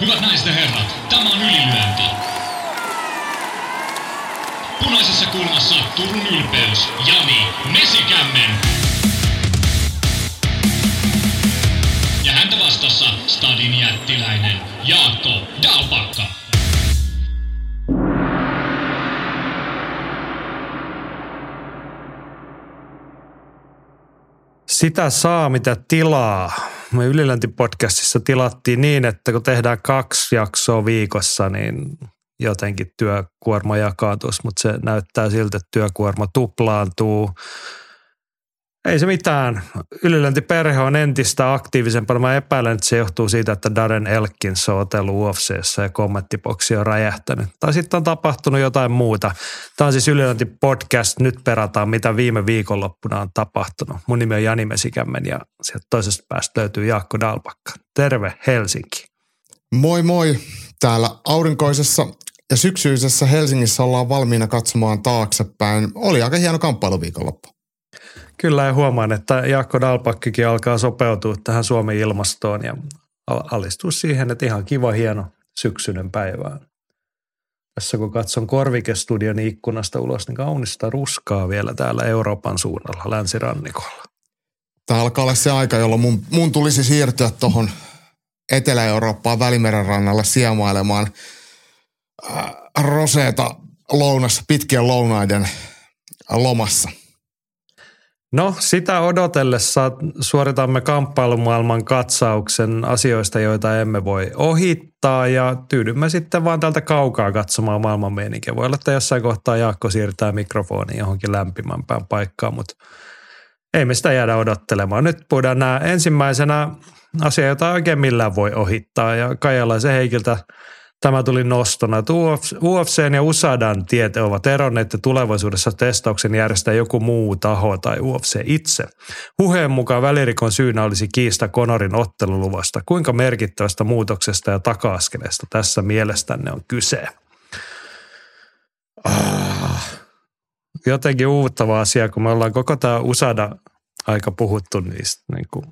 Hyvät naiset ja herrat, tämä on ylilyönti. Punaisessa kulmassa Turun ylpeys, Jani Mesikämmen. Ja häntä vastassa Stadin jättiläinen Jaakko Dalpakka. Sitä saa, mitä tilaa. Me Ylilänti-podcastissa tilattiin niin, että kun tehdään kaksi jaksoa viikossa, niin jotenkin työkuorma jakautuisi, mutta se näyttää siltä, että työkuorma tuplaantuu. Ei se mitään. Ylilänti-perhe on entistä aktiivisempana. Mä epäilen, että se johtuu siitä, että Darren Elkins on otellut UFCssä ja kommenttiboksi on räjähtänyt. Tai sitten on tapahtunut jotain muuta. Tämä on siis Ylilänti-podcast. Nyt perataan, mitä viime viikonloppuna on tapahtunut. Mun nimi on Jani Mesikämmen ja sieltä toisesta päästä löytyy Jaakko Dalpakka. Terve Helsinki. Moi moi. Täällä aurinkoisessa ja syksyisessä Helsingissä ollaan valmiina katsomaan taaksepäin. Oli aika hieno kamppailuviikonloppu. Kyllä ja huomaan, että Jaakko Dalpakkikin alkaa sopeutua tähän Suomen ilmastoon ja alistua siihen, että ihan kiva, hieno syksyinen päivä. Tässä kun katson Korvikestudion ikkunasta ulos, niin kaunista ruskaa vielä täällä Euroopan suunnalla, länsirannikolla. Tämä alkaa olla se aika, jolloin mun, mun tulisi siirtyä tuohon Etelä-Eurooppaan Välimeren rannalle siemailemaan äh, roseeta lounas, pitkien lounaiden lomassa – No sitä odotellessa suoritamme kamppailumaailman katsauksen asioista, joita emme voi ohittaa ja tyydymme sitten vaan tältä kaukaa katsomaan maailman meininkiä. Voi olla, että jossain kohtaa Jaakko siirtää mikrofoni johonkin lämpimämpään paikkaan, mutta ei me sitä jäädä odottelemaan. Nyt puhutaan nämä ensimmäisenä asia, jota oikein millään voi ohittaa ja Kaijalaisen Heikiltä – Tämä tuli nostona. UFC ja USADAn tiet ovat eronneet ja tulevaisuudessa testauksen järjestää joku muu taho tai UFC itse. Huheen mukaan välirikon syynä olisi kiista Konorin otteluluvasta. Kuinka merkittävästä muutoksesta ja taka-askeleesta tässä mielestänne on kyse? Ah, jotenkin uuttava asia, kun me ollaan koko tämä USADA aika puhuttu niistä niin kuin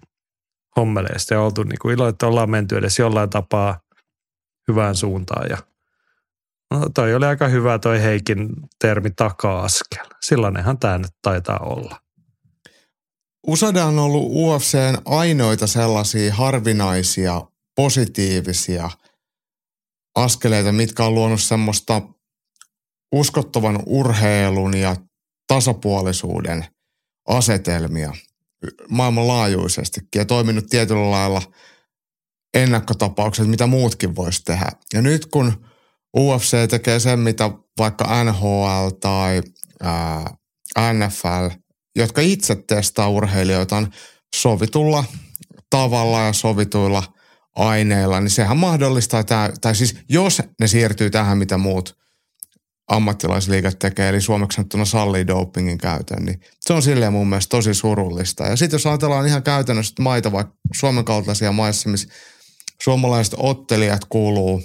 hommeleista ja oltu niin kuin ilo, että ollaan menty edes jollain tapaa – hyvään suuntaan. Ja no, toi oli aika hyvä toi Heikin termi taka-askel. Sillainenhan tämä nyt taitaa olla. USADA on ollut UFCn ainoita sellaisia harvinaisia, positiivisia askeleita, mitkä on luonut semmoista uskottavan urheilun ja tasapuolisuuden asetelmia maailmanlaajuisestikin ja toiminut tietyllä lailla – ennakkotapaukset, mitä muutkin voisi tehdä. Ja nyt kun UFC tekee sen, mitä vaikka NHL tai ää, NFL, jotka itse testaa urheilijoitaan sovitulla tavalla ja sovituilla aineilla, niin sehän mahdollistaa, tämä, tai siis jos ne siirtyy tähän, mitä muut ammattilaisliigat tekee, eli suomeksi sanottuna sallii dopingin käytön, niin se on silleen mun mielestä tosi surullista. Ja sitten jos ajatellaan ihan käytännössä maita, vaikka Suomen kaltaisia maissa, missä suomalaiset ottelijat kuuluu,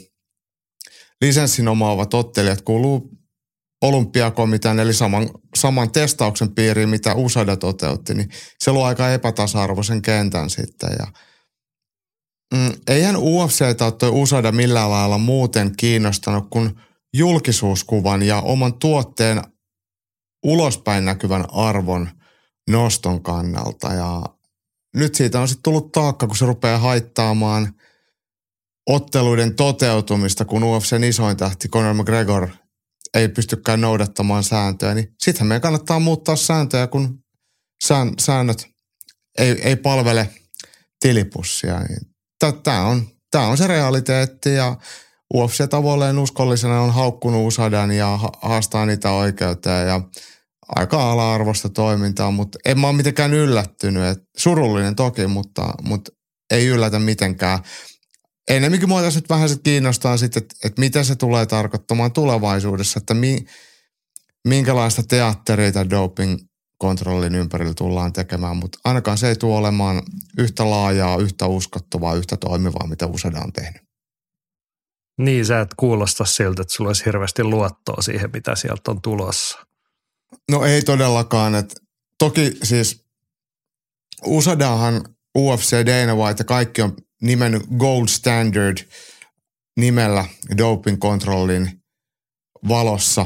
lisenssin omaavat ottelijat kuuluu olympiakomitean eli saman, saman testauksen piiriin, mitä USADA toteutti, niin se luo aika epätasa-arvoisen kentän sitten. Ja, mm, eihän UFC tai toi USADA millään lailla muuten kiinnostanut kuin julkisuuskuvan ja oman tuotteen ulospäin näkyvän arvon noston kannalta. Ja nyt siitä on sitten tullut taakka, kun se rupeaa haittaamaan – otteluiden toteutumista, kun UFCn isoin tähti Conor McGregor ei pystykään noudattamaan sääntöjä, niin sittenhän meidän kannattaa muuttaa sääntöjä, kun sään, säännöt ei, ei palvele tilipussia. Niin tämä on, tämä on se realiteetti ja UFC tavoilleen uskollisena on haukkunut Usadan ja haastaa niitä oikeuteen ja aika ala-arvosta toimintaa, mutta en mä ole mitenkään yllättynyt. Et surullinen toki, mutta, mutta ei yllätä mitenkään enemmänkin mua tässä nyt vähän sit kiinnostaa sitten, että, että mitä se tulee tarkoittamaan tulevaisuudessa, että mi, minkälaista teatteria tai doping kontrollin ympärillä tullaan tekemään, mutta ainakaan se ei tule olemaan yhtä laajaa, yhtä uskottavaa, yhtä toimivaa, mitä usein on tehnyt. Niin, sä et kuulosta siltä, että sulla olisi hirveästi luottoa siihen, mitä sieltä on tulossa. No ei todellakaan. Että toki siis USADAhan UFC, Dana White ja kaikki on nimennyt gold standard nimellä doping kontrollin valossa.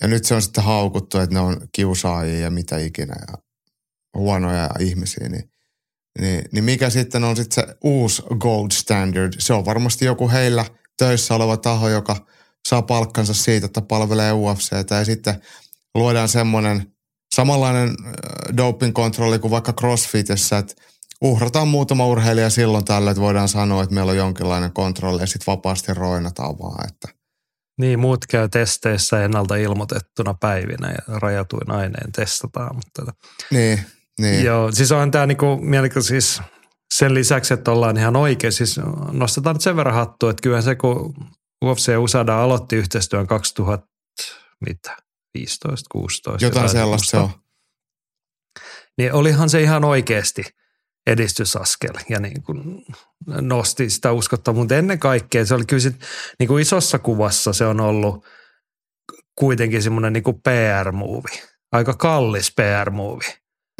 Ja nyt se on sitten haukuttu, että ne on kiusaajia ja mitä ikinä ja huonoja ihmisiä. Niin, niin, niin mikä sitten on sitten se uusi gold standard? Se on varmasti joku heillä töissä oleva taho, joka saa palkkansa siitä, että palvelee UFCtä ja sitten luodaan semmoinen samanlainen doping-kontrolli kuin vaikka CrossFitissä, että uhrataan muutama urheilija silloin tällä, että voidaan sanoa, että meillä on jonkinlainen kontrolli ja sitten vapaasti roinataan vaan. Että. Niin, muut käy testeissä ennalta ilmoitettuna päivinä ja rajatuin aineen testataan. Mutta tota- niin, niin. Joo, siis on tämä niinku, siis sen lisäksi, että ollaan ihan oikein, siis nostetaan nyt sen verran hattua, että kyllähän se, kun UFC Usada aloitti yhteistyön 2000, mitä, 15, 16. Jotain sellaista se on. Niin olihan se ihan oikeasti edistysaskel ja niin kuin nosti sitä uskottavuutta, mutta ennen kaikkea se oli kyllä sit, niin kuin isossa kuvassa se on ollut kuitenkin semmoinen niin PR-muuvi, aika kallis PR-muuvi.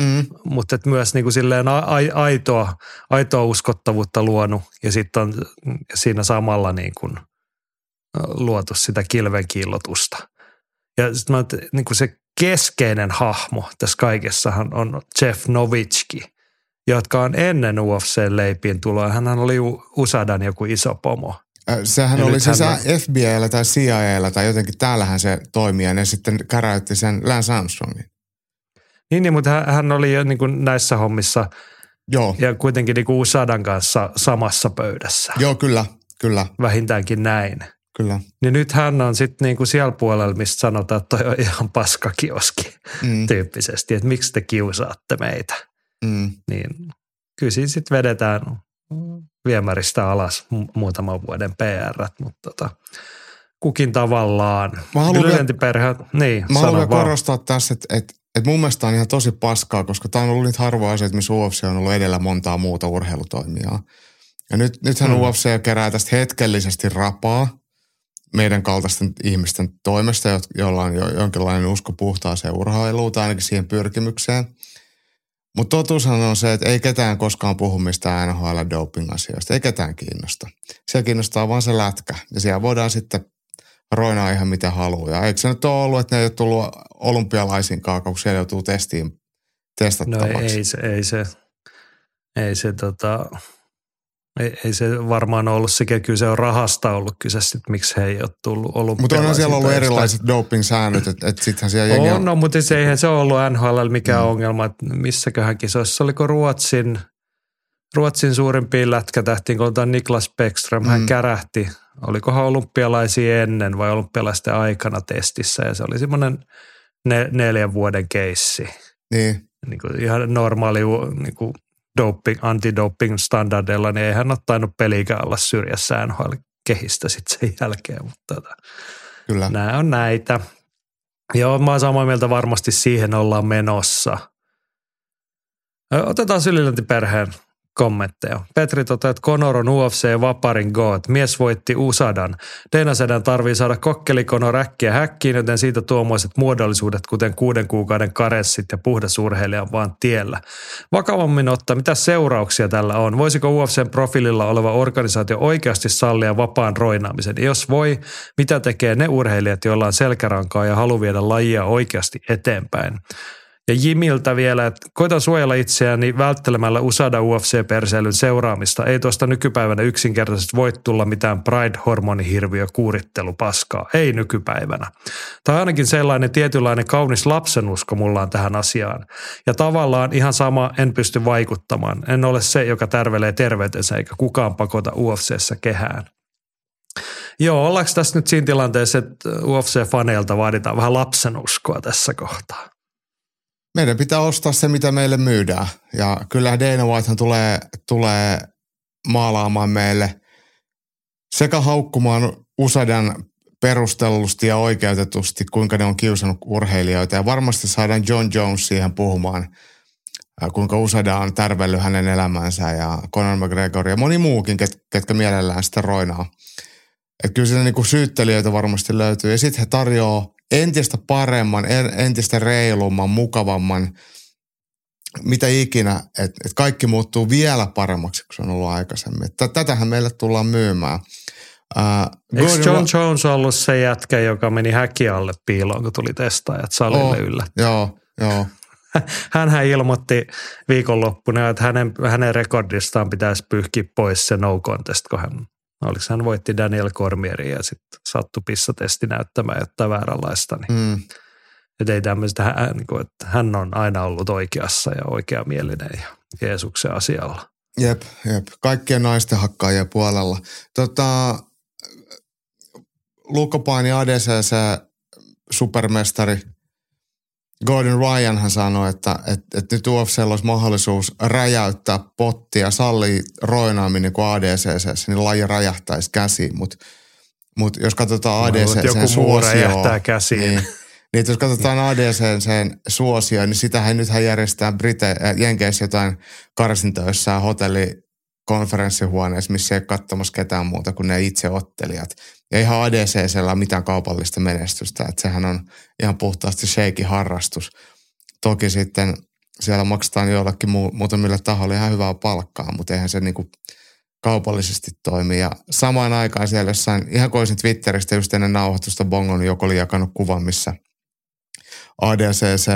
Mm. Mutta myös niin kuin silleen aitoa, aitoa uskottavuutta luonut ja sitten on siinä samalla niin kuin luotu sitä kilven kiillotusta. Ja sitten niin kuin se keskeinen hahmo tässä kaikessahan on Jeff Novitski, jotka on ennen UFC-leipiin tuloa. Hän oli Usadan joku iso pomo. Sehän ja oli siis hän... FBIllä tai CIAllä tai jotenkin täällähän se toimii ja ne sitten käräytti sen Lance Armstrongin. Niin, niin mutta hän oli jo niin kuin näissä hommissa Joo. ja kuitenkin niin kuin Usadan kanssa samassa pöydässä. Joo, kyllä, kyllä. Vähintäänkin näin. Kyllä. Niin nyt hän on sitten niinku siellä puolella, mistä sanotaan, että toi on ihan paskakioski mm. tyyppisesti, että miksi te kiusaatte meitä. Mm. Niin kyllä siinä sitten vedetään viemäristä alas muutaman vuoden PR, mutta tota, kukin tavallaan. Mä haluan, vielä, niin, mä haluan korostaa tässä, että, että, että mun mielestä on ihan tosi paskaa, koska tämä on ollut niitä harvoja asioita, missä UFC on ollut edellä montaa muuta urheilutoimijaa. Ja nyt, nythän mm. UFC kerää tästä hetkellisesti rapaa – meidän kaltaisten ihmisten toimesta, joilla on jo jonkinlainen usko puhtaaseen urheiluun tai ainakin siihen pyrkimykseen. Mutta totuushan on se, että ei ketään koskaan puhu mistään NHL-doping-asioista. Ei ketään kiinnosta. Se kiinnostaa vaan se lätkä. Ja siellä voidaan sitten roinaa ihan mitä haluaa. Eikö se nyt ole ollut, että ne ei ole tullut olympialaisinkaan, kun siellä joutuu testiin testattavaksi? No ei se, ei se, ei se tota, ei, ei se varmaan ollut sekä kyllä se on rahasta ollut kyse, että miksi he ei ole tullut ollut. Mutta onhan siellä ollut erilaiset doping-säännöt, että et sittenhän siellä jengi on. No, mutta se, eihän se ollut NHL mikään mm. ongelma, että missäköhän kisoissa, oliko Ruotsin, Ruotsin suurimpiin lätkätähtiin, kun otetaan Niklas Bäckström, mm. hän kärähti, olikohan olympialaisia ennen vai olympialaisten aikana testissä ja se oli semmoinen ne, neljän vuoden keissi. Niin. niin kuin ihan normaali niin kuin doping, antidoping standardeilla, niin eihän ole tainnut pelikään olla syrjässä NHL kehistä sitten sen jälkeen, mutta tota, Kyllä. nämä on näitä. Joo, mä oon samaa mieltä varmasti siihen ollaan menossa. Otetaan Sylilänti-perheen kommentteja. Petri toteaa, että Conor on UFC Vaparin God. Mies voitti Usadan. Deinaseden tarvii saada kokkelikono räkkiä häkkiin, joten siitä tuommoiset muodollisuudet, kuten kuuden kuukauden karessit ja puhdas urheilija vaan tiellä. Vakavammin ottaa, mitä seurauksia tällä on? Voisiko UFCn profiililla oleva organisaatio oikeasti sallia vapaan roinaamisen? Jos voi, mitä tekee ne urheilijat, joilla on selkärankaa ja halu viedä lajia oikeasti eteenpäin? Ja Jimiltä vielä, että koitan suojella itseäni välttelemällä USADA UFC-perseilyn seuraamista. Ei tuosta nykypäivänä yksinkertaisesti voi tulla mitään pride-hormonihirviö kuurittelupaskaa. Ei nykypäivänä. Tai ainakin sellainen tietynlainen kaunis lapsenusko mulla on tähän asiaan. Ja tavallaan ihan sama en pysty vaikuttamaan. En ole se, joka tärvelee terveytensä eikä kukaan pakota UFCssä kehään. Joo, ollaanko tässä nyt siinä tilanteessa, että UFC-faneilta vaaditaan vähän lapsenuskoa tässä kohtaa? Meidän pitää ostaa se, mitä meille myydään. Ja kyllä Dana Whitehan tulee, tulee maalaamaan meille sekä haukkumaan Usadan perustellusti ja oikeutetusti, kuinka ne on kiusannut urheilijoita. Ja varmasti saadaan John Jones siihen puhumaan, kuinka Usada on tärvellyt hänen elämänsä ja Conor McGregor ja moni muukin, ket, ketkä mielellään sitä roinaa. Että kyllä siinä niinku syyttelijöitä varmasti löytyy. Ja sitten he tarjoaa entistä paremman, entistä reilumman, mukavamman, mitä ikinä, että et kaikki muuttuu vielä paremmaksi kuin se on ollut aikaisemmin. Tätähän meille tullaan myymään. Ää, Eikö John Jones ollut se jätkä, joka meni häki alle piiloon, kun tuli testaajat salille Oh, yllä? Joo, joo. Hänhän ilmoitti viikonloppuna, että hänen, hänen rekordistaan pitäisi pyyhkiä pois se no contest, kun hän, oliko hän voitti Daniel Cormierin ja sitten sattui pissatesti näyttämään jotain vääränlaista. Niin, Mm. ei tämmöistä, hän, niin kuin, että hän on aina ollut oikeassa ja oikeamielinen ja Jeesuksen asialla. Jep, jep. Kaikkien naisten hakkaajien puolella. Tota, Luukkopaini ADCC supermestari Gordon Ryan hän sanoi, että, että, että nyt UFCllä olisi mahdollisuus räjäyttää pottia, sallii roinaaminen kuin ADCC, niin laji räjähtäisi käsiin, mutta mut jos katsotaan ADCC Joku muu suosioon, räjähtää käsiin. niin, niin jos katsotaan ADCCn suosioon, niin sitähän nythän järjestetään Brite- äh, Jenkeissä jotain karsintoja jossain hotellikonferenssihuoneessa, missä ei ole katsomassa ketään muuta kuin ne itse ottelijat. Ja ihan ADCCllä ole mitään kaupallista menestystä, että sehän on ihan puhtaasti sheikin harrastus. Toki sitten siellä maksetaan joillekin muu, muutamille tahoille ihan hyvää palkkaa, mutta eihän se niinku kaupallisesti toimi. Ja samaan aikaan siellä jossain, ihan koisin Twitteristä just ennen nauhoitusta Bongon joku oli jakanut kuvan, missä ADCC,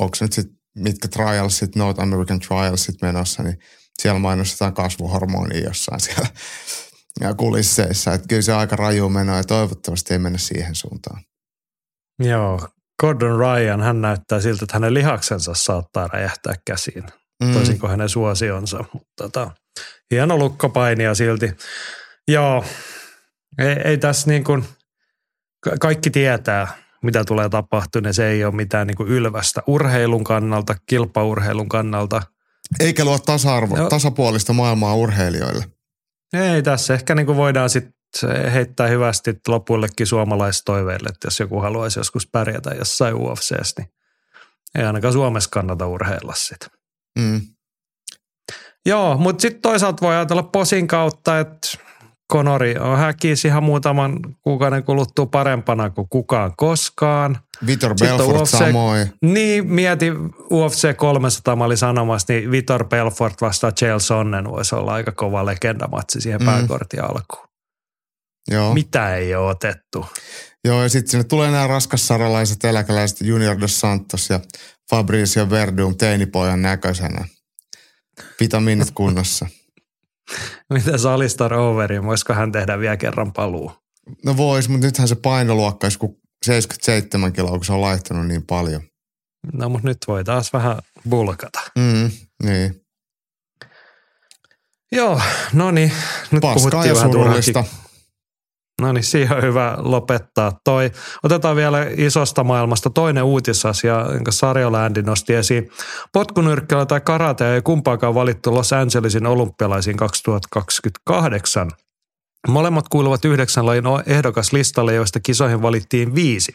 onko se nyt sit, mitkä trialsit, North American trialsit menossa, niin siellä mainostetaan kasvuhormonia jossain siellä ja kulisseissa. Että kyllä se aika raju menoa ja toivottavasti ei mennä siihen suuntaan. Joo, Gordon Ryan, hän näyttää siltä, että hänen lihaksensa saattaa räjähtää käsiin, Mm. toisin kuin hänen suosionsa. Mutta tota, hieno lukkopainia silti. Joo, ei, ei tässä niin kuin, ka- kaikki tietää, mitä tulee tapahtumaan, se ei ole mitään niin kuin ylvästä urheilun kannalta, kilpaurheilun kannalta. Eikä luo tasa-arvo, Joo. tasapuolista maailmaa urheilijoille. Ei tässä ehkä niin kuin voidaan sitten heittää hyvästi lopullekin suomalaistoiveille, että jos joku haluaisi joskus pärjätä jossain UFCssä, niin ei ainakaan Suomessa kannata urheilla sitä. Mm. Joo, mutta sitten toisaalta voi ajatella posin kautta, että Konori on häkis ihan muutaman kuukauden kuluttua parempana kuin kukaan koskaan. Vitor Belfort UFC samoin. Niin, mieti UFC 300, mä olin sanomassa, niin Vitor Belfort vastaan Chael Sonnen voisi olla aika kova legendamatsi siihen Mm. pääkortin alkuun. Joo. Mitä ei ole otettu? Joo, ja sitten sinne tulee nämä raskassaralaiset eläkeläiset Junior dos Santos ja Fabricio Verdum teinipojan näköisenä. Vitamiinit kunnossa. Se Alistar Overin, voisiko hän tehdä vielä kerran paluu? No vois, mutta nythän se painoluokka kuin 77 kiloa, kun se on laittanut niin paljon. No mutta nyt voi taas vähän bulkata. Mm, niin. Joo, no niin. Nyt Paskaa puhuttiin ja vähän surullista. No niin, siihen on hyvä lopettaa toi. Otetaan vielä isosta maailmasta toinen uutisasia, jonka Sarjoläändi nosti esiin. Potkunyrkkeellä tai karate ei kumpaakaan valittu Los Angelesin olympialaisiin 2028. Molemmat kuuluvat yhdeksän lajin ehdokaslistalle, joista kisoihin valittiin viisi.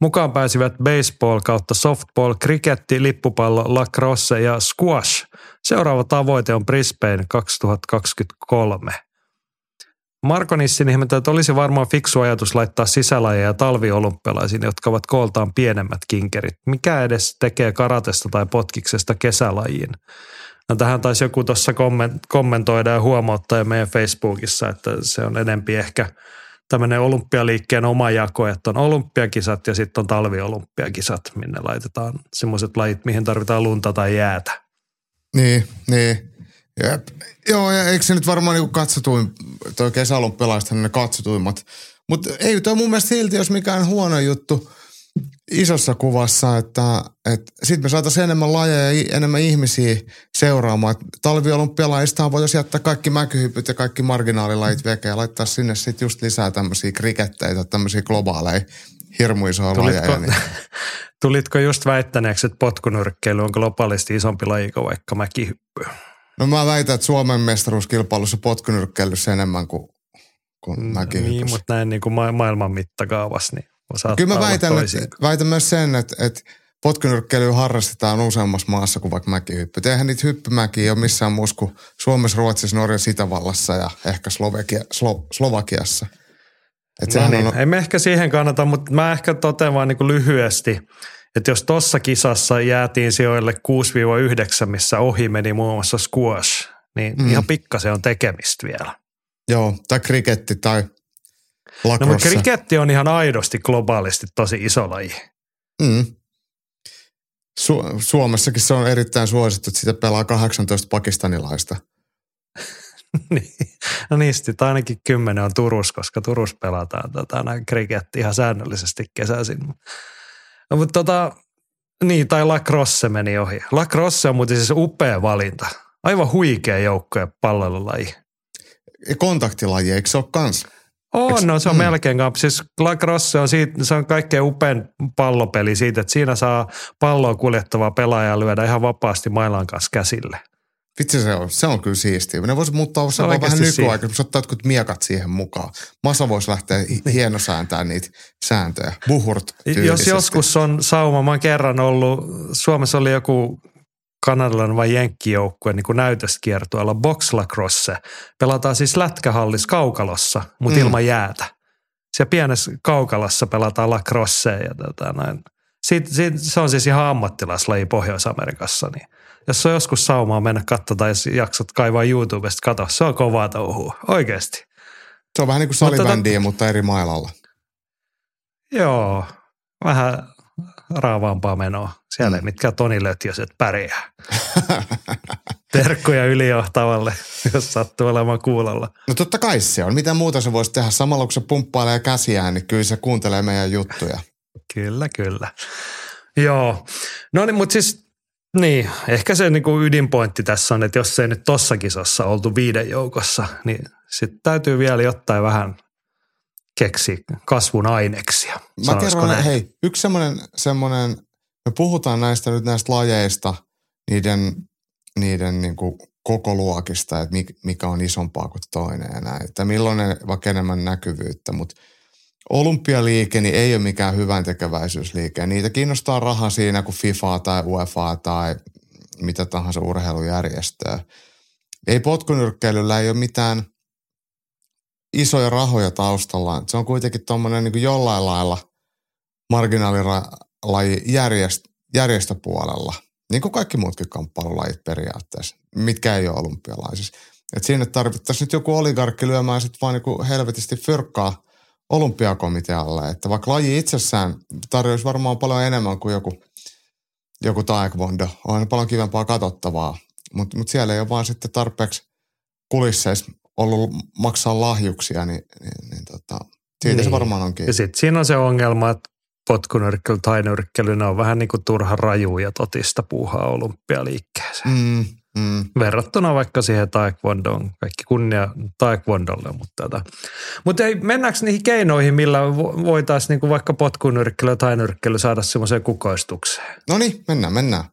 Mukaan pääsivät baseball kautta softball, kriketti, lippupallo, lacrosse ja squash. Seuraava tavoite on Brisbane 2023. Marko Nissin ihmettä, että olisi varmaan fiksu ajatus laittaa sisälajeja talviolympialaisiin, jotka ovat kooltaan pienemmät kinkerit. Mikä edes tekee karatesta tai potkiksesta kesälajiin? No tähän taisi joku tuossa kommentoida ja huomauttaa jo meidän Facebookissa, että se on enempi ehkä tämmöinen olympialiikkeen oma jako, että on olympiakisat ja sitten on talviolympiakisat, minne laitetaan semmoiset lajit, mihin tarvitaan lunta tai jäätä. Niin, niin. Jep. Joo, ja eikö se nyt varmaan niinku katsotuin, toi kesäolympialaiset ne katsotuimmat. Mutta ei toi mun mielestä silti, jos mikään huono juttu isossa kuvassa, että, että sitten me saataisiin enemmän lajeja ja enemmän ihmisiä seuraamaan. Talviolympialaisista voitaisiin jättää kaikki mäkyhypyt ja kaikki marginaalilajit veke ja laittaa sinne sitten just lisää tämmöisiä kriketteitä, tämmöisiä globaaleja hirmu isoja Tulitko, lajeja. Niin. tulitko just väittäneeksi, että potkunyrkkeily on globaalisti isompi laji kuin vaikka mäkihyppy? No mä väitän, että Suomen mestaruuskilpailussa potkunyrkkeilyssä enemmän kuin, kuin mäkihypyssä. Niin, mutta näin niin kuin ma- maailman mittakaavassa, niin Kyllä mä väitän, että, väitän myös sen, että, että potkunyrkkeilyä harrastetaan useammassa maassa kuin vaikka mäkihyppy. Eihän niitä hyppymäkiä ole missään muussa kuin Suomessa, Ruotsissa, Norjassa, Itävallassa ja ehkä Slovakia, Slo, Slovakiassa. Et no niin, on... ei me ehkä siihen kannata, mutta mä ehkä totean vaan niin lyhyesti, että jos tuossa kisassa jäätiin sijoille 6-9, missä ohi meni muun muassa squash, niin mm. ihan pikkasen on tekemistä vielä. Joo, tai kriketti tai No mutta lacrosse. kriketti on ihan aidosti globaalisti tosi iso laji. Mm. Su- Suomessakin se on erittäin suosittu, että sitä pelaa 18 pakistanilaista. Niin. no niistä ainakin kymmenen on Turus, koska Turus pelataan tota, kriketti ihan säännöllisesti kesäisin. No, mutta tota, niin, tai lacrosse meni ohi. Lacrosse on muuten siis upea valinta. Aivan huikea joukkojen pallolulaji. Kontaktilaji, eikö se ole kans? On, no se on Mm. melkein kamp. Siis lacrosse on, siitä, se on kaikkein upein pallopeli siitä, että siinä saa palloa kuljettavaa pelaajaa lyödä ihan vapaasti mailan kanssa käsille. Vitsi se on, se on kyllä siistiä. Ne voisi muuttaa on vaan vähän nykyaikaisesti, jos ottaa jotkut miekat siihen mukaan. Masa voisi lähteä hi- hienosääntää niitä sääntöjä. Buhurt Jos joskus on sauma, mä oon kerran ollut, Suomessa oli joku kanadalainen vai jenkkijoukkue niin näytöskiertueella Box Lacrosse. Pelataan siis lätkähallis kaukalossa, mutta Mm. ilman jäätä. Siellä pienessä kaukalossa pelataan lacrosse ja tota näin. Siitä, siitä, se on siis ihan ammattilaislaji Pohjois-Amerikassa. Niin jos on joskus saumaa mennä katsoa tai jaksat kaivaa YouTubesta katsoa, se on kovaa touhua. Oikeasti. Se on vähän niin kuin Mutta tota- salibändiä, mutta eri mailalla. Joo, vähän raavaampaa menoa. Siellä Mm. mitkään Toni Lötjöset pärjää. Terkkuja ylijohtavalle, jos sattuu olemaan kuulolla. No totta kai se on. Mitä muuta se voisi tehdä? Samalla kun se pumppailee käsiään, niin kyllä se kuuntelee meidän juttuja. Kyllä, kyllä. Joo. No niin, mutta siis niin, ehkä se niinku ydinpointti tässä on, että jos ei nyt tossa kisassa oltu viiden joukossa, niin sitten täytyy vielä jotain vähän keksi kasvun aineksia. Mä kerron, näin? hei, yksi semmoinen, semmoinen, me puhutaan näistä nyt näistä lajeista, niiden, niiden niin kuin koko luokista, että mik- mikä on isompaa kuin toinen ja näin. Että milloin ne vaikka enemmän näkyvyyttä, mutta olympialiike niin ei ole mikään hyvän tekeväisyysliike. Niitä kiinnostaa raha siinä kuin FIFA tai UEFA tai mitä tahansa urheilujärjestöä. Ei potkunyrkkeilyllä ei ole mitään isoja rahoja taustalla. Se on kuitenkin tuommoinen niin jollain lailla marginaalilaji järjest, järjestöpuolella. Niin kuin kaikki muutkin kamppailulajit periaatteessa, mitkä ei ole olympialaisissa. Et siinä tarvittaisiin nyt joku oligarkki lyömään sitten vaan niin helvetisti fyrkkaa olympiakomitealle. Että vaikka laji itsessään tarjoaisi varmaan paljon enemmän kuin joku, joku taekwondo. On paljon kivempaa katsottavaa. Mutta mut siellä ei ole vaan sitten tarpeeksi kulisseissa ollut maksaa lahjuksia, niin, niin, niin tota, siitä niin. se Niin. varmaan onkin. Ja sitten siinä on se ongelma, että potkunyrkkely tai nyrkkely, ne on vähän niin kuin turha raju ja totista puuhaa olympialiikkeeseen. Mm, mm. Verrattuna vaikka siihen taekwondoon, kaikki kunnia taekwondolle, mutta tota. Mutta ei, mennäänkö niihin keinoihin, millä vo- voitaisiin niinku vaikka potkunyrkkely tai nyrkkely saada semmoiseen kukoistukseen? No niin, mennään, mennään.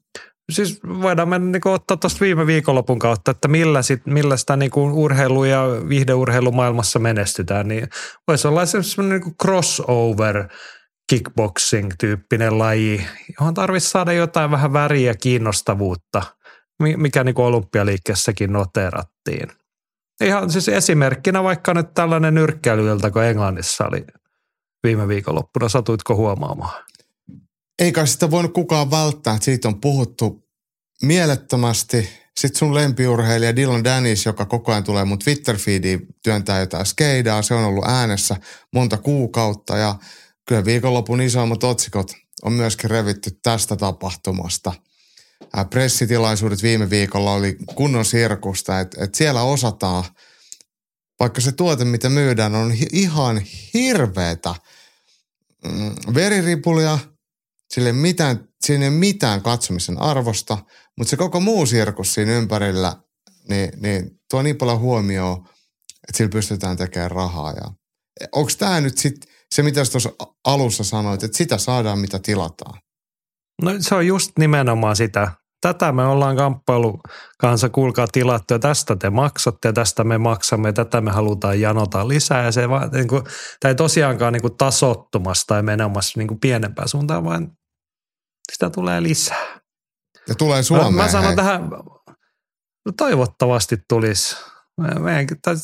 Siis voidaan mennä niinku ottaa tuosta viime viikonlopun kautta, että millä, sit, millä sitä niinku urheilu- ja viihdeurheilumaailmassa menestytään, niin voisi olla semmoinen niinku crossover kickboxing-tyyppinen laji, johon tarvitsisi saada jotain vähän väriä kiinnostavuutta, mi- mikä niinku olympialiikkeessäkin noterattiin. Ihan siis esimerkkinä vaikka nyt tällainen nyrkkeilyiltä, kun Englannissa oli viime viikonloppuna, satuitko huomaamaan? Ei kai sitä voinut kukaan välttää, että siitä on puhuttu mielettömästi. Sitten sun lempiurheilija Dylan Dennis, joka koko ajan tulee mun Twitter-feediin, työntää jotain skeidaa. Se on ollut äänessä monta kuukautta ja kyllä viikonlopun isoimmat otsikot on myöskin revitty tästä tapahtumasta. Ää, Pressitilaisuudet viime viikolla oli kunnon sirkusta, että et siellä osataan, vaikka se tuote, mitä myydään, on hi- ihan hirveetä mm, veriripulia, sille mitään, siinä ei ole mitään katsomisen arvosta, mutta se koko muu sirkus siinä ympärillä, niin, niin tuo niin paljon huomioon, että sillä pystytään tekemään rahaa. Ja onko tämä nyt sitten se, mitä tuossa alussa sanoit, että sitä saadaan, mitä tilataan? No se on just nimenomaan sitä. Tätä me ollaan kamppailu kanssa, kuulkaa tilattu ja tästä te maksatte ja tästä me maksamme ja tätä me halutaan janota lisää. Ja se vaan, niin kuin, tämä ei tosiaankaan niin kuin tasottumassa tai menemässä niin kuin pienempään suuntaan, vaan sitä tulee lisää. Ja tulee Mä, Suomeen. mä sanon hei. tähän, no toivottavasti tulisi.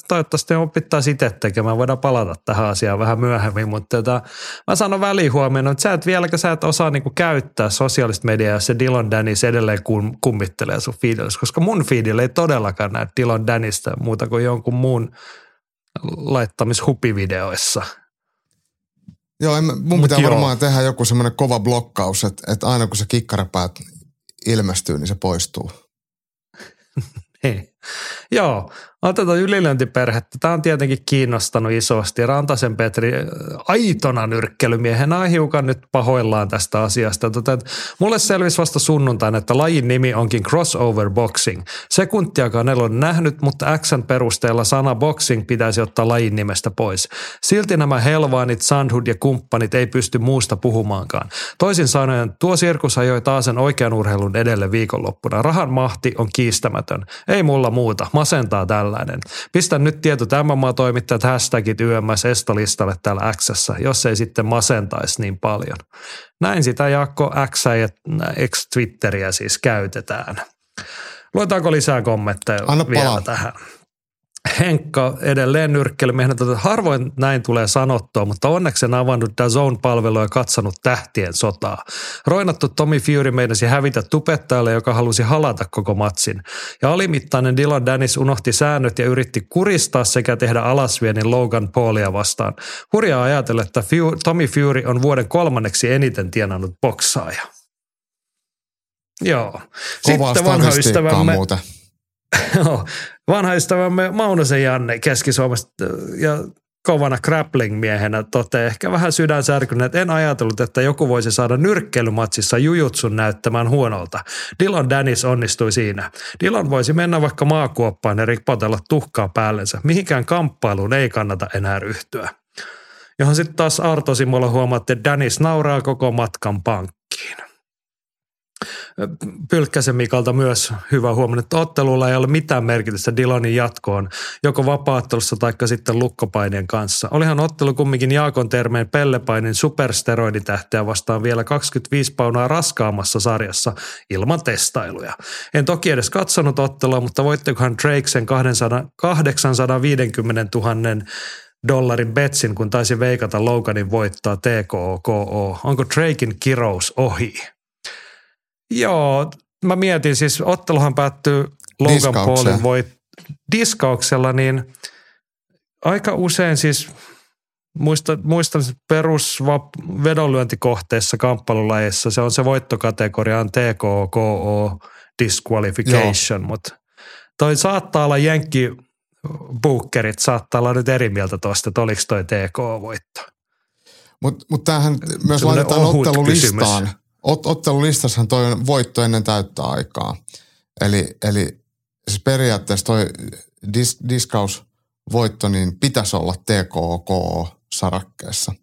Toivottavasti opittaisiin itse tekemään. Voidaan palata tähän asiaan vähän myöhemmin, mutta tota, mä sanon välihuomioon, että sä et vieläkään sä et osaa niinku käyttää sosiaalista mediaa, jos se Dylan Dennis edelleen kum, kummittelee sun feedillä, koska mun feedillä ei todellakaan näy Dylan Dannista muuta kuin jonkun muun laittamishupivideoissa. Joo, en, mun Mut pitää joo. varmaan tehdä joku semmoinen kova blokkaus, että, että aina kun se kikkarapäät ilmestyy, niin se poistuu. Niin. Joo, otetaan ylilöintiperhettä. Tämä on tietenkin kiinnostanut isosti. Rantasen Petri äh, aitona nyrkkelymiehenä on hiukan nyt pahoillaan tästä asiasta. Tota, että mulle selvisi vasta sunnuntaina, että lajin nimi onkin crossover boxing. Sekuntiakaan en ole nähnyt, mutta Xn perusteella sana boxing pitäisi ottaa lajin nimestä pois. Silti nämä Helvaanit, Sandhood ja kumppanit ei pysty muusta puhumaankaan. Toisin sanoen, tuo sirkus ajoi taas sen oikean urheilun edelle viikonloppuna. Rahan mahti on kiistämätön. Ei mulla muuta. Masentaa tällainen. Pistän nyt tietyt MMA-toimittajat hashtagit YMS estolistalle täällä Xssä, jos ei sitten masentaisi niin paljon. Näin sitä Jaakko X ja X-Twitteriä siis käytetään. Luetaanko lisää kommentteja Anna vielä palaa. tähän? Henkka edelleen nyrkkelimiehenä, että harvoin näin tulee sanottua, mutta onneksi en avannut DAZN-palvelua ja katsonut tähtien sotaa. Roinattu Tommy Fury meinasi hävitä tupettajalle, joka halusi halata koko matsin. Ja alimittainen Dylan Dennis unohti säännöt ja yritti kuristaa sekä tehdä alasvienin Logan Paulia vastaan. Hurjaa ajatella, että Tommy Fury on vuoden kolmanneksi eniten tienannut boksaaja. Joo. Kovaa statistiikkaa muuten. Joo, vanha ystävämme Maunosen Janne Keski-Suomesta ja kovana grappling-miehenä toteaa ehkä vähän sydänsärkyneen, että en ajatellut, että joku voisi saada nyrkkeilymatsissa jujutsun näyttämään huonolta. Dylan Dennis onnistui siinä. Dylan voisi mennä vaikka maakuoppaan ja ripotella tuhkaa päällensä. Mihinkään kamppailuun ei kannata enää ryhtyä. Johon sitten taas Arto Simola huomaatte, että Dennis nauraa koko matkan pankkiin. Pylkkäsen Mikalta myös hyvä huomio, että ottelulla ei ole mitään merkitystä Dylanin jatkoon, joko vapaattelussa tai sitten lukkopainien kanssa. Olihan ottelu kumminkin Jaakon termeen pellepainin supersteroiditähteä vastaan vielä 25 paunaa raskaammassa sarjassa ilman testailuja. En toki edes katsonut ottelua, mutta voittikohan Drake sen 200, 850 000 dollarin betsin, kun taisi veikata Loganin voittaa TKO. Onko Drakein kirous ohi? Joo, mä mietin siis, otteluhan päättyy Logan. Paulin voit diskauksella, niin aika usein siis muistan, muistan perus vedonlyöntikohteessa kamppailulajeissa, se on se voittokategoria on TKO, KO, disqualification, mutta toi saattaa olla jenkki bookerit saattaa olla nyt eri mieltä tuosta, että oliko toi TKO-voitto. Mutta mut tämähän myös Semmoinen laitetaan ottelulistaan. Ot, ottelulistassahan toi on voitto ennen täyttä aikaa. Eli, eli siis periaatteessa toi dis, diskausvoitto niin pitäisi olla TKK-sarakkeessa.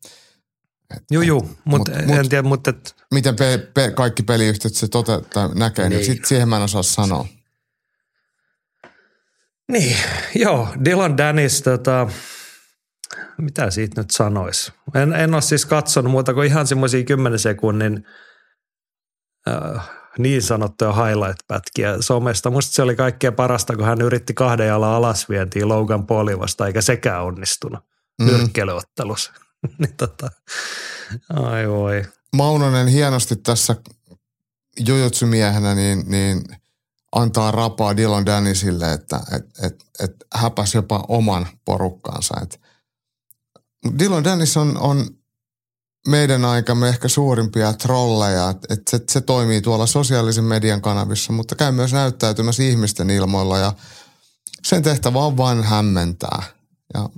Juu, juu, mutta Mut- mut, en tiedä, mutta et, Miten pe, pe, kaikki peliyhtiöt se toteuttaa, näkee, niin, Niin. sit, siihen mä en osaa sanoa. Niin, joo, Dylan Dennis, tota, mitä siitä nyt sanois? En, en ole siis katsonut muuta kuin ihan semmoisia 10 sekunnin niin sanottuja highlight-pätkiä somesta. Musta se oli kaikkein parasta, kun hän yritti kahden jalan alasvientiä Logan Paulin vasta, eikä sekään onnistunut Mm. nyrkkeilyottelussa. niin tota, ai voi. Maunonen hienosti tässä jujutsumiehenä niin, niin antaa rapaa Dylan Dennisille, että et, et, et häpäsi jopa oman porukkaansa. Et Dylan Dennis on, on meidän aikamme ehkä suurimpia trolleja, että et se, se toimii tuolla sosiaalisen median kanavissa, mutta käy myös näyttäytymässä ihmisten ilmoilla ja sen tehtävä on vain hämmentää. Ja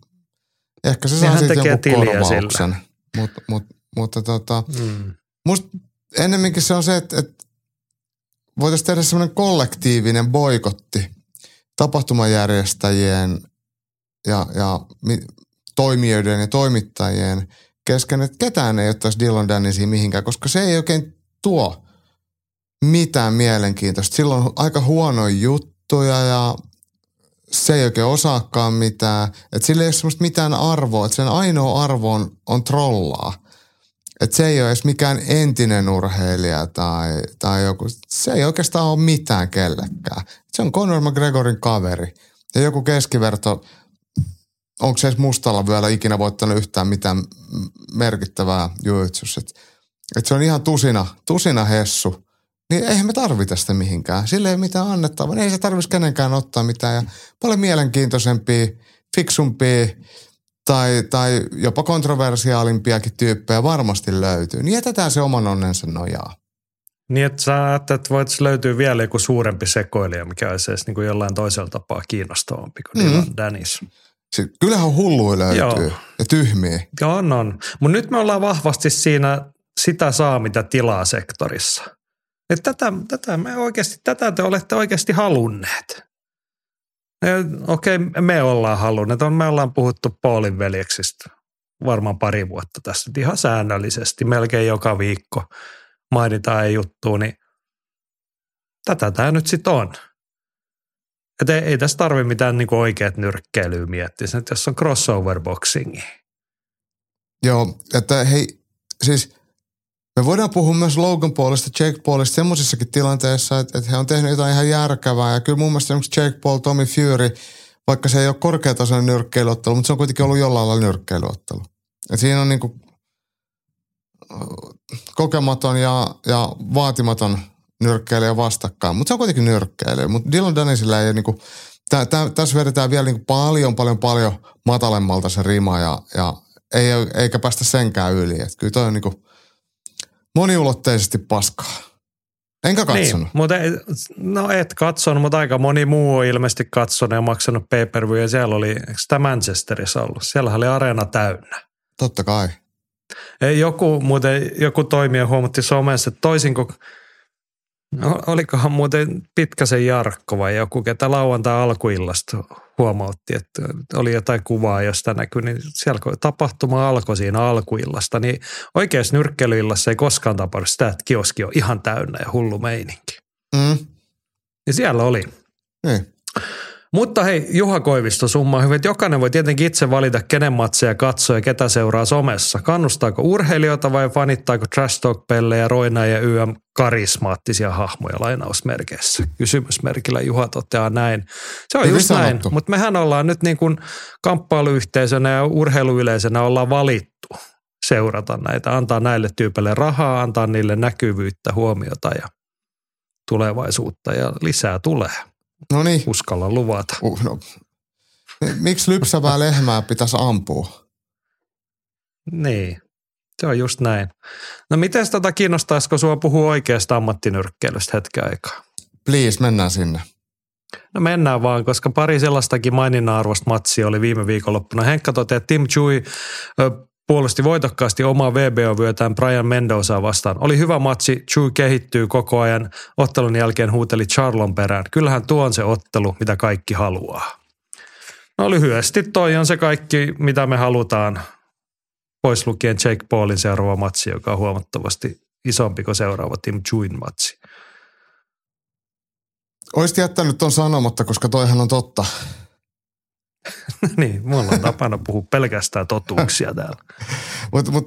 ehkä se saa jonkun tiliä korvauksen. Mut, mut, mutta tota, Mm. musta ennemminkin se on se, että, että voitaisiin tehdä semmoinen kollektiivinen boikotti tapahtumajärjestäjien ja, ja mi- toimijoiden ja toimittajien kesken, että ketään ei ottaisi Dylan Dennisiin mihinkään, koska se ei oikein tuo mitään mielenkiintoista. Silloin on aika huonoja juttuja ja se ei oikein osaakaan mitään. Että sillä ei ole semmoista mitään arvoa. Että sen ainoa arvo on, on trollaa. Että se ei ole edes mikään entinen urheilija tai, tai joku. Se ei oikeastaan ole mitään kellekään. Se on Conor McGregorin kaveri. Ja joku keskiverto, onko se edes mustalla vielä ikinä voittanut yhtään mitään merkittävää jujutsussa. Että et se on ihan tusina, tusina hessu. Niin eihän me tarvita sitä mihinkään. Sille ei ole mitään annettavaa. Ei se tarvitsisi kenenkään ottaa mitään. Ja paljon mielenkiintoisempia fiksumpia tai, tai jopa kontroversiaalimpiakin tyyppejä varmasti löytyy. Niin jätetään se oman onnensa nojaa. Niin, että sä ajattelet, että voit löytyä vielä joku suurempi sekoilija, mikä olisi edes niin kuin jollain toisella tapaa kiinnostavampi kuin mm. Dylan Dennis. Se, kyllähän hulluja löytyy Joo. ja tyhmiä. Joo, on, on. Mutta nyt me ollaan vahvasti siinä sitä saa, mitä tilaa sektorissa. Et tätä, tätä, me oikeasti, tätä te olette oikeasti halunneet. Okei, okay, me ollaan halunneet. Me ollaan puhuttu Paulin veljeksistä varmaan pari vuotta tässä. Ihan säännöllisesti, melkein joka viikko mainitaan ei juttu, niin tätä tämä nyt sitten on. Et ei, ei tässä tarvitse mitään niinku oikeat nyrkkeilyä miettiä, että jos on crossover boxingi. Joo, että hei, siis me voidaan puhua myös Logan Paulista, Jake Paulista semmoisissakin tilanteissa, että, että he on tehnyt jotain ihan järkevää. Ja kyllä mun mielestä esimerkiksi Jake Paul, Tommy Fury, vaikka se ei ole korkeatasoinen nyrkkeilyottelu, mutta se on kuitenkin ollut jollain lailla nyrkkeilyottelu. Et siinä on niinku kokematon ja, ja vaatimaton nyrkkeilijä vastakkain, mutta se on kuitenkin nyrkkeilijä. Mutta Dylan Dennisillä ei niinku, tä, tä, tässä vedetään vielä niinku paljon, paljon, paljon matalemmalta se rima ja, ja ei, eikä päästä senkään yli. Et kyllä toi on niinku moniulotteisesti paskaa. Enkä katsonut. Niin, mutta ei, no et katsonut, mutta aika moni muu on ilmeisesti katsonut ja maksanut pay per view. Ja siellä oli, eikö sitä Manchesterissa ollut? Siellä oli areena täynnä. Totta kai. Joku, muuten, joku toimija huomatti somessa, että toisin kuin No, olikohan muuten Pitkäsen Jarkko vai joku, ketä lauantai alkuillasta huomautti, että oli jotain kuvaa, josta näkyy, niin siellä kun tapahtuma alkoi siinä alkuillasta, niin oikeassa nyrkkeilyillassa ei koskaan tapahdu sitä, että kioski on ihan täynnä ja hullu meininki. Mm. Ja siellä oli. Niin. Mutta hei, Juha Koivisto summa hyvin, että jokainen voi tietenkin itse valita, kenen matseja katsoo ja ketä seuraa somessa. Kannustaako urheilijoita vai fanittaako trash talk pellejä, roina ja YM karismaattisia hahmoja lainausmerkeissä? Kysymysmerkillä Juha toteaa näin. Se on Hyvin just sanottu. näin, mutta mehän ollaan nyt niin kuin kamppailuyhteisönä ja urheiluyleisenä ollaan valittu seurata näitä, antaa näille tyypeille rahaa, antaa niille näkyvyyttä, huomiota ja tulevaisuutta ja lisää tulee. No niin. Uskalla luvata. Uh, no. Miksi lypsävää lehmää pitäisi ampua? Niin, se on just näin. No miten tätä kiinnostaisiko sinua puhua oikeasta ammattinyrkkeilystä hetken aikaa? Please, mennään sinne. No mennään vaan, koska pari sellaistakin maininnan arvosta matsia oli viime viikonloppuna. Henkka toteaa, että Tim Chui puolusti voitokkaasti omaa VBO-vyötään Brian Mendoza vastaan. Oli hyvä matsi, Chu kehittyy koko ajan. Ottelun jälkeen huuteli Charlon perään. Kyllähän tuo on se ottelu, mitä kaikki haluaa. No lyhyesti toi on se kaikki, mitä me halutaan. Pois lukien Jake Paulin seuraava matsi, joka on huomattavasti isompi kuin seuraava Tim Chuin matsi. Olisit jättänyt tuon sanomatta, koska toihan on totta. niin, mulla on tapana puhua pelkästään totuuksia täällä. Mutta mut,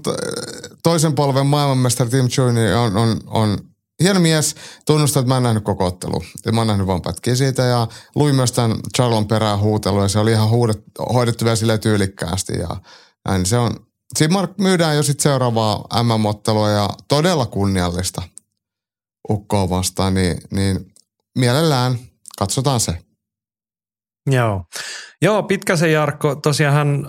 toisen polven maailmanmestari Tim Chuni on, on, on hieno mies. Tunnustan, että mä en nähnyt koko ottelu. Mä oon nähnyt vaan pätkiä siitä ja luin myös tämän Charlon perään huutelu ja se oli ihan huudet, hoidettu vielä sille tyylikkäästi ja näin. Se on, siinä myydään jo sitten seuraavaa MM-ottelua ja todella kunniallista ukkoa vastaan, niin, niin mielellään katsotaan se. Joo. Joo, Pitkäsen Jarkko, tosiaan hän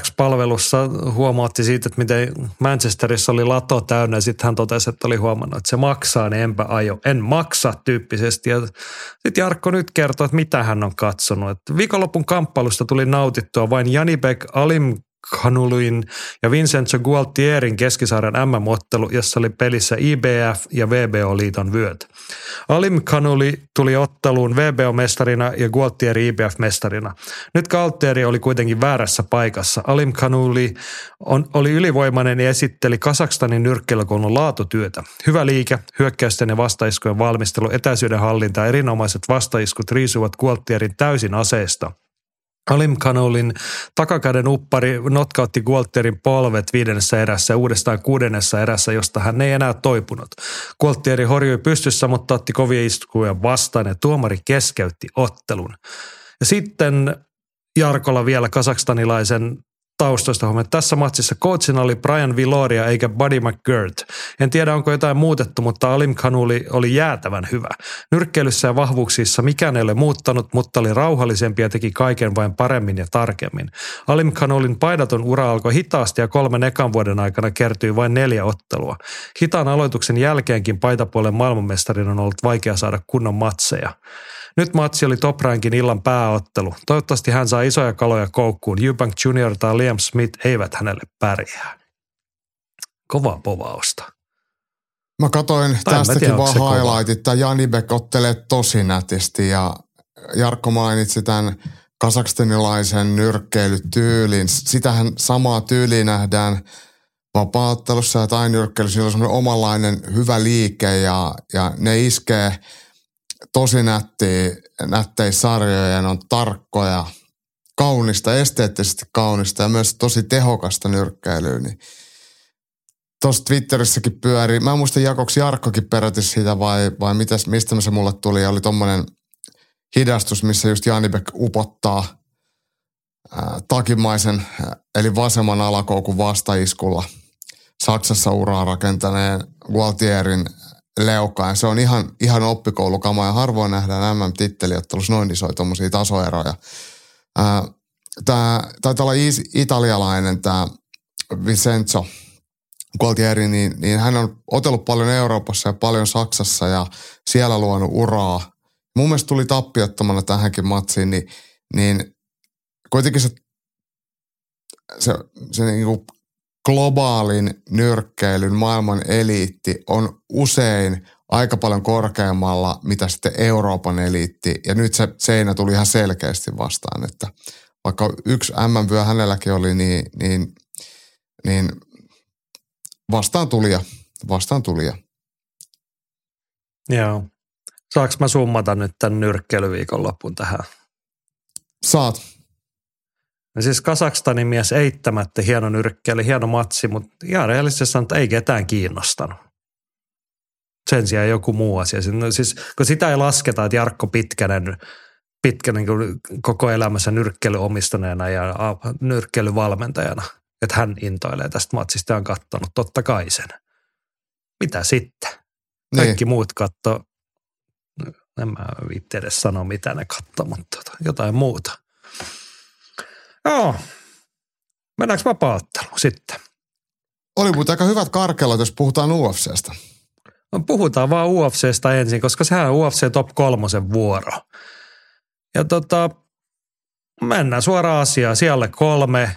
X-palvelussa huomautti siitä, että miten Manchesterissa oli lato täynnä ja sitten hän totesi, että oli huomannut, että se maksaa, niin enpä ajo. En maksa tyyppisesti. Ja sitten Jarkko nyt kertoo, että mitä hän on katsonut. Että viikonlopun kamppailusta tuli nautittua vain Janibek Alim Kanuluin ja Vincenzo Gualtierin keskisarjan MM-ottelu, jossa oli pelissä IBF ja VBO-liiton vyöt. Alim Kanuli tuli otteluun VBO-mestarina ja Gualtieri IBF-mestarina. Nyt Gualtieri oli kuitenkin väärässä paikassa. Alim Kanuli on, oli ylivoimainen ja esitteli Kasakstanin nyrkkeilykoulun laatutyötä. Hyvä liike, hyökkäysten ja vastaiskujen valmistelu, etäisyyden hallinta erinomaiset vastaiskut riisuvat Gualtierin täysin aseesta – Alim Kanolin takakäden uppari notkautti Gualtierin polvet viidennessä erässä ja uudestaan kuudennessa erässä, josta hän ei enää toipunut. Gualtieri horjui pystyssä, mutta otti kovia iskuja vastaan ja tuomari keskeytti ottelun. Ja sitten Jarkolla vielä kasakstanilaisen taustoista huomioon. Tässä matsissa coachina oli Brian Viloria eikä Buddy McGirt. En tiedä, onko jotain muutettu, mutta Alim Kanuli oli jäätävän hyvä. Nyrkkeilyssä ja vahvuuksissa mikään ei ole muuttanut, mutta oli rauhallisempi ja teki kaiken vain paremmin ja tarkemmin. Alim Kanulin paidaton ura alkoi hitaasti ja kolmen ekan vuoden aikana kertyi vain neljä ottelua. Hitaan aloituksen jälkeenkin paitapuolen maailmanmestarin on ollut vaikea saada kunnon matseja. Nyt matsi oli top rankin illan pääottelu. Toivottavasti hän saa isoja kaloja koukkuun. Eubank Jr. tai Liam Smith eivät hänelle pärjää. Kovaa povausta. Mä katoin Tai mä tästäkin tiedä, vaan kova. highlightit. Tämä Janibek ottelee tosi nätisti ja Jarkko mainitsi tämän kasakstanilaisen nyrkkeilytyylin. Sitähän samaa tyyliä nähdään vapaattelussa ja tai nyrkkeilyssä. Sillä on semmoinen omanlainen hyvä liike ja, ja ne iskee tosi nättiä, nättejä sarjoja ja ne on tarkkoja, kaunista, esteettisesti kaunista ja myös tosi tehokasta nyrkkeilyä. Niin tuossa Twitterissäkin pyörii. Mä en muista Jakoksi Jarkkokin peräti siitä vai, vai mitäs, mistä se mulle tuli. Oli tommonen hidastus, missä just Janibek upottaa ää, takimaisen, eli vasemman alakoukun vastaiskulla Saksassa uraa rakentaneen Gualtierin leukaan. Se on ihan, ihan oppikoulukama ja harvoin nähdään MM-titteliottelussa noin isoja tommosia tasoeroja. Tämä taitaa olla italialainen tämä Vincenzo Gualtieri, niin, niin hän on otellut paljon Euroopassa ja paljon Saksassa ja siellä luonut uraa. Mun mielestä tuli tappiottomana tähänkin matsiin, niin, niin kuitenkin se, se, se niin kuin globaalin nyrkkeilyn maailman eliitti on usein aika paljon korkeammalla, mitä sitten Euroopan eliitti. Ja nyt se seinä tuli ihan selkeästi vastaan, että vaikka yksi MM-vyö hänelläkin oli, niin, niin, niin vastaan tulija, vastaan tulija. Joo. Saanko mä summata nyt tämän nyrkkeilyviikon lopun tähän? Saat. Ja siis Kasakstanin mies eittämättä hieno nyrkkeily, hieno matsi, mutta ihan rehellisesti sanoen, että ei ketään kiinnostanut. Sen sijaan joku muu asia. No siis, kun sitä ei lasketa, että Jarkko Pitkänen, Pitkänen koko elämänsä nyrkkeily omistaneena ja a- nyrkkeilyvalmentajana, että hän intoilee tästä matsista ja on kattonut totta kai sen. Mitä sitten? Niin. Kaikki muut katto, en mä viitti edes sanoa mitä ne katto, mutta tota, jotain muuta. Joo. Mennäänkö vapaatteluun sitten? Oli muuten aika hyvät karkelot, jos puhutaan UFCstä. No, puhutaan vaan UFCstä ensin, koska sehän on UFC Top kolmosen vuoro. Ja tota, mennään suoraan asiaan. Siellä kolme.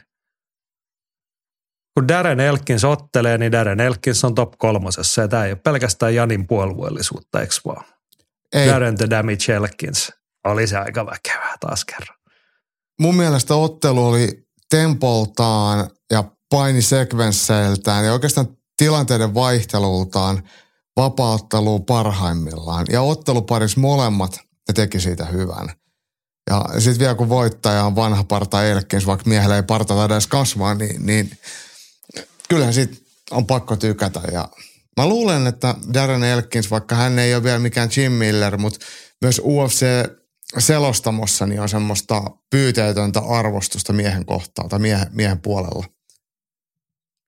Kun Darren Elkins ottelee, niin Darren Elkins on top kolmosessa. Ja tämä ei ole pelkästään Janin puolueellisuutta, eikö vaan? Ei, Darren the Damage Elkins. Oli se aika väkevää taas kerran. Mun mielestä ottelu oli tempoltaan ja painisekvensseiltään ja oikeastaan tilanteiden vaihtelultaan vapauttelu parhaimmillaan. Ja otteluparissa molemmat ne teki siitä hyvän. Ja sitten vielä kun voittaja on vanha parta Elkins, vaikka miehellä ei parta edes kasvaa, niin, niin kyllähän siitä on pakko tykätä. Ja mä luulen, että Darren Elkins, vaikka hän ei ole vielä mikään Jim Miller, mutta myös UFC selostamossa niin on semmoista pyyteetöntä arvostusta miehen kohtaan tai miehen, miehen puolella.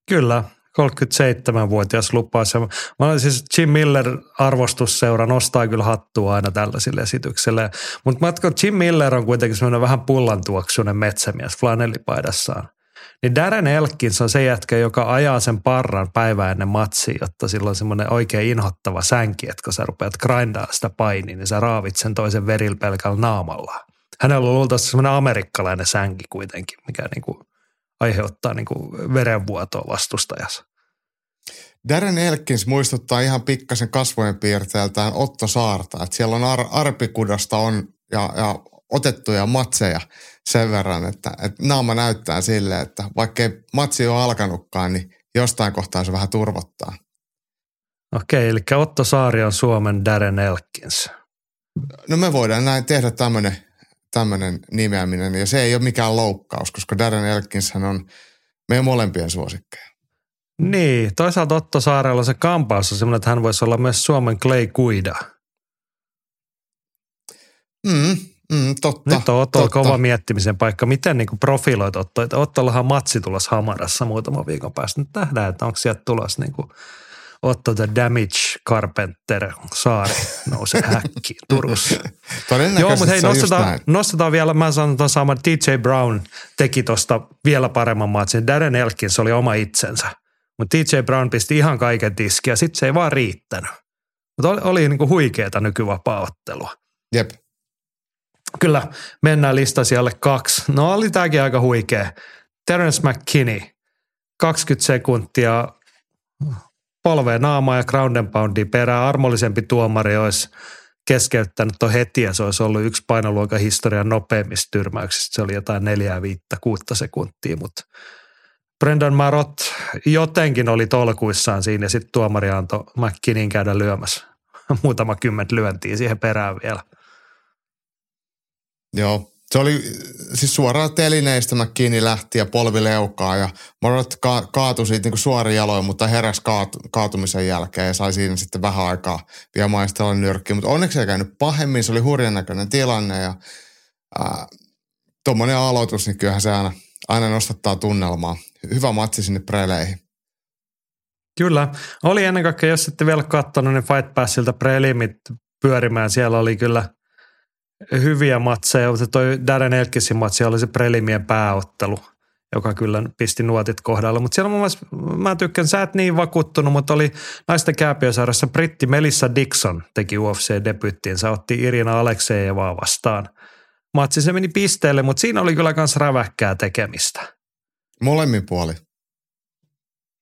Kyllä, 37-vuotias lupaus. Ja Mä olen siis Jim Miller arvostusseura nostaa kyllä hattua aina tällaisille esityksille. Mutta matko Jim Miller on kuitenkin semmoinen vähän pullantuoksuinen metsämies flanellipaidassaan. Niin Darren Elkins on se jätkä, joka ajaa sen parran päivää ennen matsia, jotta sillä on semmoinen oikein inhottava sänki, että kun sä rupeat grindaa sitä painia, niin sä raavit sen toisen verillä pelkällä naamalla. Hänellä on luultavasti semmoinen amerikkalainen sänki kuitenkin, mikä niinku aiheuttaa niinku verenvuotoa vastustajassa. Darren Elkins muistuttaa ihan pikkasen kasvojen piirteeltään Otto Saarta, että siellä on ar- arpikudasta on ja, ja otettuja matseja sen verran, että, että naama näyttää sille, että vaikka ei matsi ole alkanutkaan, niin jostain kohtaa se vähän turvottaa. Okei, eli Otto Saari on Suomen Darren Elkins. No me voidaan näin tehdä tämmöinen tämmönen nimeäminen, ja se ei ole mikään loukkaus, koska Darren Elkins on meidän molempien suosikkeja. Niin, toisaalta Otto Saarella se kampaus on semmoinen, että hän voisi olla myös Suomen Clay Guida. Mm, Mm, totta. Nyt on Ottolla kova miettimisen paikka. Miten niin profiloit Otto? Että Ottollahan matsi tulossa Hamarassa muutama viikon päästä. Nyt nähdään, että onko sieltä tulossa niin kuin Otto the Damage Carpenter saari nousee häkkiin Turussa. Joo, mutta hei, nostetaan, nostetaan vielä, mä sanon tuon saman, DJ Brown teki tuosta vielä paremman matsin. Darren Elkins oli oma itsensä, mutta DJ Brown pisti ihan kaiken tiskiä ja sitten se ei vaan riittänyt. Mutta oli, oli niin kuin huikeeta nykyvapaa-ottelua. Jep. Kyllä, mennään listasijalle kaksi. No oli tämäkin aika huikea. Terence McKinney, 20 sekuntia polveen naamaa ja ground and poundia perään. Armollisempi tuomari olisi keskeyttänyt tuon heti ja se olisi ollut yksi painoluokan historian nopeimmista tyrmäyksistä. Se oli jotain neljää, viittä, kuutta sekuntia, mutta Brendan Marot jotenkin oli tolkuissaan siinä ja sitten tuomari antoi McKinnin käydä lyömässä muutama kymmentä lyöntiä siihen perään vielä. Joo, se oli siis suoraan telineistä McKinney lähti ja polvi leukaa ja Marot ka- kaatui siitä niin suorin jaloin, mutta heräsi kaat- kaatumisen jälkeen ja sai siinä sitten vähän aikaa vielä maistella nyrkkiä. Mutta onneksi ei käynyt pahemmin, se oli hurjan näköinen tilanne ja tuommoinen aloitus, niin kyllähän se aina, aina nostattaa tunnelmaa. Hyvä matsi sinne preleihin. Kyllä. Oli ennen kaikkea, jos ette vielä katsonut, niin Fight Passilta prelimit pyörimään. Siellä oli kyllä – hyviä matseja, mutta toi Darren Elkisin matsi oli se prelimien pääottelu, joka kyllä pisti nuotit kohdalla. Mutta siellä mun mielestä, mä tykkään, sä et niin vakuuttunut, mutta oli naisten kääpiösarjassa britti Melissa Dixon teki UFC-debyttiin. Sä otti Irina Aleksejevaa vastaan. Matsi se meni pisteelle, mutta siinä oli kyllä myös räväkkää tekemistä. Molemmin puoli.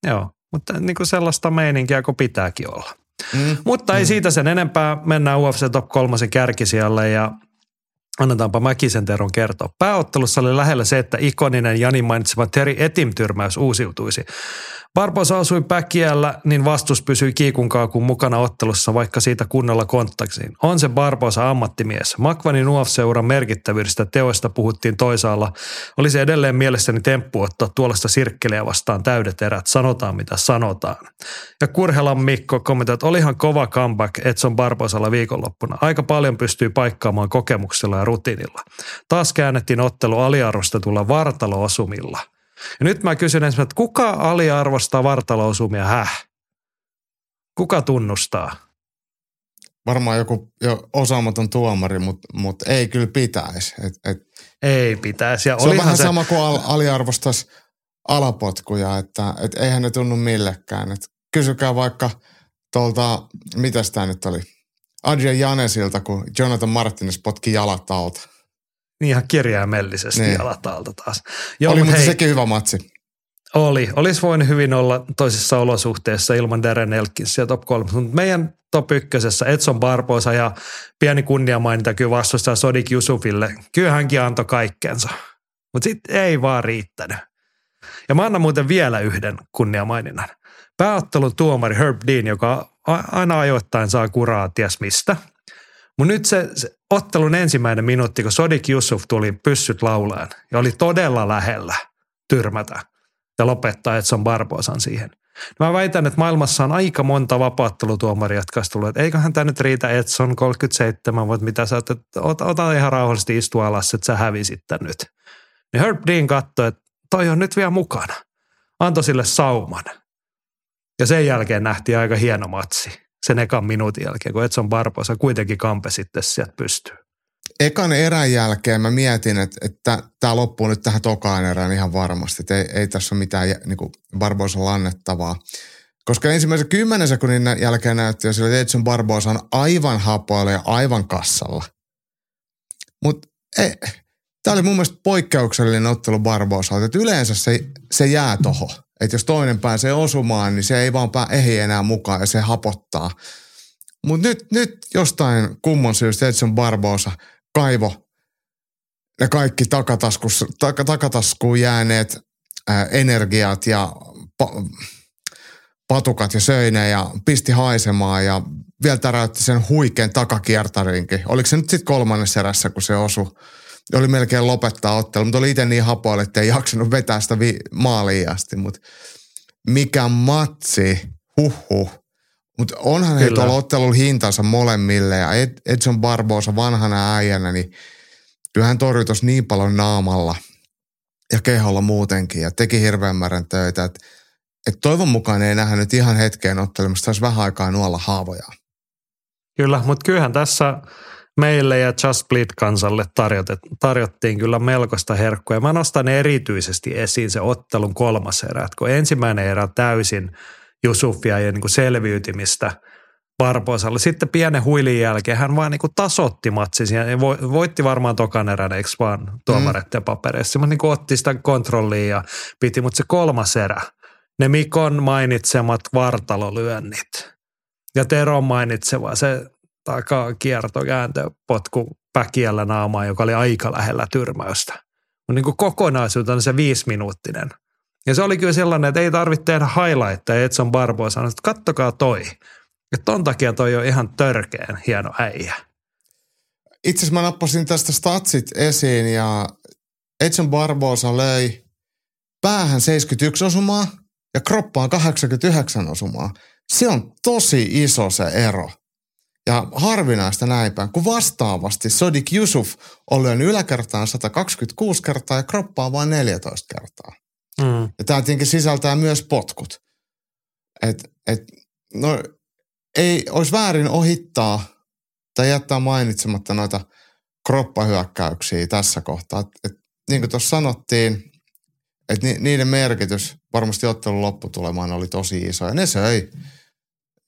Joo, mutta niin kuin sellaista meininkiä kuin pitääkin olla. Mm. Mutta ei mm. siitä sen enempää. Mennään UFC Top 3 kärkisijalle ja Annetaanpa Mäkisen Teron kertoa. Pääottelussa oli lähellä se, että ikoninen Jani mainitsema Teri Etim-tyrmäys uusiutuisi. Barbosa osui päkiällä, niin vastus pysyi kiikunkaakun mukana ottelussa, vaikka siitä kunnolla kontaktiin. On se Barbosa ammattimies. Makvanin UFC-uran merkittävyydestä teoista puhuttiin toisaalla. Olisi edelleen mielestäni temppu ottaa tuollaista sirkkeliä vastaan täydet erät. Sanotaan mitä sanotaan. Ja Kurhelan Mikko kommentoi, että olihan kova comeback Edson Barbosalla viikonloppuna. Aika paljon pystyy paikkaamaan kokemuksella ja rutiinilla. Taas käännettiin ottelu aliarvostetulla vartaloosumilla – ja nyt mä kysyn ensin, että kuka aliarvostaa vartalousumia? Häh? Kuka tunnustaa? Varmaan joku jo osaamaton tuomari, mutta mut ei kyllä pitäisi. Et, et, ei pitäisi. Ja se on vähän se... sama kuin al, aliarvostaisi alapotkuja, että et eihän ne tunnu millekään. Et kysykää vaikka tuolta, mitä tämä nyt oli, Adrian Janesilta, kun Jonathan Martinez potki jalat alta. Niin ihan kirjaimellisesti niin. alatalta taas. Joo, oli mutta hei, sekin hyvä matsi. Oli. Olisi voinut hyvin olla toisissa olosuhteissa ilman Darren Elkinsia top 3. Mutta meidän top ykkösessä Edson Barbosa ja pieni kunnia mainita kyllä vastustaa Sodik Jusufille. Kyllä hänkin antoi kaikkensa. Mutta sitten ei vaan riittänyt. Ja mä annan muuten vielä yhden kunniamaininnan. Pääottelun tuomari Herb Dean, joka aina ajoittain saa kuraa ties mistä – mutta nyt se, se ottelun ensimmäinen minuutti, kun Sodik Yusuf tuli pyssyt laulaan ja oli todella lähellä tyrmätä ja lopettaa Edson Barbosan siihen. Mä väitän, että maailmassa on aika monta vapaattelutuomaria, jotka tullut, että eiköhän tämä nyt riitä Edson 37, mutta mitä sä oot, ota, ota ihan rauhallisesti istua alas, että sä hävisit tämän nyt. Niin Herb Dean katsoi, että toi on nyt vielä mukana. Antoi sille sauman. Ja sen jälkeen nähtiin aika hieno matsi sen ekan minuutin jälkeen, kun Edson Barbosa kuitenkin kampe sitten sieltä pystyy. Ekan erän jälkeen mä mietin, että, että tämä loppuu nyt tähän tokaan erään ihan varmasti. Että ei, ei tässä ole mitään niin kuin lannettavaa. Koska ensimmäisen kymmenen sekunnin jälkeen näytti jo sillä, että Edson Barbosa on aivan hapoilla ja aivan kassalla. Mutta tämä oli mun mielestä poikkeuksellinen ottelu Barbosa. Että yleensä se, se jää toho. Että jos toinen pääsee osumaan, niin se ei vaan pää, ehdi enää mukaan ja se hapottaa. Mutta nyt, nyt jostain kummon syystä Edson Barbosa kaivo ne kaikki taka, takataskuun jääneet ää, energiat ja pa, patukat ja söi ne ja pisti haisemaan ja vielä täräytti sen huikean takakiertarinkin. Oliko se nyt sitten kolmannessa erässä, kun se osui oli melkein lopettaa ottelu, mutta oli itse niin hapoilla, että ei jaksanut vetää sitä vi- maaliin asti. Mutta mikä matsi, huhhuh. Mutta onhan Kyllä. he tuolla ottelun hintansa molemmille ja Ed- Edson Barbosa vanhana äijänä, niin kyllä hän torjui tuossa niin paljon naamalla ja keholla muutenkin ja teki hirveän määrän töitä, että et toivon mukaan ei nähdä nyt ihan hetkeen ottelemassa, taas vähän aikaa nuolla haavoja. Kyllä, mutta kyllähän tässä meille ja Just Bleed-kansalle tarjottiin kyllä melkoista herkkua. Ja mä nostan erityisesti esiin se ottelun kolmas erä, kun ensimmäinen erä täysin Jusufia ja niin kuin selviytymistä Barbosalle. Sitten pienen huilin jälkeen hän vaan niin kuin tasotti matsin ja voitti varmaan tokan erän, eikö vaan tuomareiden mm. papereissa. Mutta niin kuin otti sitä kontrollia ja piti, mutta se kolmas erä, ne Mikon mainitsemat vartalolyönnit ja Teron mainitseva se takaa kierto, kääntö, potku päkiällä naamaan, joka oli aika lähellä tyrmäystä. Mutta niin kuin kokonaisuutena se viisiminuuttinen. Ja se oli kyllä sellainen, että ei tarvitse tehdä highlightteja. Edson Barbo sanoi, että kattokaa toi. Ja ton takia toi on ihan törkeen hieno äijä. Itse asiassa mä nappasin tästä statsit esiin ja Edson Barbosa löi päähän 71 osumaa ja kroppaan 89 osumaa. Se on tosi iso se ero. Ja harvinaista näinpä, kun vastaavasti Sodik Yusuf on lyönyt yläkertaan 126 kertaa ja kroppaa vain 14 kertaa. Mm. Ja tämä tietenkin sisältää myös potkut. Et, et, no, ei olisi väärin ohittaa tai jättää mainitsematta noita kroppahyökkäyksiä tässä kohtaa. Et, et, niin kuin tuossa sanottiin, että ni, niiden merkitys varmasti ottelun lopputulemaan oli tosi iso. Ja ne söi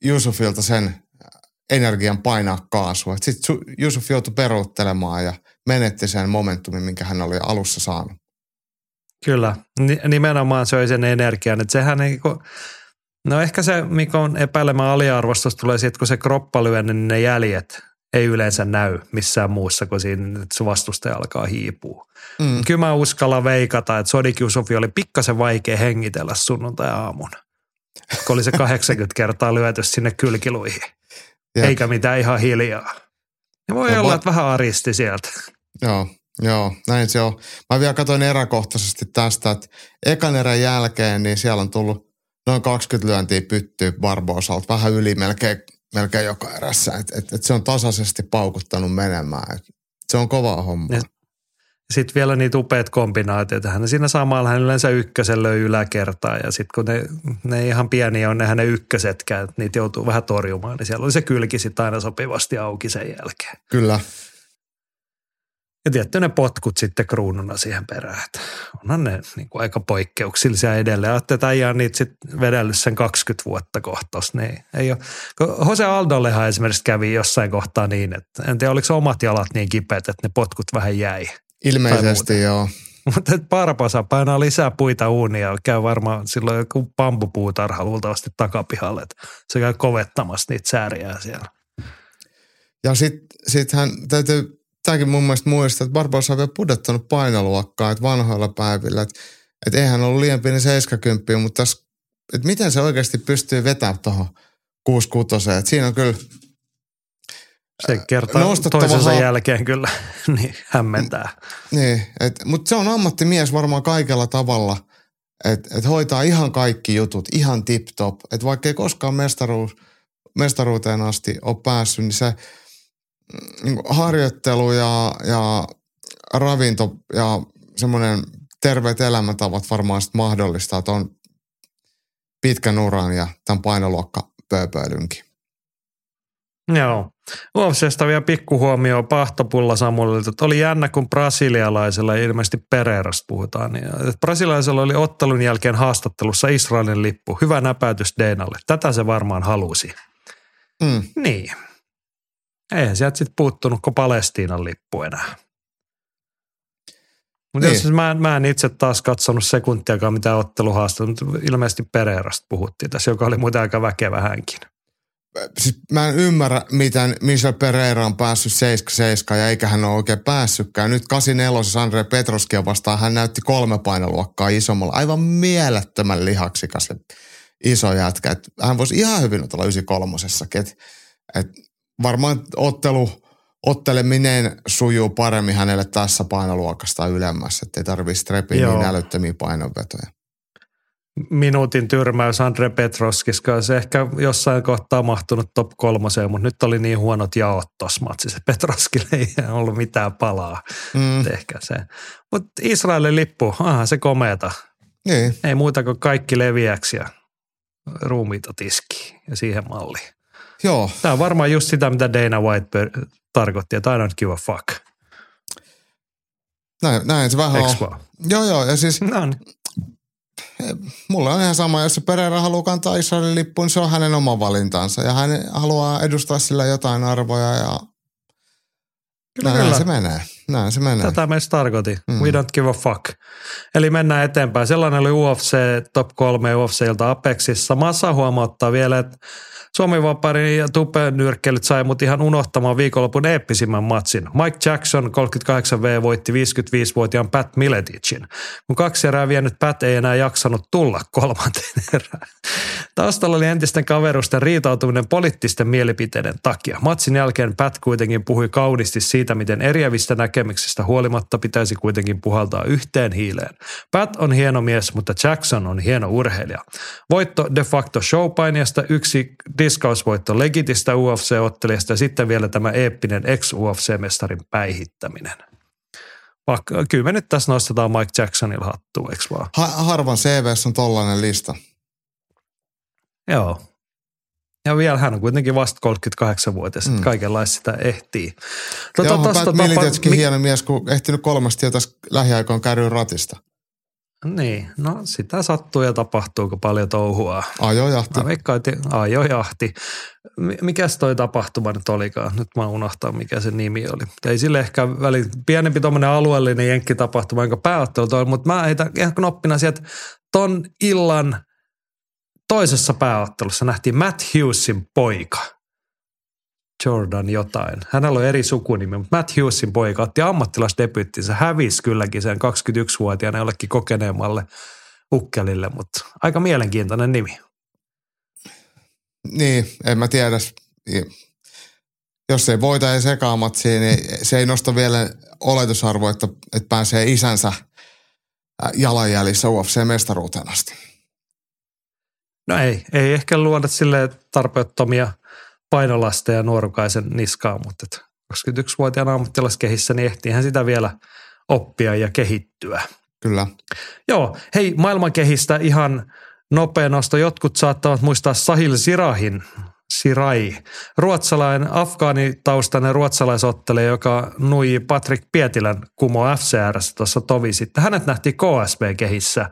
Jusufilta sen energian painaa kaasua. Sitten Jusuf joutui peruuttelemaan ja menetti sen momentumin, minkä hän oli alussa saanut. Kyllä, nimenomaan söi sen energian. Että sehän ei, no ehkä se, mikä on epäilemään aliarvostus, tulee siitä, kun se kroppa lyö, niin ne jäljet ei yleensä näy missään muussa kuin siinä, että se vastustaja alkaa hiipua. Mm. Kyllä mä uskallan veikata, että Sodik Jusufi oli pikkasen vaikea hengitellä sunnuntai-aamuna. Kun oli se 80 kertaa lyöty sinne kylkiluihin. Jep. eikä mitään ihan hiljaa. Ja voi ja olla, va- että vähän aristi sieltä. Joo, joo, näin se on. Mä vielä katsoin eräkohtaisesti tästä, että ekan erän jälkeen niin siellä on tullut noin 20 lyöntiä pyttyä Barbosalta, vähän yli melkein, melkein joka erässä. Et, et, et se on tasaisesti paukuttanut menemään. Et se on kovaa hommaa. Ja sitten vielä niitä upeat kombinaatioita. Hän siinä samalla hän yleensä ykkösen löi yläkertaa ja sitten kun ne, ne ihan pieniä on, ne ykkösetkään, että niitä joutuu vähän torjumaan, niin siellä oli se kylki sitten aina sopivasti auki sen jälkeen. Kyllä. Ja tietty ne potkut sitten kruununa siihen perään. Että onhan ne niin kuin aika poikkeuksellisia edelleen. Ajattelee, että niitä sitten vedellyt sen 20 vuotta kohtos. Niin ei ole. Jose Aldollehan esimerkiksi kävi jossain kohtaa niin, että en tiedä oliko omat jalat niin kipeät, että ne potkut vähän jäi. Ilmeisesti joo. Mutta Parpasa painaa lisää puita uunia. Käy varmaan silloin joku bambupuutarha luultavasti takapihalle. Että se käy kovettamassa niitä sääriä siellä. Ja sitten sit hän täytyy, tämäkin mun mielestä muistaa, että Barbosa on vielä pudottanut painoluokkaa, että vanhoilla päivillä. Että, että eihän ollut liian pieni 70, mutta tässä, että miten se oikeasti pystyy vetämään tuohon 66 että siinä on kyllä se kertaa toisensa ha- jälkeen kyllä niin hämmentää. Niin, mutta se on ammattimies varmaan kaikella tavalla, että et hoitaa ihan kaikki jutut, ihan tip-top. Että vaikka ei koskaan mestaruus, mestaruuteen asti ole päässyt, niin se niin harjoittelu ja, ja ravinto ja semmoinen terveet elämäntavat varmaan sitten mahdollistaa tuon pitkän uran ja tämän painoluokka pööpöilynkin. Joo. UFCstä vielä pikkuhuomio Pahtopulla Samulilta, että oli jännä, kun brasilialaisella, ilmeisesti Pereirasta puhutaan, niin että brasilialaisella oli ottelun jälkeen haastattelussa Israelin lippu. Hyvä näpäytys Deenalle. Tätä se varmaan halusi. Mm. Niin. Eihän sieltä sitten puuttunut kuin Palestiinan lippu enää. Mutta niin. jos mä, mä en itse taas katsonut sekuntiakaan mitään otteluhaastattelua, mutta ilmeisesti Pereirasta puhuttiin tässä, joka oli muuten aika väkevä hänkin siis mä en ymmärrä, miten Michel Pereira on päässyt 7-7 ja eikä hän ole oikein päässytkään. Nyt 84 Andre Petroskia vastaan hän näytti kolme painoluokkaa isommalla. Aivan mielettömän lihaksikas ja iso jätkä. Et hän voisi ihan hyvin olla 93 et, et varmaan ottelu, otteleminen sujuu paremmin hänelle tässä painoluokasta ylemmässä, ettei tarvitse strepiä niin älyttömiä painonvetoja. Minuutin tyrmäys Andre Petroskissa. Se ehkä jossain kohtaa mahtunut top kolmoseen, mutta nyt oli niin huonot jaot tuossa matsissa. Petroskille ei ollut mitään palaa. Mm. Ehkä se. Mutta Israelin lippu, aha se komeeta. Niin. Ei muuta kuin kaikki leviäksi ja ruumiita tiskiin ja siihen malliin. Joo. Tämä on varmaan just sitä, mitä Dana White tarkoitti, että I don't give a fuck. Näin, näin se vähän Eks on. vaan? Joo, joo. Ja siis No niin. Mulla on ihan sama, jos se Pereira haluaa kantaa Israelin lippuun, se on hänen oma valintansa. Ja hän haluaa edustaa sillä jotain arvoja ja Kyllä, näin kyllä. se menee. Näin se menee. Tätä meistä tarkoitin. Mm. We don't give a fuck. Eli mennään eteenpäin. Sellainen oli UFC Top 3 UFC-ilta Apexissa. Massa huomauttaa vielä, että Suomi Vapari ja Tupe nyrkkeilyt sai mut ihan unohtamaan viikonlopun eeppisimmän matsin. Mike Jackson 38V voitti 55-vuotiaan Pat Mileticin. Kun kaksi erää vienyt Pat ei enää jaksanut tulla kolmanteen erään. Taustalla oli entisten kaverusten riitautuminen poliittisten mielipiteiden takia. Matsin jälkeen Pat kuitenkin puhui kauniisti siitä, miten eriävistä näkemyksistä huolimatta pitäisi kuitenkin puhaltaa yhteen hiileen. Pat on hieno mies, mutta Jackson on hieno urheilija. Voitto de facto showpainiasta, yksi diskausvoitto legitistä UFC-ottelijasta ja sitten vielä tämä eeppinen ex-UFC-mestarin päihittäminen. Vaikka, kyllä me nyt tässä nostetaan Mike Jacksonilla hattua, eikö vaan? Ha- harvan CVS on tollainen lista. Joo. Ja vielä hän on kuitenkin vasta 38-vuotias, mm. kaikenlaista sitä ehtii. Tota, Joo, Pat Militetskin mi- hieno mies, kun ehtinyt kolmesti jo tässä lähiaikoin ratista. Niin, no sitä sattuu ja tapahtuu, kun paljon touhua. Ajojahti. Mä veikkaan, että ajojahti. Mi- Mikäs toi tapahtuma nyt olikaan? Nyt mä unohtan, mikä se nimi oli. Ei sille ehkä väli, pienempi tuommoinen alueellinen jenkkitapahtuma, jonka pääottelu toi, mutta mä heitän ihan knoppina sieltä ton illan toisessa pääottelussa nähtiin Matt Hughesin poika. Jordan jotain. Hänellä on eri sukunimi, mutta Matt Hughesin poika otti ammattilaisdebyyttinsä. Hävisi kylläkin sen 21-vuotiaana jollekin kokeneemmalle ukkelille, mutta aika mielenkiintoinen nimi. Niin, en mä tiedä. Jos ei voita ja sekaamatsiin, niin se ei nosta vielä oletusarvoa, että, että pääsee isänsä jalanjäljissä UFC-mestaruuteen asti. No ei, ei ehkä luoda sille tarpeettomia painolasteja nuorukaisen niskaan, mutta et 21-vuotiaana ammattilaskehissä niin ehtiihän sitä vielä oppia ja kehittyä. Kyllä. Joo, hei maailmankehistä ihan nopea nosto. Jotkut saattavat muistaa Sahil Sirahin, Sirai, ruotsalainen, afgaanitaustainen ruotsalaisottelija, joka nui Patrick Pietilän kumo FCRssä tuossa tovi sitten. Hänet nähtiin KSB-kehissä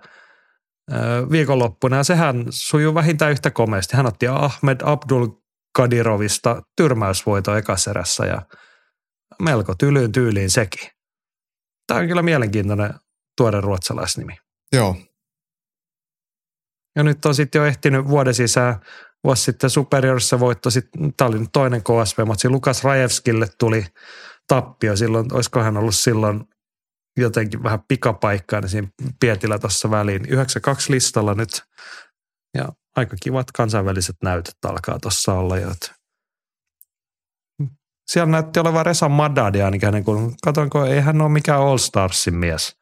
viikonloppuna ja sehän sujuu vähintään yhtä komeasti. Hän otti Ahmed Abdul Kadirovista tyrmäysvoito ekaserässä ja melko tylyyn tyyliin sekin. Tämä on kyllä mielenkiintoinen tuore ruotsalaisnimi. Joo. Ja nyt on sitten jo ehtinyt vuoden sisään, vuosi sitten Superiorissa voitto, tämä oli nyt toinen KSV-matsi, Lukas Rajevskille tuli tappio silloin, olisiko hän ollut silloin jotenkin vähän pikapaikkaa, niin siinä Pietilä tuossa väliin. 92 listalla nyt ja aika kivat kansainväliset näytöt alkaa tuossa olla jo. Siellä näytti olevan Resa Madadi ainakin hänen, kun katsonko, ei hän ole mikään All Starsin mies.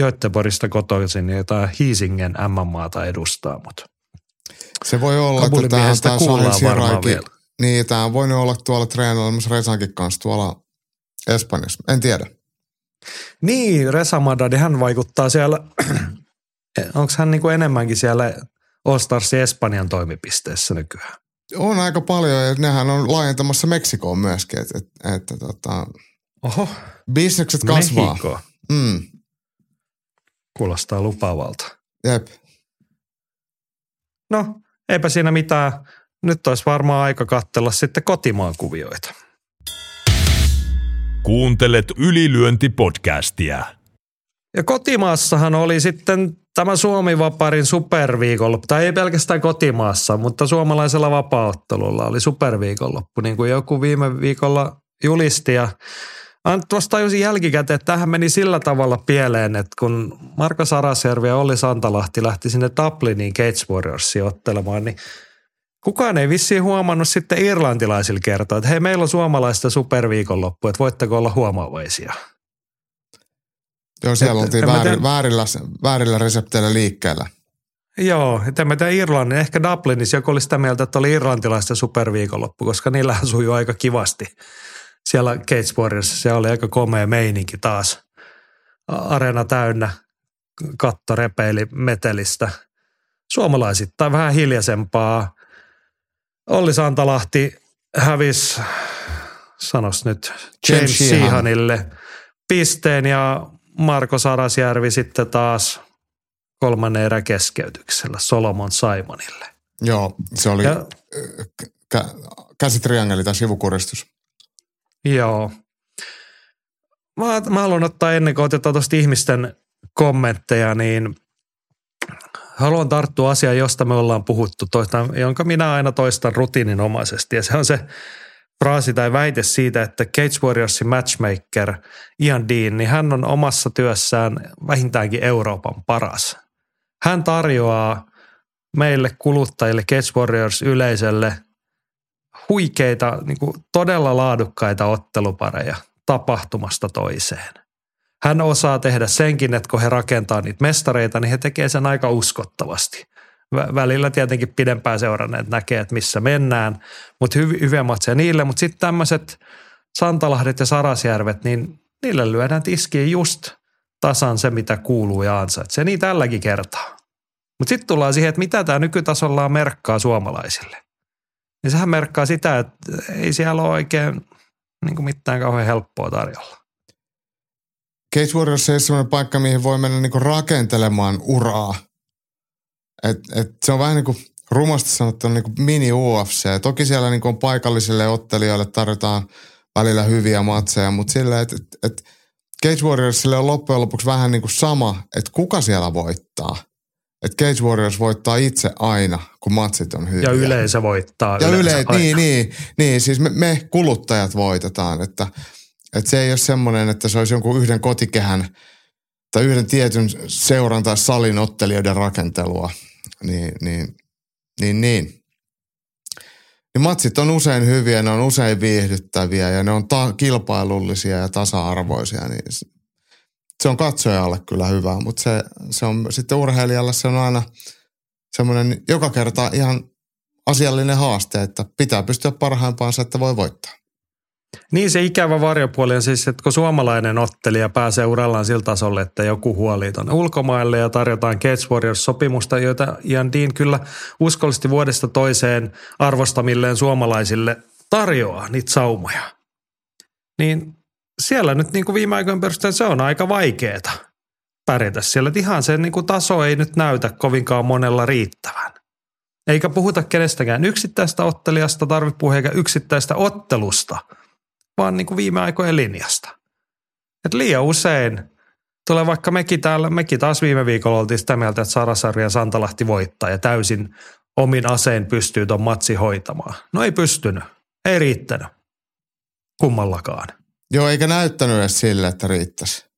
Göteborgista kotoisin, niin jotain Hiisingen MMA-maata edustaa, mutta Se voi olla, että tämä, tämä kuullaan varmaan vielä. niin tämä on voinut olla tuolla treenailemassa Resankin kanssa tuolla Espanjassa. En tiedä. Niin, Resa Madadi, hän vaikuttaa siellä, onko hän niin kuin enemmänkin siellä All Starsin Espanjan toimipisteessä nykyään? On aika paljon ja nehän on laajentamassa Meksikoon myöskin, että, että, että tota, Oho, bisnekset kasvaa. Mehiko. Mm, Kuulostaa lupaavalta. jep. No, eipä siinä mitään. Nyt olisi varmaan aika katsella sitten kotimaan kuvioita. Kuuntelet ylilyöntipodcastia. Ja kotimaassahan oli sitten tämä Suomi-vaparin superviikonloppu, tai ei pelkästään kotimaassa, mutta suomalaisella vapaaottelulla oli superviikonloppu, niin kuin joku viime viikolla julisti. Ja tuosta tajusin jälkikäteen, että tähän meni sillä tavalla pieleen, että kun Marko Sarasjärvi ja Olli Santalahti lähti sinne Dubliniin Cage Warriorsiin ottelemaan, niin kukaan ei vissiin huomannut sitten irlantilaisilla kertoa, että hei, meillä on suomalaista superviikonloppu, että voitteko olla huomaavaisia. Joo, siellä Et- oltiin en mä väärillä, väärillä, resepteillä liikkeellä. Joo, että mä Irlannin, ehkä Dublinissa joku oli sitä mieltä, että oli irlantilaista superviikonloppu, koska niillä sujuu aika kivasti. Siellä Cage Warriorsissa se oli aika komea meininki taas. Areena täynnä, katto repeili metelistä. Suomalaisittain vähän hiljaisempaa. Olli Santalahti hävis, sanos nyt, James, James Seahanille pisteen ja Marko Sarasjärvi sitten taas kolmannen erä keskeytyksellä Solomon Simonille. Joo, se oli ja, kä- käsitriangeli tai sivukuristus. Joo. Mä, mä haluan ottaa ennen kuin otetaan tuosta ihmisten kommentteja, niin haluan tarttua asiaan, josta me ollaan puhuttu, toista, jonka minä aina toistan rutiininomaisesti. Ja se on se fraasi tai väite siitä, että Cage Warriorsin matchmaker Ian Dean, niin hän on omassa työssään vähintäänkin Euroopan paras. Hän tarjoaa meille kuluttajille, Cage Warriors yleisölle huikeita, niin kuin todella laadukkaita ottelupareja tapahtumasta toiseen. Hän osaa tehdä senkin, että kun he rakentaa niitä mestareita, niin he tekee sen aika uskottavasti. Välillä tietenkin pidempään seuranneet näkee, että missä mennään, mutta hyv- hyviä matseja niille. Mutta sitten tämmöiset Santalahdet ja Sarasjärvet, niin niille lyödään tiskiin just tasan se, mitä kuuluu ja ansaitsee. Niin tälläkin kertaa. Mutta sitten tullaan siihen, että mitä tämä nykytasolla merkkaa suomalaisille. Niin sehän merkkaa sitä, että ei siellä ole oikein niin kuin mitään kauhean helppoa tarjolla. Cage Warriors on sellainen paikka, mihin voi mennä niin rakentelemaan uraa. Et, et se on vähän niin kuin rumasti sanottuna niin kuin mini UFC. Toki siellä niin kuin paikallisille ottelijoille tarjotaan välillä hyviä matseja, mutta silleen, että et, et Cage Warriorsille on loppujen lopuksi vähän niin kuin sama, että kuka siellä voittaa. Että Cage Warriors voittaa itse aina, kun matsit on hyviä. Ja yleisö voittaa. Ja yleensä yle, niin, niin, niin, siis me, me kuluttajat voitetaan, että – että se ei ole semmoinen, että se olisi jonkun yhden kotikehän tai yhden tietyn seuran tai salin ottelijoiden rakentelua. Niin, niin, niin, niin. Niin matsit on usein hyviä, ne on usein viihdyttäviä ja ne on ta- kilpailullisia ja tasa-arvoisia. Niin se on katsojalle kyllä hyvä, mutta se, se on sitten urheilijalle se on aina semmoinen joka kerta ihan asiallinen haaste, että pitää pystyä parhaimpaansa, että voi voittaa. Niin se ikävä varjopuoli on siis, että kun suomalainen ottelija pääsee urallaan sillä tasolle, että joku huoli tuonne ulkomaille ja tarjotaan Cage Warriors-sopimusta, joita Ian Dean kyllä uskollisesti vuodesta toiseen arvostamilleen suomalaisille tarjoaa niitä saumoja. Niin siellä nyt niin kuin viime aikojen perusteella se on aika vaikeeta pärjätä siellä. Että ihan se niin kuin taso ei nyt näytä kovinkaan monella riittävän. Eikä puhuta kenestäkään yksittäistä ottelijasta, tarvitse puhua eikä yksittäistä ottelusta – vaan niin kuin viime aikojen linjasta. Et liian usein tulee vaikka mekin täällä, mekin taas viime viikolla oltiin sitä mieltä, että Sarasarja ja Santalahti voittaa ja täysin omin aseen pystyy tuon matsi hoitamaan. No ei pystynyt, ei riittänyt kummallakaan. Joo, eikä näyttänyt edes sille, että riittäisi.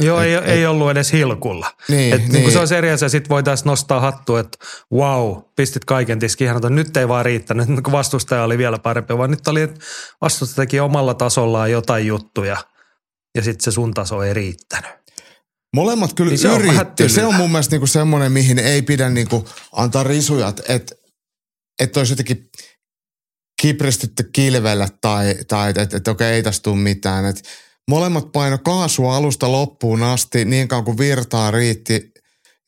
Joo, et, ei, et, ei ollut edes hilkulla. Niin, et, niin. niin. Kun se olisi eri asia, sitten voitaisiin nostaa hattu, että wow, pistit kaiken tiskiin. Nyt ei vaan riittänyt, kun vastustaja oli vielä parempi, vaan nyt oli, että vastustaja teki omalla tasollaan jotain juttuja ja sitten se sun taso ei riittänyt. Molemmat kyllä niin se yritti. On se on mun mielestä niinku semmoinen, mihin ei pidä niinku antaa risuja, että et olisi jotenkin kipristytty kilvellä tai, tai että et, okei, ei tästä tule mitään. Että Molemmat paino kaasua alusta loppuun asti niin kauan kuin virtaa riitti.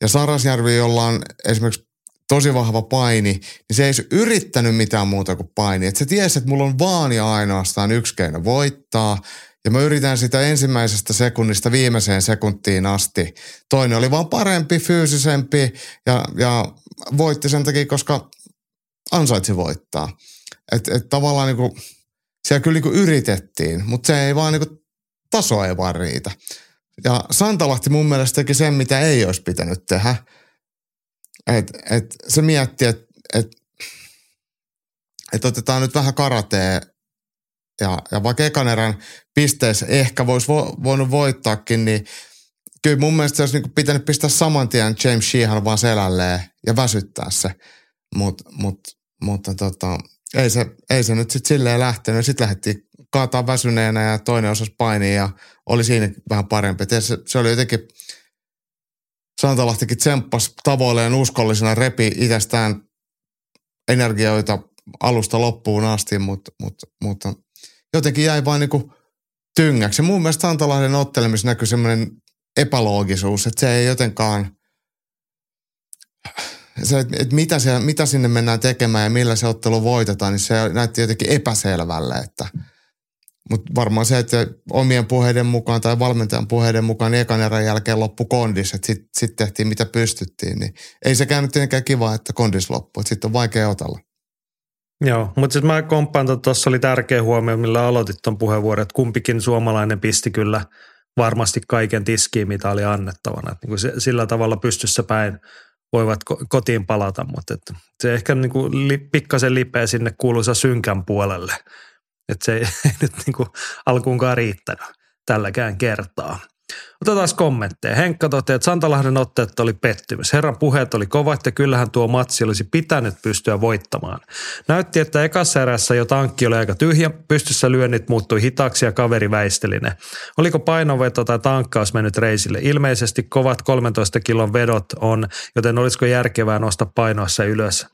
Ja Sarasjärvi, jolla on esimerkiksi tosi vahva paini, niin se ei yrittänyt mitään muuta kuin paini. Et se tiesi, että mulla on vaan ja ainoastaan yksi keino voittaa. Ja mä yritän sitä ensimmäisestä sekunnista viimeiseen sekuntiin asti. Toinen oli vaan parempi, fyysisempi ja, ja voitti sen takia, koska ansaitsi voittaa. Että et tavallaan niinku, siellä kyllä niinku yritettiin, mutta se ei vaan niinku taso ei vaan riitä. Ja Santalahti mun mielestä teki sen, mitä ei olisi pitänyt tehdä. Et, et se mietti, että et, et otetaan nyt vähän karatea ja, ja vaikka ekan erän pisteessä ehkä voisi vo, voinut voittaakin, niin kyllä mun mielestä se olisi niinku pitänyt pistää saman tien James Sheehan vaan selälleen ja väsyttää se. Mut, mut, mutta tota, ei se, ei se nyt sitten silleen lähtenyt. Sitten lähdettiin kaataa väsyneenä ja toinen osasi painia ja oli siinä vähän parempi. Se, se oli jotenkin, Santalahtikin tsemppas tavoilleen uskollisena, repi itsestään energioita alusta loppuun asti, mutta, mutta, mutta jotenkin jäi vain niin tyngäksi. Ja mun mielestä Santalahden ottelemisessa näkyy semmoinen epäloogisuus, että se ei jotenkaan, se, että mitä, se, mitä sinne mennään tekemään ja millä se ottelu voitetaan, niin se näytti jotenkin epäselvälle, että mutta varmaan se, että omien puheiden mukaan tai valmentajan puheiden mukaan niin ekan erän jälkeen loppu kondis, että sitten sit tehtiin mitä pystyttiin, niin ei se käynyt tietenkään kiva, että kondis loppui, sitten on vaikea otella. Joo, mutta siis mä komppaan, että tuossa oli tärkeä huomio, millä aloitit tuon puheenvuoron, että kumpikin suomalainen pisti kyllä varmasti kaiken tiskiin, mitä oli annettavana. Että niin kuin sillä tavalla pystyssä päin voivat kotiin palata, mutta että se ehkä niin kuin li, pikkasen lipeä sinne kuuluisa synkän puolelle. Että se ei, ei nyt niin kuin alkuunkaan riittänyt tälläkään kertaa. Otetaan kommentteja. Henkka toteaa, että Santalahden otteet oli pettymys. Herran puheet oli kovat ja kyllähän tuo matsi olisi pitänyt pystyä voittamaan. Näytti, että ekassa erässä jo tankki oli aika tyhjä, pystyssä lyönnit muuttui hitaaksi ja kaveri väisteli ne. Oliko painoveto tai tankkaus mennyt reisille? Ilmeisesti kovat 13 kilon vedot on, joten olisiko järkevää nostaa painoassa ylös?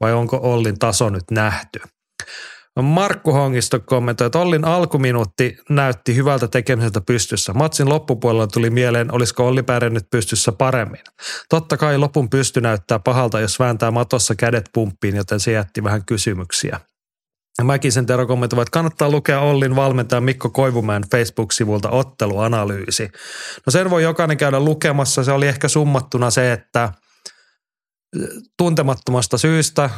Vai onko Ollin taso nyt nähty? Markku Hongisto kommentoi, että Ollin alkuminuutti näytti hyvältä tekemiseltä pystyssä. Matsin loppupuolella tuli mieleen, olisiko Olli pärjännyt pystyssä paremmin. Totta kai lopun pysty näyttää pahalta, jos vääntää matossa kädet pumppiin, joten se jätti vähän kysymyksiä. Mäkisen Tero kommentoi, että kannattaa lukea Ollin valmentajan Mikko Koivumäen Facebook-sivulta otteluanalyysi. No sen voi jokainen käydä lukemassa. Se oli ehkä summattuna se, että tuntemattomasta syystä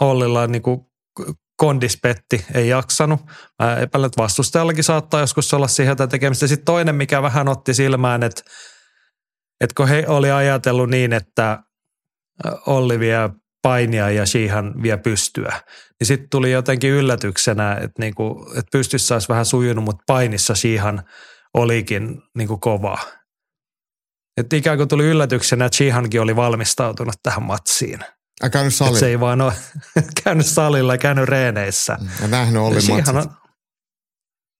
Ollilla niin kuin kondispetti ei jaksanut. Mä epäilen, että vastustajallakin saattaa joskus olla siihen jotain tekemistä. Sitten toinen, mikä vähän otti silmään, että, että kun he oli ajatellut niin, että Olli vie painia ja Shihan vie pystyä, niin sitten tuli jotenkin yllätyksenä, että, niinku, että pystyssä olisi vähän sujunut, mutta painissa Shihan olikin niinku kova. Että ikään kuin tuli yllätyksenä, että Shihankin oli valmistautunut tähän matsiin – Ä käynyt salilla. se ei vaan ole käynyt salilla, käynyt reeneissä. Ja nähnyt Olli matsit. On,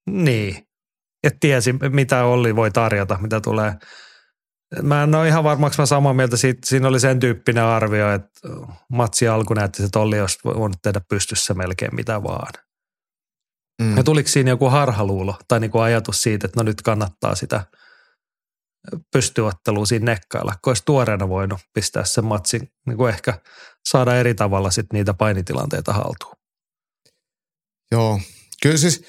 niin. Et tiesi, mitä Olli voi tarjota, mitä tulee. Mä en ole ihan varmaksi mä samaa mieltä. Siitä, siinä oli sen tyyppinen arvio, että matsi alku näytti, että Olli olisi voinut tehdä pystyssä melkein mitä vaan. Mm. Ja tuliko siinä joku harhaluulo tai niin kuin ajatus siitä, että no nyt kannattaa sitä – pystyotteluun siinä nekkailla, kun olisi tuoreena voinut pistää sen matsin, niin kuin ehkä saada eri tavalla sit niitä painitilanteita haltuun. Joo, kyllä siis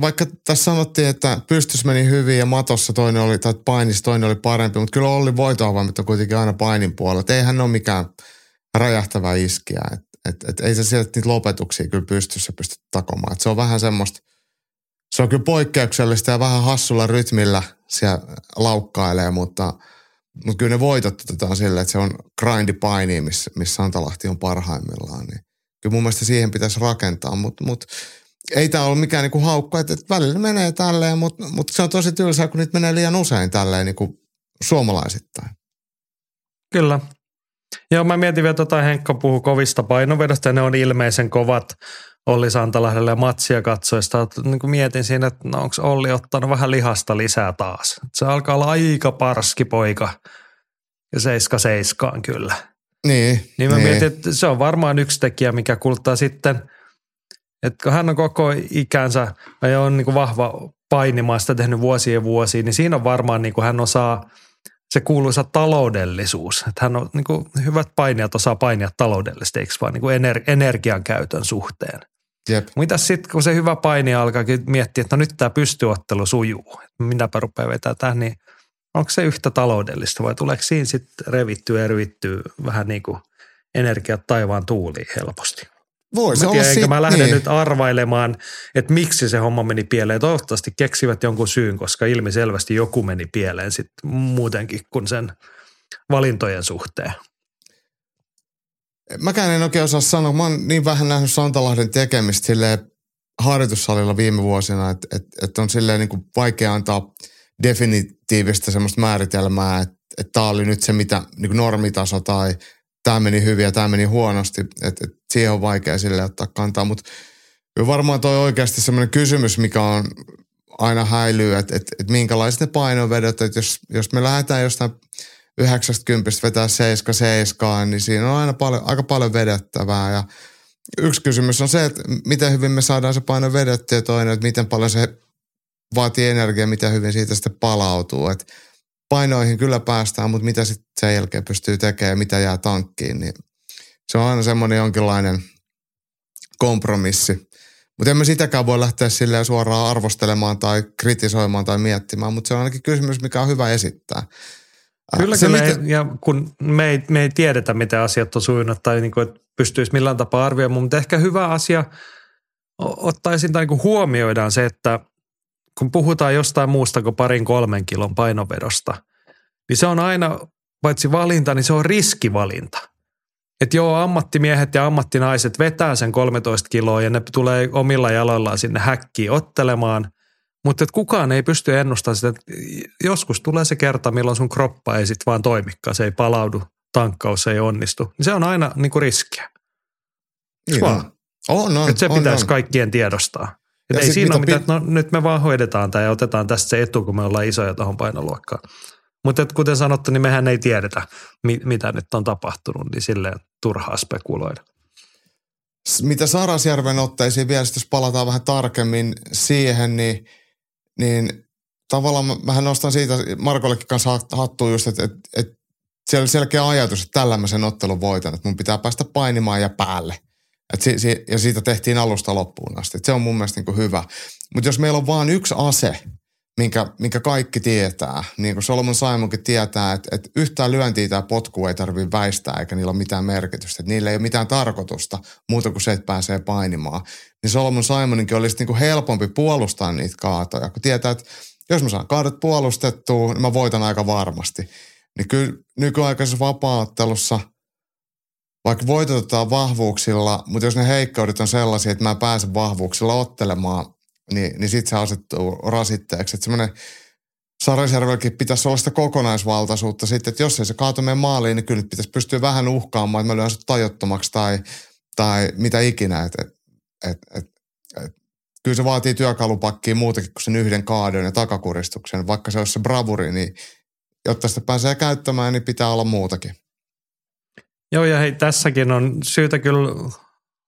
vaikka tässä sanottiin, että pystys meni hyvin ja matossa toinen oli, tai painissa toinen oli parempi, mutta kyllä Olli voitoavaimet on kuitenkin aina painin puolella. Et eihän ole mikään räjähtävä iskiä. Et, et, et ei se sieltä niitä lopetuksia kyllä pystyssä pysty takomaan. Et se on vähän semmoista, se on kyllä poikkeuksellista ja vähän hassulla rytmillä siellä laukkailee, mutta, mutta kyllä ne voitot otetaan silleen, että se on grindi paini, missä, missä Santalahti on parhaimmillaan. Niin kyllä mun mielestä siihen pitäisi rakentaa, mutta, mutta ei tämä ole mikään niinku haukka, että, että välillä menee tälleen, mutta, mutta se on tosi tylsää, kun niitä menee liian usein tälleen niinku suomalaisittain. Kyllä. Joo, mä mietin vielä, tota Henkka puhuu kovista painovedosta ja ne on ilmeisen kovat Olli Santalahdelle ja matsia katsoista. Niin kuin mietin siinä, että no onko Olli ottanut vähän lihasta lisää taas. Se alkaa olla aika parski poika ja seiska seiskaan kyllä. Niin. Niin mä niin. mietin, että se on varmaan yksi tekijä, mikä kuluttaa sitten, että kun hän on koko ikänsä ja on niin kuin vahva painimaan sitä tehnyt vuosia ja vuosia, niin siinä on varmaan niin kuin hän osaa se kuuluisa taloudellisuus. Että hän on niin kuin, hyvät painijat osaa painia taloudellisesti, eikö vaan niin ener- energian käytön suhteen. Jep. Mitä sitten, kun se hyvä painija alkaakin miettiä, että no nyt tämä pystyottelu sujuu, minäpä rupean vetää tähän, niin onko se yhtä taloudellista vai tuleeko siinä sitten revittyä ja ryvittyä vähän niin kuin energiat taivaan tuuliin helposti? Voi se olla enkä siitä, mä lähden niin. nyt arvailemaan, että miksi se homma meni pieleen. Toivottavasti keksivät jonkun syyn, koska ilmiselvästi joku meni pieleen sitten muutenkin kuin sen valintojen suhteen. Mäkään en oikein osaa sanoa. Mä oon niin vähän nähnyt Santalahden tekemistä silleen harjoitussalilla viime vuosina, että, että, että on silleen niin kuin vaikea antaa definitiivistä semmoista määritelmää, että, että tämä oli nyt se mitä niin kuin normitaso tai tämä meni hyvin ja tämä meni huonosti. Että, että siihen on vaikea sille ottaa kantaa, mutta varmaan toi oikeasti semmoinen kysymys, mikä on aina häilyy, että, että, että minkälaiset ne painovedot, että jos, jos me lähdetään jostain 90 vetää 7 niin siinä on aina paljon, aika paljon vedettävää ja yksi kysymys on se, että miten hyvin me saadaan se paino vedettyä ja toinen, että miten paljon se vaatii energiaa, miten hyvin siitä sitten palautuu. Et painoihin kyllä päästään, mutta mitä sitten sen jälkeen pystyy tekemään ja mitä jää tankkiin, niin se on aina semmoinen jonkinlainen kompromissi. Mutta emme sitäkään voi lähteä silleen suoraan arvostelemaan tai kritisoimaan tai miettimään, mutta se on ainakin kysymys, mikä on hyvä esittää. Kyllä, se, kyllä. Miten... Ja kun me ei, me ei tiedetä, miten asiat on sujunut tai niin kuin, että pystyisi millään tapaa arvioimaan, mutta ehkä hyvä asia ottaisin tai niin huomioidaan se, että kun puhutaan jostain muusta kuin parin kolmen kilon painovedosta, niin se on aina, paitsi valinta, niin se on riskivalinta. Että joo, ammattimiehet ja ammattinaiset vetää sen 13 kiloa ja ne tulee omilla jaloillaan sinne häkkiin ottelemaan, mutta kukaan ei pysty ennustamaan sitä, että joskus tulee se kerta, milloin sun kroppa ei sitten vaan toimikaan, se ei palaudu, tankkaus ei onnistu. Niin se on aina niin kuin riskiä. Niin on. On, on, että se on, pitäisi on. kaikkien tiedostaa. Että ei siinä ole mitään, että no, nyt me vaan hoidetaan tämä ja otetaan tästä se etu, kun me ollaan isoja tuohon painoluokkaan. Mutta kuten sanottu, niin mehän ei tiedetä, mitä nyt on tapahtunut, niin silleen turhaa spekuloida. Mitä Sarasjärven otteisiin vielä, jos palataan vähän tarkemmin siihen, niin, niin tavallaan mä nostan siitä Markollekin kanssa hattuun just, että, että, että siellä oli selkeä ajatus, että tällä mä sen ottelun voitan, että mun pitää päästä painimaan ja päälle. Et si, si, ja siitä tehtiin alusta loppuun asti. Et se on mun mielestä niin hyvä. Mutta jos meillä on vain yksi ase, minkä, minkä kaikki tietää, niin kuin Solomon Simonkin tietää, että, että yhtään lyöntiä tai potkua ei tarvitse väistää eikä niillä ole mitään merkitystä. Että niillä ei ole mitään tarkoitusta muuta kuin se, että pääsee painimaan. Niin Solomon Simoninkin olisi niin kuin helpompi puolustaa niitä kaatoja, kun tietää, että jos mä saan kaadot puolustettua, niin mä voitan aika varmasti. Niin kyllä nykyaikaisessa vapaattelussa – vaikka voitetaan vahvuuksilla, mutta jos ne heikkoudet on sellaisia, että mä pääsen vahvuuksilla ottelemaan, niin, niin sitten se asettuu rasitteeksi. Että semmoinen Sarasjärvelläkin pitäisi olla sitä kokonaisvaltaisuutta sitten, että jos ei se kaatu meidän maaliin, niin kyllä nyt pitäisi pystyä vähän uhkaamaan, että mä lyön tajottomaksi tai, tai mitä ikinä. Et, et, et, et, et, kyllä se vaatii työkalupakkia muutakin kuin sen yhden kaadon ja takakuristuksen. Vaikka se olisi se bravuri, niin jotta sitä pääsee käyttämään, niin pitää olla muutakin. Joo, ja hei, tässäkin on syytä kyllä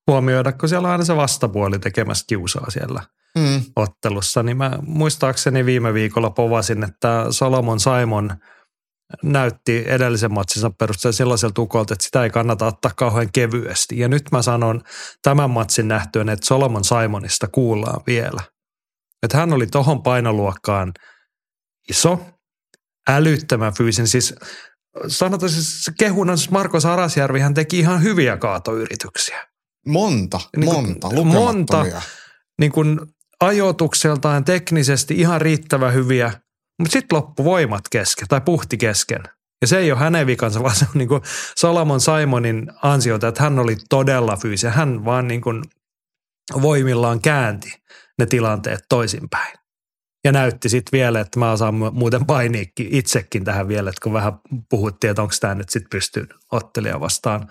huomioida, kun siellä on aina se vastapuoli tekemässä kiusaa siellä mm. ottelussa. Niin mä muistaakseni viime viikolla povasin, että Solomon Simon näytti edellisen matsinsa perusteella sellaiselta tukolta, että sitä ei kannata ottaa kauhean kevyesti. Ja nyt mä sanon tämän matsin nähtyen, että Solomon Simonista kuullaan vielä. Että hän oli tohon painoluokkaan iso, älyttömän fyysinen. Siis sanotaan siis kehunan siis Marko Sarasjärvi, hän teki ihan hyviä kaatoyrityksiä. Monta, niin kuin, monta, Monta, niin kuin ajoitukseltaan teknisesti ihan riittävän hyviä, mutta sitten loppu voimat kesken tai puhti kesken. Ja se ei ole hänen vikansa, vaan se on niin kuin Solomon Simonin ansiota, että hän oli todella fyysinen. Hän vaan niin kuin voimillaan käänti ne tilanteet toisinpäin. Ja näytti sitten vielä, että mä osaan muuten painiikki itsekin tähän vielä, että kun vähän puhuttiin, että onko tämä nyt sitten pystynyt ottelija vastaan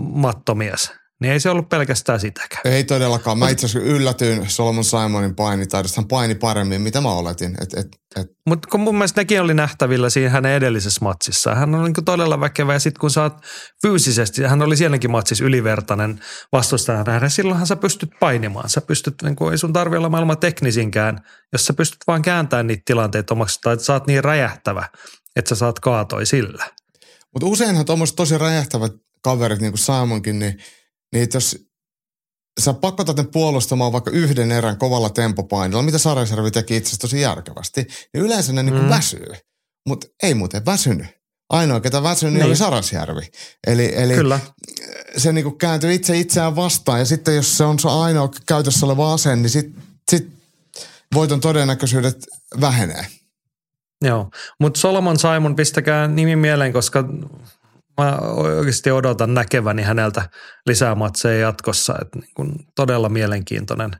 mattomies. Niin ei se ollut pelkästään sitäkään. Ei todellakaan. Mä itse asiassa yllätyin Solomon Simonin painitaidosta. Hän paini paremmin, mitä mä oletin. Et, et, et. Mutta kun mun mielestä nekin oli nähtävillä siinä hänen edellisessä matsissa. Hän on niin todella väkevä ja sitten kun sä oot fyysisesti, hän oli sielläkin matsissa ylivertainen vastustaja nähdä, silloinhan sä pystyt painimaan. Sä pystyt, niin kuin, ei sun tarvi olla maailman teknisinkään, jos sä pystyt vaan kääntämään niitä tilanteita omaksi tai sä oot niin räjähtävä, että sä saat kaatoi sillä. Mutta useinhan tuommoiset tosi räjähtävät kaverit, niin kuin Simonkin, niin, niin jos sä pakotat ne puolustamaan vaikka yhden erän kovalla tempopainolla, mitä Sarajärvi teki itse asiassa tosi järkevästi, niin yleensä ne niin mm. väsyy. Mutta ei muuten väsynyt. Ainoa, ketä väsynyt, niin. oli Sarasjärvi. Eli, eli Kyllä. se niin kuin kääntyi itse itseään vastaan. Ja sitten jos se on se ainoa käytössä oleva ase, niin sitten sit voiton todennäköisyydet vähenee. Joo, mutta Solomon Simon, pistäkää nimi mieleen, koska mä oikeasti odotan näkeväni häneltä lisää matseja jatkossa. Että niin kun todella mielenkiintoinen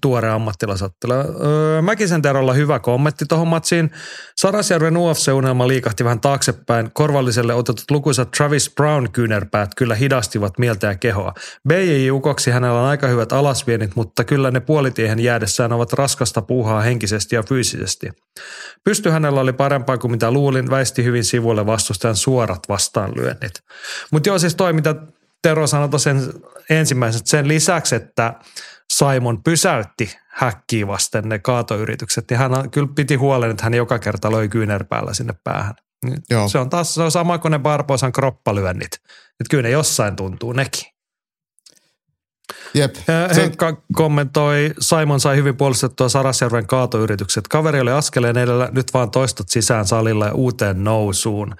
tuore ammattilasottelu. Öö, Mäkisen Terolla hyvä kommentti tuohon matsiin. Sarasjärven UFC-unelma liikahti vähän taaksepäin. Korvalliselle otetut lukuisat Travis Brown kyynärpäät kyllä hidastivat mieltä ja kehoa. BJ Ukoksi hänellä on aika hyvät alasvienit, mutta kyllä ne puolitiehen jäädessään ovat raskasta puuhaa henkisesti ja fyysisesti. Pysty hänellä oli parempaa kuin mitä luulin, väisti hyvin sivulle vastustajan suorat vastaanlyönnit. Mutta joo, siis toi mitä Tero sanoi sen ensimmäiset sen lisäksi, että Simon pysäytti häkkiä vasten ne kaatoyritykset, niin hän kyllä piti huolen, että hän joka kerta löi kyynärpäällä sinne päähän. Joo. Se on taas se on sama kuin ne Barbosan kroppalyönnit. Että kyllä ne jossain tuntuu nekin. Jep. Henkka kommentoi, Simon sai hyvin puolustettua Sarasjärven kaatoyritykset. Kaveri oli askeleen edellä, nyt vaan toistot sisään salilla ja uuteen nousuun.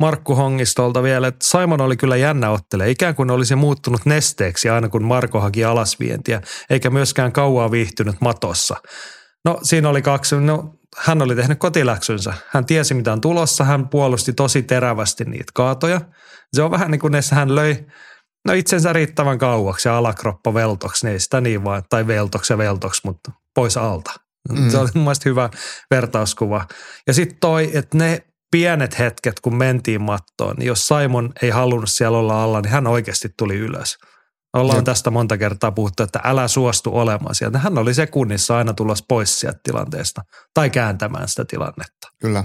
Markku Hongistolta vielä, että Simon oli kyllä jännä ottelee, ikään kuin olisi muuttunut nesteeksi aina kun Marko haki alasvientiä, eikä myöskään kauaa viihtynyt matossa. No siinä oli kaksi, no hän oli tehnyt kotiläksynsä. Hän tiesi mitä on tulossa, hän puolusti tosi terävästi niitä kaatoja. Se on vähän niin kuin hän löi no itsensä riittävän kauaksi ja alakroppa veltoksi, niin sitä niin vaan, tai veltoksi ja veltoksi, mutta pois alta. Mm. Se oli mun mielestä hyvä vertauskuva. Ja sitten toi, että ne pienet hetket, kun mentiin mattoon, niin jos Simon ei halunnut siellä olla alla, niin hän oikeasti tuli ylös. Ollaan Jep. tästä monta kertaa puhuttu, että älä suostu olemaan sieltä. Hän oli sekunnissa aina tulos pois sieltä tilanteesta tai kääntämään sitä tilannetta. Kyllä.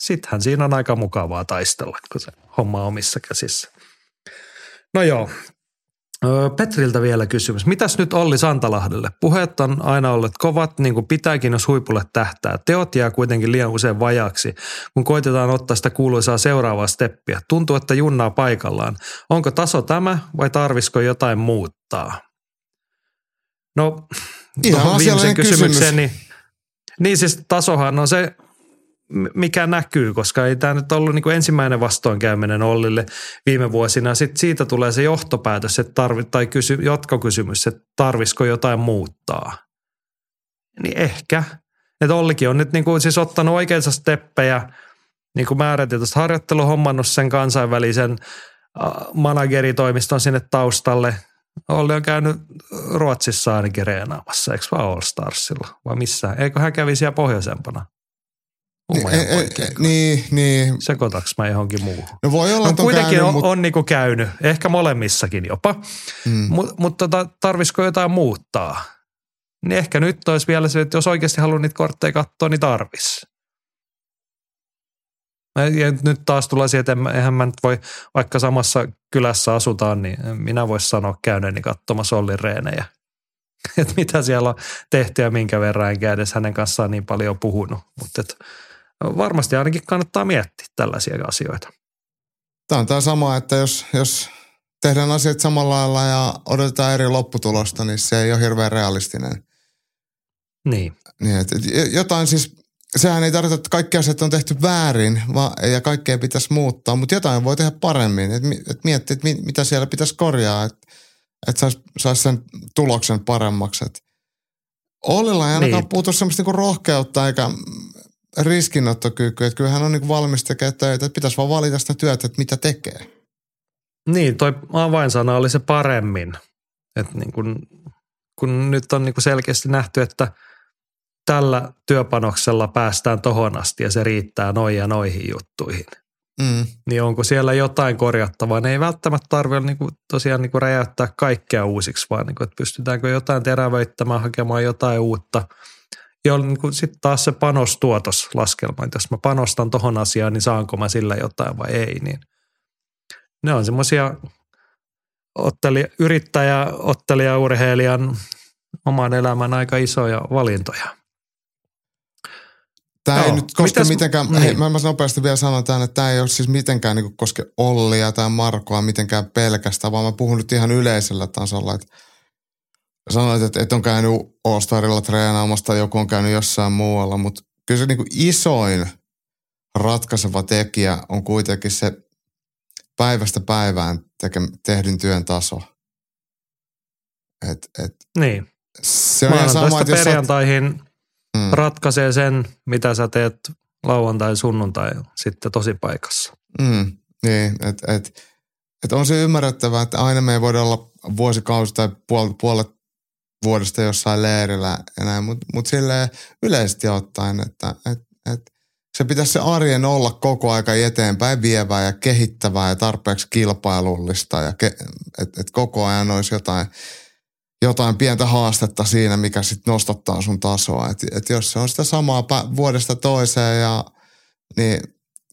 Sittenhän siinä on aika mukavaa taistella, kun se homma on omissa käsissä. No joo. Petriltä vielä kysymys. Mitäs nyt Olli Santalahdelle? Puheet on aina olleet kovat, niin kuin pitääkin, jos huipulle tähtää. Teot jää kuitenkin liian usein vajaksi, kun koitetaan ottaa sitä kuuluisaa seuraavaa steppiä. Tuntuu, että junnaa paikallaan. Onko taso tämä vai tarvisiko jotain muuttaa? No, Ihan tuohon viimeiseen asiallinen kysymys. kysymykseen, niin, niin siis tasohan on se, mikä näkyy, koska ei tämä nyt ollut niin kuin ensimmäinen vastoinkäyminen Ollille viime vuosina. Sitten siitä tulee se johtopäätös että tarvi, tai kysy, jatkokysymys, että tarvisiko jotain muuttaa. Niin ehkä. Että Ollikin on nyt niin kuin siis ottanut oikeita steppejä, niin kuin määrätietoista harjoittelu, hommannut sen kansainvälisen manageritoimiston sinne taustalle. Olli on käynyt Ruotsissa ainakin reenaamassa, eikö vaan All Starsilla vai missä? Eikö hän kävi siellä pohjoisempana? Niin, Umajan e- e- niin, niin. Sekoitaks mä johonkin muuhun? No voi olla, No, että on kuitenkin käynyt, on, mutta on niinku käynyt, ehkä molemmissakin jopa, mm. Mut, mutta tota, tarvisiko jotain muuttaa? Niin ehkä nyt olisi vielä se, että jos oikeasti haluaa niitä kortteja katsoa, niin tarvis. Ja nyt taas tulee siihen, että eihän mä nyt voi, vaikka samassa kylässä asutaan, niin minä voisi sanoa käyneeni katsomassa Ollin reenejä. Että mitä siellä on tehty ja minkä verran, enkä edes hänen kanssaan niin paljon puhunut. Mutta varmasti ainakin kannattaa miettiä tällaisia asioita. Tämä on tämä sama, että jos, jos tehdään asiat samalla lailla ja odotetaan eri lopputulosta, niin se ei ole hirveän realistinen. Niin. Niin, että et jotain siis, sehän ei tarkoita, että kaikki asiat on tehty väärin vaan, ja kaikkea pitäisi muuttaa, mutta jotain voi tehdä paremmin. Että et miettiä, että mi- mitä siellä pitäisi korjaa, että et saisi sais sen tuloksen paremmaksi. Et Ollilla ei ainakaan Niin. niin. puutu semmoista niinku rohkeutta eikä riskinottokykyä, että kyllä hän on niinku valmis tekemään töitä, että pitäisi vaan valita sitä työtä, että mitä tekee. Niin, toi avainsana oli se paremmin. Et niin kun, kun nyt on niin kun selkeästi nähty, että tällä työpanoksella päästään tohon asti ja se riittää noihin ja noihin juttuihin. Mm. Niin onko siellä jotain korjattavaa? Ne ei välttämättä tarvitse niin kuin, tosiaan niin kuin räjäyttää kaikkea uusiksi, vaan niin kuin, että pystytäänkö jotain terävöittämään, hakemaan jotain uutta. Ja niin sitten taas se panostuotoslaskelma, että jos mä panostan tohon asiaan, niin saanko mä sillä jotain vai ei, niin ne on semmoisia ottelija, yrittäjä, ottelija, urheilijan oman elämän aika isoja valintoja. Tämä ei Joo. nyt koske Mitäs- mitenkään, niin. hei, mä, mä nopeasti vielä sanon tämän, että tämä ei ole siis mitenkään niin koske Ollia tai Markoa mitenkään pelkästään, vaan mä puhun nyt ihan yleisellä tasolla. Että sanoit, että et on käynyt All-Starilla treenaamassa tai joku on käynyt jossain muualla, mutta kyllä se niin kuin isoin ratkaiseva tekijä on kuitenkin se päivästä päivään teke, tehdyn työn taso. Et, et, Niin, se on ihan sama, että sä oot- perjantaihin Mm. ratkaisee sen, mitä sä teet lauantai, sunnuntai sitten tosi paikassa. Mm, niin, että et, et on se ymmärrettävää, että aina me ei voida olla vuosikausi tai puol, puolet vuodesta jossain leirillä näin, mutta mut silleen yleisesti ottaen, että et, et se pitäisi se arjen olla koko aika eteenpäin vievää ja kehittävää ja tarpeeksi kilpailullista ja ke, että et koko ajan olisi jotain, jotain pientä haastetta siinä, mikä sitten nostattaa sun tasoa. Että et jos se on sitä samaa vuodesta toiseen ja niin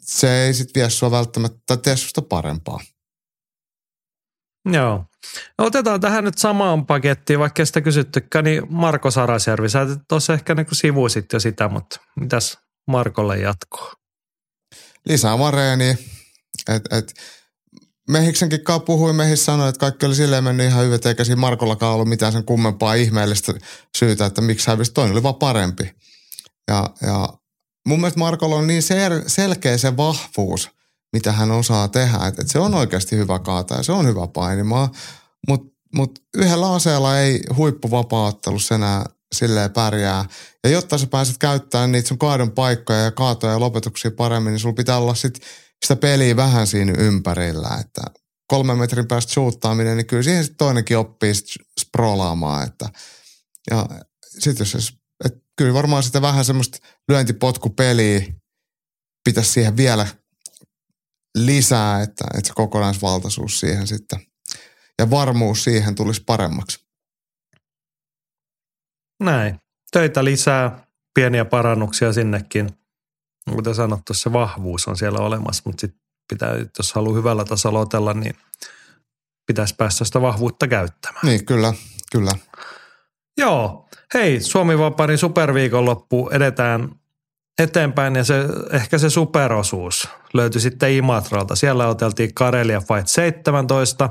se ei sitten vie sua välttämättä tee susta parempaa. Joo. Otetaan tähän nyt samaan pakettiin, vaikka sitä kysyttykään, niin Marko Sarasjärvi, sä tuossa ehkä niin sivuisit jo sitä, mutta mitäs Markolle jatkoa? Lisää vareeni. Et, et, Mehiksenkin kanssa puhuin, Mehis sanoi, että kaikki oli silleen mennyt ihan hyvin, eikä siinä Markollakaan ollut mitään sen kummempaa ihmeellistä syytä, että miksi hävisi. Toinen oli vaan parempi. Ja, ja mun mielestä Markolla on niin sel- selkeä se vahvuus, mitä hän osaa tehdä. Että et se on oikeasti hyvä kaata ja se on hyvä painimaa. Mutta mut yhdellä aseella ei huippuvapaaottelussa enää silleen pärjää. Ja jotta sä pääset käyttämään niitä sun kaadon paikkoja ja kaatoja ja lopetuksia paremmin, niin sulla pitää olla sit sitä peliä vähän siinä ympärillä. Että kolmen metrin päästä suuttaaminen, niin kyllä siihen sit toinenkin oppii sit sprolaamaan. Että, ja sitten jos et kyllä varmaan sitä vähän semmoista lyöntipotkupeliä pitäisi siihen vielä lisää, että, että se kokonaisvaltaisuus siihen sitten ja varmuus siihen tulisi paremmaksi. Näin. Töitä lisää, pieniä parannuksia sinnekin. Kuten sanottu, se vahvuus on siellä olemassa, mutta sitten pitää, jos haluaa hyvällä tasolla otella, niin pitäisi päästä sitä vahvuutta käyttämään. Niin, kyllä, kyllä. Joo. Hei, Suomi Vaparin superviikonloppu edetään eteenpäin ja se, ehkä se superosuus löytyi sitten Imatralta. Siellä oteltiin Karelia Fight 17.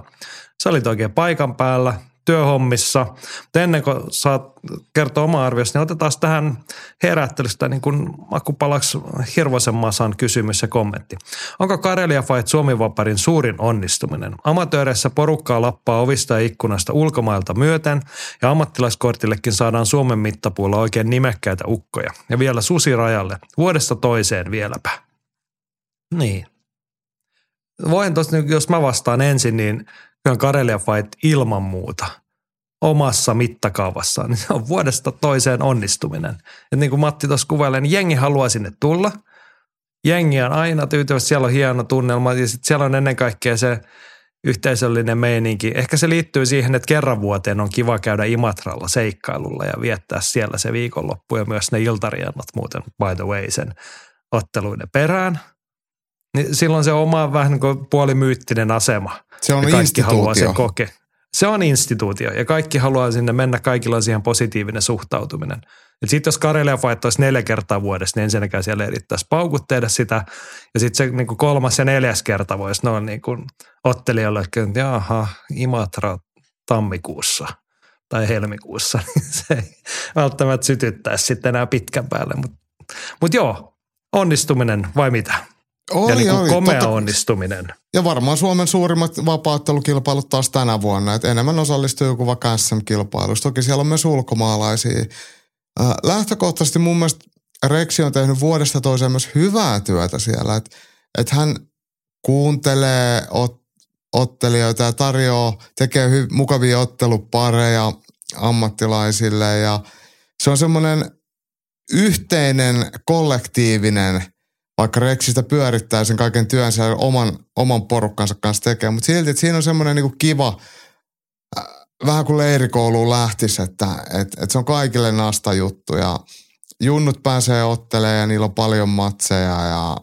Se oli oikein paikan päällä työhommissa. Mutta ennen kuin saat kertoa oma arviosta, niin otetaan tähän herättelystä niin kuin makupalaksi hirvoisen masan kysymys ja kommentti. Onko Karelia Fight Suomi Vaparin suurin onnistuminen? Amatööreissä porukkaa lappaa ovista ja ikkunasta ulkomailta myöten ja ammattilaiskortillekin saadaan Suomen mittapuulla oikein nimekkäitä ukkoja. Ja vielä susirajalle, vuodesta toiseen vieläpä. Niin. Voin tuossa, jos mä vastaan ensin, niin kyllä Karelia Fight ilman muuta omassa mittakaavassaan, niin se on vuodesta toiseen onnistuminen. Et niin kuin Matti tuossa kuvailee, niin jengi haluaa sinne tulla. Jengi on aina tyytyvästi, siellä on hieno tunnelma ja sitten siellä on ennen kaikkea se yhteisöllinen meininki. Ehkä se liittyy siihen, että kerran vuoteen on kiva käydä Imatralla seikkailulla ja viettää siellä se viikonloppu ja myös ne iltariannot muuten, by the way, sen otteluiden perään. Niin silloin se oma vähän niin kuin puolimyyttinen asema – se on ja kaikki instituutio. haluaa sen kokea. Se on instituutio ja kaikki haluaa sinne mennä, kaikilla on siihen positiivinen suhtautuminen. Sitten jos Karelia Fight olisi neljä kertaa vuodessa, niin ensinnäkään siellä erittäisi paukut tehdä sitä. Ja sitten se niin kuin kolmas ja neljäs kerta voisi noin niin kuin ottelijoille, että jaha, Imatra tammikuussa tai helmikuussa. se ei välttämättä sytyttäisi sitten enää pitkän päälle. Mutta mut joo, onnistuminen vai mitä? Oli, ja niin kuin oli. komea Totta- onnistuminen. Ja varmaan Suomen suurimmat vapaattelukilpailut taas tänä vuonna. Et enemmän osallistuu joku vaikka SM-kilpailussa. Toki siellä on myös ulkomaalaisia. Äh, lähtökohtaisesti mun mielestä Reksi on tehnyt vuodesta toiseen myös hyvää työtä siellä. Että et hän kuuntelee ot, ottelijoita ja tarjoaa, tekee hy, mukavia ottelupareja ammattilaisille. Ja se on semmoinen yhteinen, kollektiivinen – vaikka Rexistä pyörittää sen kaiken työn siellä oman, oman porukkansa kanssa tekee, mutta silti, että siinä on semmoinen niinku kiva, äh, vähän kuin leirikouluun lähtisi, että et, et se on kaikille nasta juttu ja junnut pääsee ottelemaan ja niillä on paljon matseja ja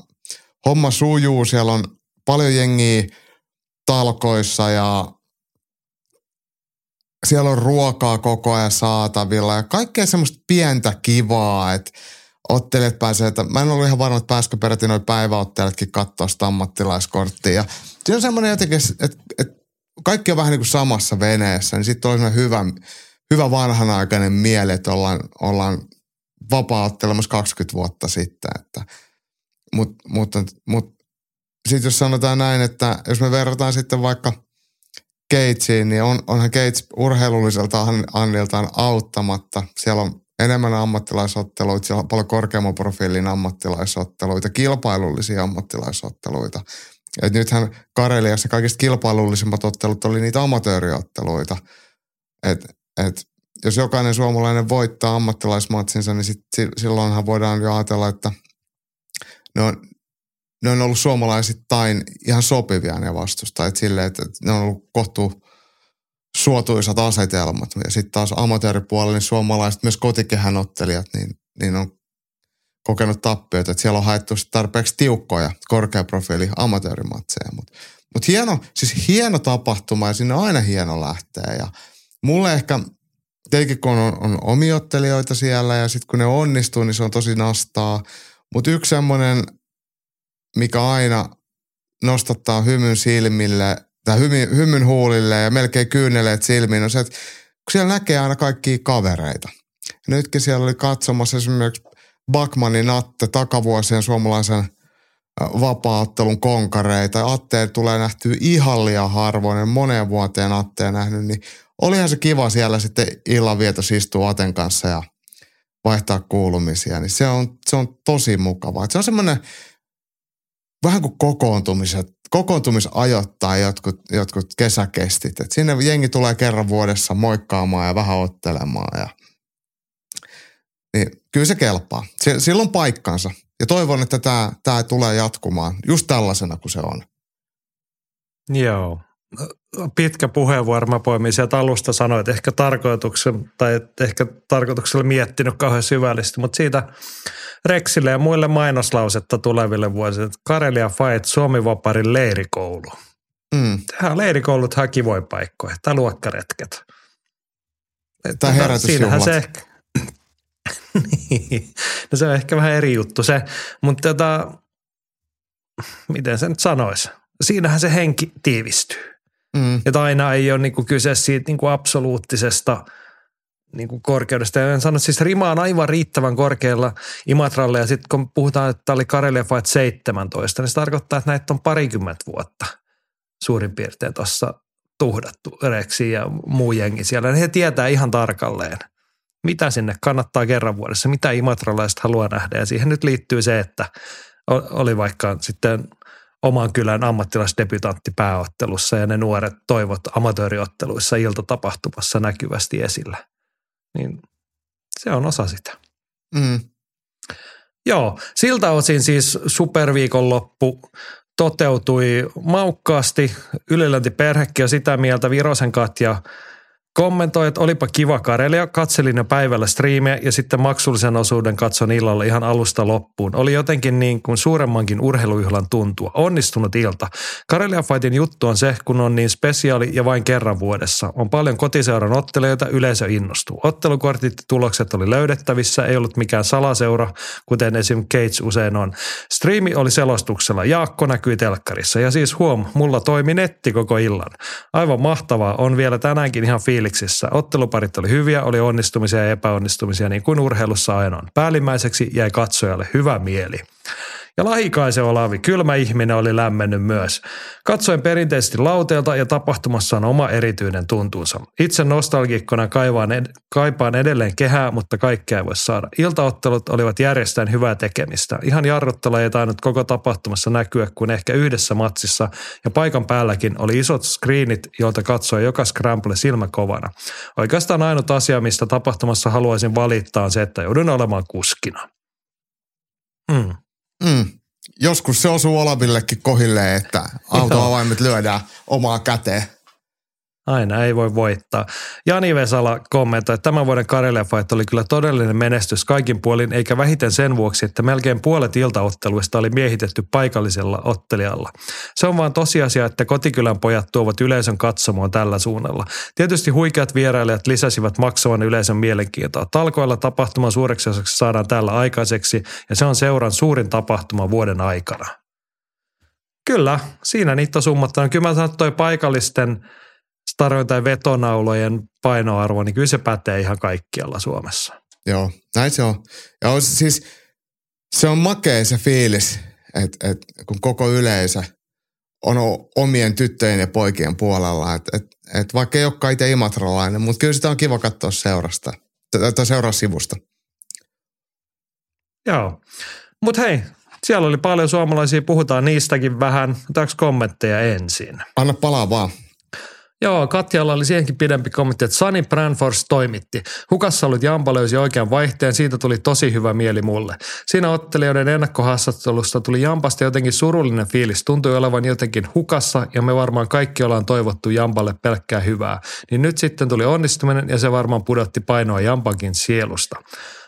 homma sujuu, siellä on paljon jengiä talkoissa ja siellä on ruokaa koko ajan saatavilla ja kaikkea semmoista pientä kivaa, että ottelijat pääsee, että mä en ollut ihan varma, että pääsikö peräti noin päiväottelijatkin katsoa sitä ammattilaiskorttia. Ja siinä on semmoinen jotenkin, että, että kaikki on vähän niin kuin samassa veneessä, niin sitten on semmoinen hyvä, hyvä vanhanaikainen mieli, että ollaan, ollaan vapaa-ottelemassa 20 vuotta sitten. Että, mut, mutta mut, sitten jos sanotaan näin, että jos me verrataan sitten vaikka Gatesiin, niin on, onhan Gates urheilulliselta anniltaan auttamatta. Siellä on enemmän ammattilaisotteluita, siellä on paljon korkeamman profiilin ammattilaisotteluita, kilpailullisia ammattilaisotteluita. Et nythän Kareliassa kaikista kilpailullisimmat ottelut oli niitä amatööriotteluita. Et, et jos jokainen suomalainen voittaa ammattilaismatsinsa, niin sit, silloinhan voidaan jo ajatella, että ne on, ne on ollut suomalaisittain ihan sopivia ne vastustajat silleen, että ne on ollut kohtuu suotuisat asetelmat. Ja sitten taas amatööripuolella niin suomalaiset, myös kotikehän ottelijat, niin, niin on kokenut tappioita, että siellä on haettu tarpeeksi tiukkoja korkeaprofiili amatöörimatseja. Mutta mut hieno, siis hieno tapahtuma ja sinne on aina hieno lähteä. Ja mulle ehkä, tietenkin kun on, on omiottelijoita siellä ja sitten kun ne onnistuu, niin se on tosi nastaa. Mutta yksi semmoinen, mikä aina nostattaa hymyn silmille tai hymy, hymyn huulille ja melkein kyyneleet silmiin on se, että kun siellä näkee aina kaikkia kavereita. Nytkin siellä oli katsomassa esimerkiksi Bakmanin Atte takavuosien suomalaisen vapaattelun konkareita. Atte tulee nähtyä ihan liian harvoin, moneen vuoteen Atteen nähnyt, niin olihan se kiva siellä sitten illanvietos istua Aten kanssa ja vaihtaa kuulumisia, niin se on, se on tosi mukavaa. Se on semmoinen vähän kuin kokoontumiset, kokoontumisajot tai jotkut, jotkut kesäkestit. Et sinne jengi tulee kerran vuodessa moikkaamaan ja vähän ottelemaan ja niin kyllä se kelpaa. On paikkansa ja toivon, että tämä, tulee jatkumaan just tällaisena kuin se on. Joo. Pitkä puheenvuoro mä poimin sieltä alusta sanoin, että ehkä tarkoituksen, tai ehkä tarkoituksella miettinyt kauhean syvällisesti, mutta siitä Rexille ja muille mainoslausetta tuleville vuosille. Karelia Fight Suomi Vaparin leirikoulu. Mm. Tehdään leirikoulut voi paikkoja tai luokkaretket. Tai herätysjuhlat. se niin. No se on ehkä vähän eri juttu se, mutta tota, miten se nyt sanoisi? Siinähän se henki tiivistyy. Mm. Että aina ei ole niinku kyse siitä niinku absoluuttisesta – niin kuin korkeudesta. Ja en sano, siis rima on aivan riittävän korkealla Imatralle ja sitten kun puhutaan, että tämä oli Karelia Fight 17, niin se tarkoittaa, että näitä on parikymmentä vuotta suurin piirtein tuossa tuhdattu Reksi ja muu jengi siellä. Ja he tietää ihan tarkalleen, mitä sinne kannattaa kerran vuodessa, mitä imatralaiset haluaa nähdä. Ja siihen nyt liittyy se, että oli vaikka sitten oman kylän ammattilaisdebytantti pääottelussa ja ne nuoret toivot amatööriotteluissa iltatapahtumassa näkyvästi esillä niin se on osa sitä. Mm. Joo, siltä osin siis superviikonloppu toteutui maukkaasti. Ylilänti perhekin on sitä mieltä, Virosen Katja kommentoi, että olipa kiva Karelia. Katselin jo päivällä striimiä ja sitten maksullisen osuuden katson illalla ihan alusta loppuun. Oli jotenkin niin kuin suuremmankin urheilujuhlan tuntua. Onnistunut ilta. Karelia Fightin juttu on se, kun on niin spesiaali ja vain kerran vuodessa. On paljon kotiseuran ottelijoita, yleisö innostuu. Ottelukortit tulokset oli löydettävissä, ei ollut mikään salaseura, kuten esim. Cage usein on. Striimi oli selostuksella. Jaakko näkyi telkkarissa ja siis huom, mulla toimi netti koko illan. Aivan mahtavaa, on vielä tänäänkin ihan fiilis fiiliksissä. Otteluparit oli hyviä, oli onnistumisia ja epäonnistumisia niin kuin urheilussa aina on. Päällimmäiseksi jäi katsojalle hyvä mieli. Ja Lahikaisen Olavi, kylmä ihminen, oli lämmennyt myös. Katsoin perinteisesti lauteelta ja tapahtumassa on oma erityinen tuntuunsa. Itse nostalgikkona kaivaan ed- kaipaan edelleen kehää, mutta kaikkea ei voi saada. Iltaottelut olivat järjestään hyvää tekemistä. Ihan jarruttella ei tainnut koko tapahtumassa näkyä kuin ehkä yhdessä matsissa ja paikan päälläkin oli isot screenit, joilta katsoi joka scramble silmäkovana. Oikeastaan ainut asia, mistä tapahtumassa haluaisin valittaa on se, että joudun olemaan kuskina. Mm. Mm. Joskus se osuu Olavillekin kohille, että autoavaimet lyödään omaa käteen. Aina ei voi voittaa. Jani Vesala kommentoi, että tämän vuoden Karelia Fight oli kyllä todellinen menestys kaikin puolin, eikä vähiten sen vuoksi, että melkein puolet iltaotteluista oli miehitetty paikallisella ottelijalla. Se on vaan tosiasia, että kotikylän pojat tuovat yleisön katsomoon tällä suunnalla. Tietysti huikeat vierailijat lisäsivät maksavan yleisön mielenkiintoa. Talkoilla tapahtuman suureksi osaksi saadaan täällä aikaiseksi, ja se on seuran suurin tapahtuma vuoden aikana. Kyllä, siinä niitä summataan. Kyllä mä sanon, että toi paikallisten – starojen tai vetonaulojen painoarvo, niin kyllä se pätee ihan kaikkialla Suomessa. Joo, näin se on. Ja siis se on makea se fiilis, että, että kun koko yleisö on omien tyttöjen ja poikien puolella. Että, että, että vaikka ei olekaan itse imatralainen, mutta kyllä sitä on kiva katsoa seurasta, tai seuraa sivusta. Joo, mutta hei, siellä oli paljon suomalaisia, puhutaan niistäkin vähän. Otetaanko kommentteja ensin? Anna palaa vaan. Joo, Katjalla oli siihenkin pidempi kommentti, että Sunny Branfors toimitti. Hukassa ollut Jampa löysi oikean vaihteen, siitä tuli tosi hyvä mieli mulle. Siinä ottelijoiden ennakkohaastattelusta tuli Jampasta jotenkin surullinen fiilis, tuntui olevan jotenkin hukassa ja me varmaan kaikki ollaan toivottu Jampalle pelkkää hyvää. Niin nyt sitten tuli onnistuminen ja se varmaan pudotti painoa Jampankin sielusta.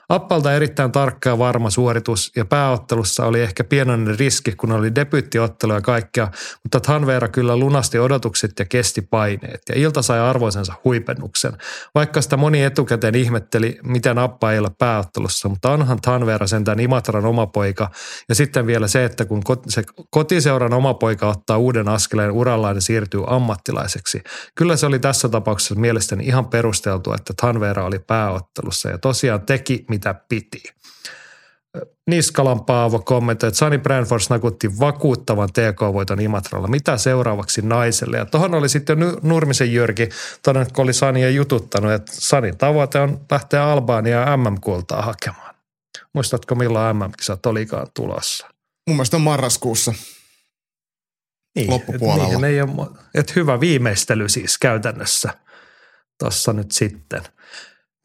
Appalta erittäin tarkka ja varma suoritus ja pääottelussa oli ehkä pienoinen riski, kun oli debyyttiottelu ja kaikkea, mutta Tanveera kyllä lunasti odotukset ja kesti paineet ja ilta sai arvoisensa huipennuksen. Vaikka sitä moni etukäteen ihmetteli, miten Appa ei ole pääottelussa, mutta onhan Tanveera sentään Imatran oma poika ja sitten vielä se, että kun se kotiseuran oma poika ottaa uuden askeleen urallaan ja siirtyy ammattilaiseksi. Kyllä se oli tässä tapauksessa mielestäni ihan perusteltua, että Tanveera oli pääottelussa ja tosiaan teki, mitä piti. Niskalan Paavo kommentoi, että Sunny Branfors nakutti vakuuttavan TK-voiton Imatralla. Mitä seuraavaksi naiselle? Ja tuohon oli sitten Nurmisen Jyrki todennut, kun oli Sania jututtanut, että Sanin tavoite on lähteä Albania MM-kultaa hakemaan. Muistatko milloin MM-kisat olikaan tulossa? Mun mielestä on marraskuussa. Niin, loppupuolella. Et, niin, ei ole, et hyvä viimeistely siis käytännössä tuossa nyt sitten –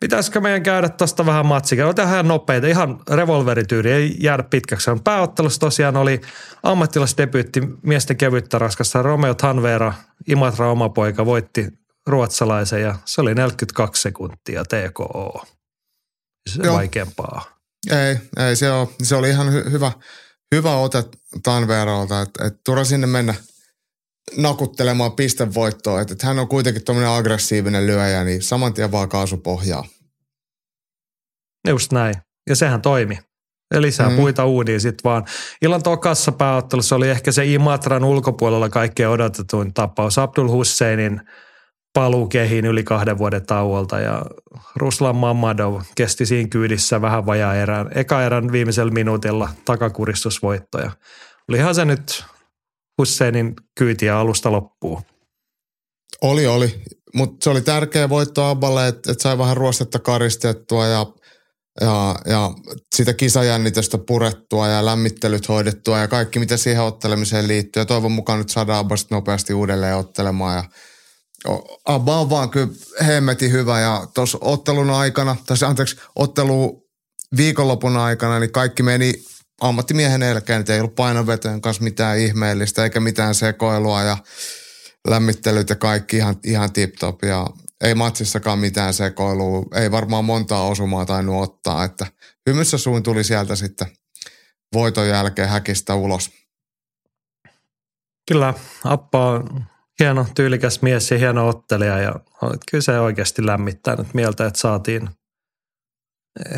Pitäisikö meidän käydä tuosta vähän matsikin? No tehdään nopeita, ihan revolverityyri, ei jäädä pitkäksi. Pääottelussa tosiaan oli ammattilaisdebyytti miesten kevyttä raskassa. Romeo Tanvera, Imatra oma poika, voitti ruotsalaisen ja se oli 42 sekuntia TKO. Se Joo. vaikeampaa. Ei, ei se, ole, se oli ihan hy, hyvä, hyvä ote Tanveralta, että et turha sinne mennä nakuttelemaan pistevoittoa. Että, että hän on kuitenkin tuommoinen aggressiivinen lyöjä, niin saman tien vaan kaasupohjaa. Just näin. Ja sehän toimi. Ja lisää mm. puita uudiin sitten vaan. Illan tokassa pääottelussa oli ehkä se Imatran ulkopuolella kaikkein odotetuin tapaus. Abdul Husseinin paluu kehiin yli kahden vuoden tauolta ja Ruslan Mamadov kesti siinä kyydissä vähän vajaa erään. Eka erän viimeisellä minuutilla takakuristusvoittoja. Olihan se nyt Husseinin kyytiä alusta loppuun. Oli, oli. Mutta se oli tärkeä voitto Abballe, että et sai vähän ruostetta karistettua ja, ja, ja sitä kisajännitystä purettua ja lämmittelyt hoidettua ja kaikki, mitä siihen ottelemiseen liittyy. Ja toivon mukaan nyt saadaan Abbasta nopeasti uudelleen ottelemaan. Ja Abba on vaan kyllä hemmetin hyvä ja tuossa ottelun aikana, tai anteeksi, ottelu viikonlopun aikana, niin kaikki meni ammattimiehen elkeen, ei ollut painovetojen kanssa mitään ihmeellistä eikä mitään sekoilua ja lämmittelyt ja kaikki ihan, ihan tip-top ja ei matsissakaan mitään sekoilua, ei varmaan montaa osumaa tainnut ottaa, että hymyssä suin tuli sieltä sitten voiton jälkeen häkistä ulos. Kyllä, Appa on hieno, tyylikäs mies ja hieno ottelija ja kyllä se oikeasti lämmittää nyt mieltä, että saatiin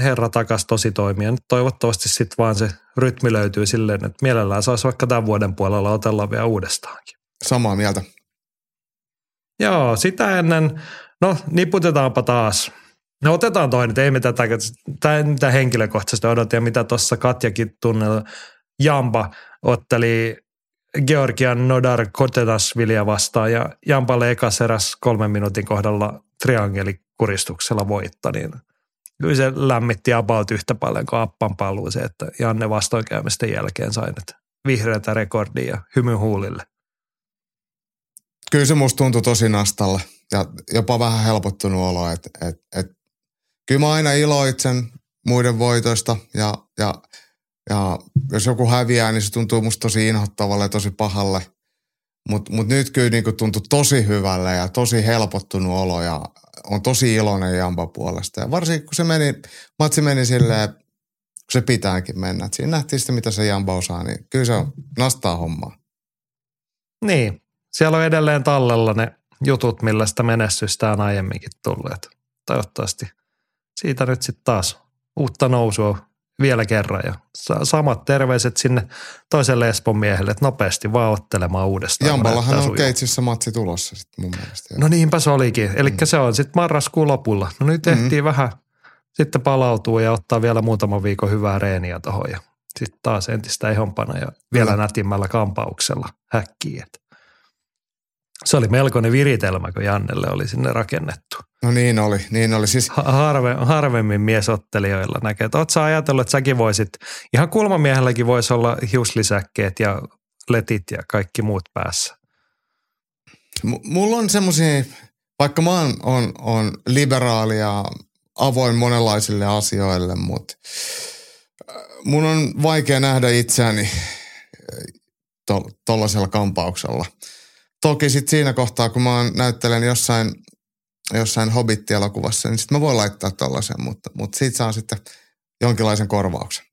herra takas tosi toimia. Nyt toivottavasti sitten vaan se rytmi löytyy silleen, että mielellään saisi vaikka tämän vuoden puolella otella vielä uudestaankin. Samaa mieltä. Joo, sitä ennen, no niputetaanpa taas. No otetaan toinen, ei me tätä, mitä henkilökohtaisesti odotin ja mitä tuossa Katjakin tunnella. Jamba otteli Georgian Nodar Kotenasvilia vastaan ja Jampalle ekas eräs kolmen minuutin kohdalla triangelikuristuksella voitta, niin – kyllä se lämmitti about yhtä paljon kuin Appan paluu se, että Janne vastoinkäymisten jälkeen sai nyt vihreätä rekordia ja hymy huulille. Kyllä se musta tuntui tosi nastalle ja jopa vähän helpottunut olo, että et, et, kyllä mä aina iloitsen muiden voitoista ja, ja, ja jos joku häviää, niin se tuntuu musta tosi inhottavalle ja tosi pahalle. Mutta mut nyt kyllä niinku tuntui tosi hyvälle ja tosi helpottunut olo ja on tosi iloinen Jampa puolesta. Ja varsinkin kun se meni, matsi meni silleen, kun se pitääkin mennä. Et siinä nähtiin sitten, mitä se Jampa osaa, niin kyllä se on nastaa hommaa. Niin, siellä on edelleen tallella ne jutut, millä sitä menestystä on aiemminkin tullut. Toivottavasti siitä nyt sitten taas uutta nousua vielä kerran ja samat terveiset sinne toiselle Espon miehelle, että nopeasti vaan ottelemaan uudestaan. Jamballahan on Keitsissä matsi tulossa sitten mun mielestä. No niinpä se olikin. Eli mm. se on sitten marraskuun lopulla. No nyt tehtiin mm. vähän sitten palautuu ja ottaa vielä muutaman viikon hyvää reeniä tuohon ja sitten taas entistä ehompana ja vielä mm. nätimmällä kampauksella häkkiin. Se oli melkoinen viritelmä, kun Jannelle oli sinne rakennettu. No niin oli, niin oli. Siis... Harve, harvemmin miesottelijoilla näkee. Oletko ajatellut, että säkin voisit, ihan kulmamiehelläkin voisi olla hiuslisäkkeet ja letit ja kaikki muut päässä? M- mulla on semmoisia, vaikka mä oon on, on liberaali ja avoin monenlaisille asioille, mutta mun on vaikea nähdä itseäni tuollaisella to, kampauksella. Toki sitten siinä kohtaa, kun mä näyttelen jossain, jossain Hobbit-elokuvassa, niin sitten mä voin laittaa tollaisen, mutta, mutta siitä saa sitten jonkinlaisen korvauksen.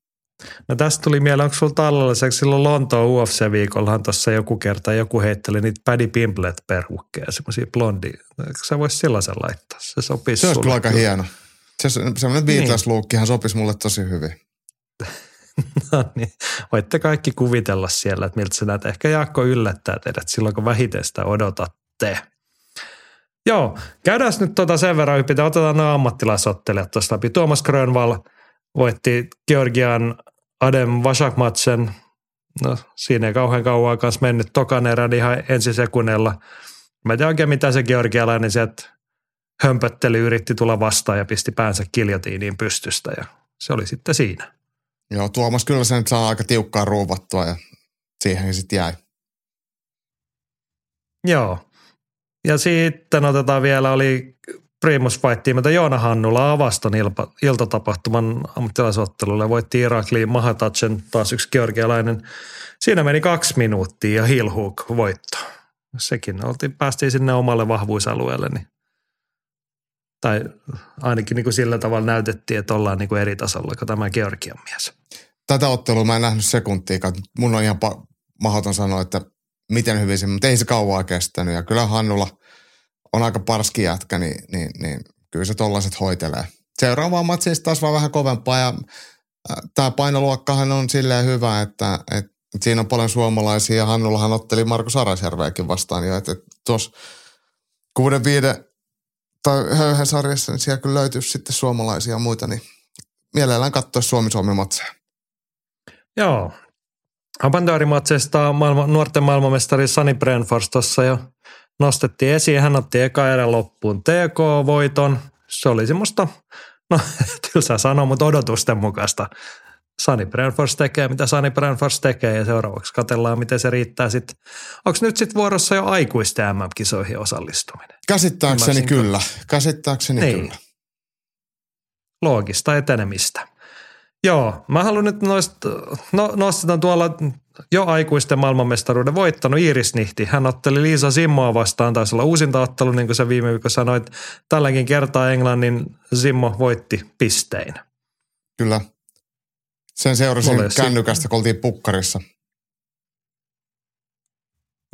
No tästä tuli mieleen, onko sulla tallella silloin Lontoon UFC-viikollahan tuossa joku kerta joku heitteli niitä Paddy Pimplet perukkeja, semmoisia blondi. Sä vois sellaisen laittaa, se sopisi Se olisi kyllä aika hieno. Se, semmoinen Beatles-luukkihan sopisi mulle tosi hyvin. no niin, voitte kaikki kuvitella siellä, että miltä se näet. Ehkä Jaakko yllättää teidät silloin, kun vähiten sitä odotatte. Joo, käydään nyt tuota sen verran hypitä. Otetaan nämä ammattilaisottelijat tuosta läpi. Tuomas Grönval voitti Georgian Adem Vasakmatsen. No siinä ei kauhean kauan kanssa mennyt tokan erän ihan ensisekunnella. Mä en tiedä oikein mitä se georgialainen sieltä hömpötteli, yritti tulla vastaan ja pisti päänsä kiljotiiniin pystystä ja se oli sitten siinä. Joo, Tuomas kyllä sen saa aika tiukkaa ruuvattua ja siihen sitten jäi. Joo. Ja sitten otetaan vielä, oli Primus Fight-tiimeltä Joona Hannula Avaston ilpa, iltatapahtuman ammattilaisottelulle. Voitti Irakliin Mahatacen, taas yksi georgialainen. Siinä meni kaksi minuuttia ja Hill Hook voitto. Sekin oltiin, päästiin sinne omalle vahvuusalueelle, niin tai ainakin niin kuin sillä tavalla näytettiin, että ollaan niin kuin eri tasolla kuin tämä Georgian mies. Tätä ottelua mä en nähnyt sekuntiikaan. Mun on ihan pa- mahdoton sanoa, että miten hyvin se, mutta ei se kauaa kestänyt. Ja kyllä Hannulla on aika parski jätkä, niin, niin, niin kyllä se tollaiset hoitelee. Seuraavaan matsiin taas vaan vähän kovempaa ja tämä painoluokkahan on silleen hyvä, että, että siinä on paljon suomalaisia ja Hannullahan otteli Markus Arasjärveäkin vastaan jo, että, että tuossa kuuden viiden tai höyhen sarjassa, niin siellä kyllä löytyy sitten suomalaisia ja muita, niin mielellään katsoa Suomi-Suomi matseja. Joo. Abandoorimatseista maailma, nuorten maailmanmestari Sani Brenfors tuossa jo nostettiin esiin. Hän otti eka erän loppuun TK-voiton. Se oli semmoista, no tylsä sanoa, mutta odotusten mukaista. Sani Brandfors tekee, mitä Sani Brandfors tekee ja seuraavaksi katellaan, miten se riittää sitten. Onko nyt sitten vuorossa jo aikuisten MM-kisoihin osallistuminen? Käsittääkseni kyllä. Käsittääkseni niin. kyllä. Loogista etenemistä. Joo, mä haluan nyt noista, no, nostetaan tuolla jo aikuisten maailmanmestaruuden voittanut Iiris Nihti. Hän otteli Liisa Simmoa vastaan, taisi olla uusinta ottelu, niin kuin sä viime viikolla sanoit. Tälläkin kertaa Englannin Simmo voitti pistein. Kyllä. Sen seurasin kännykästä, kun oltiin pukkarissa.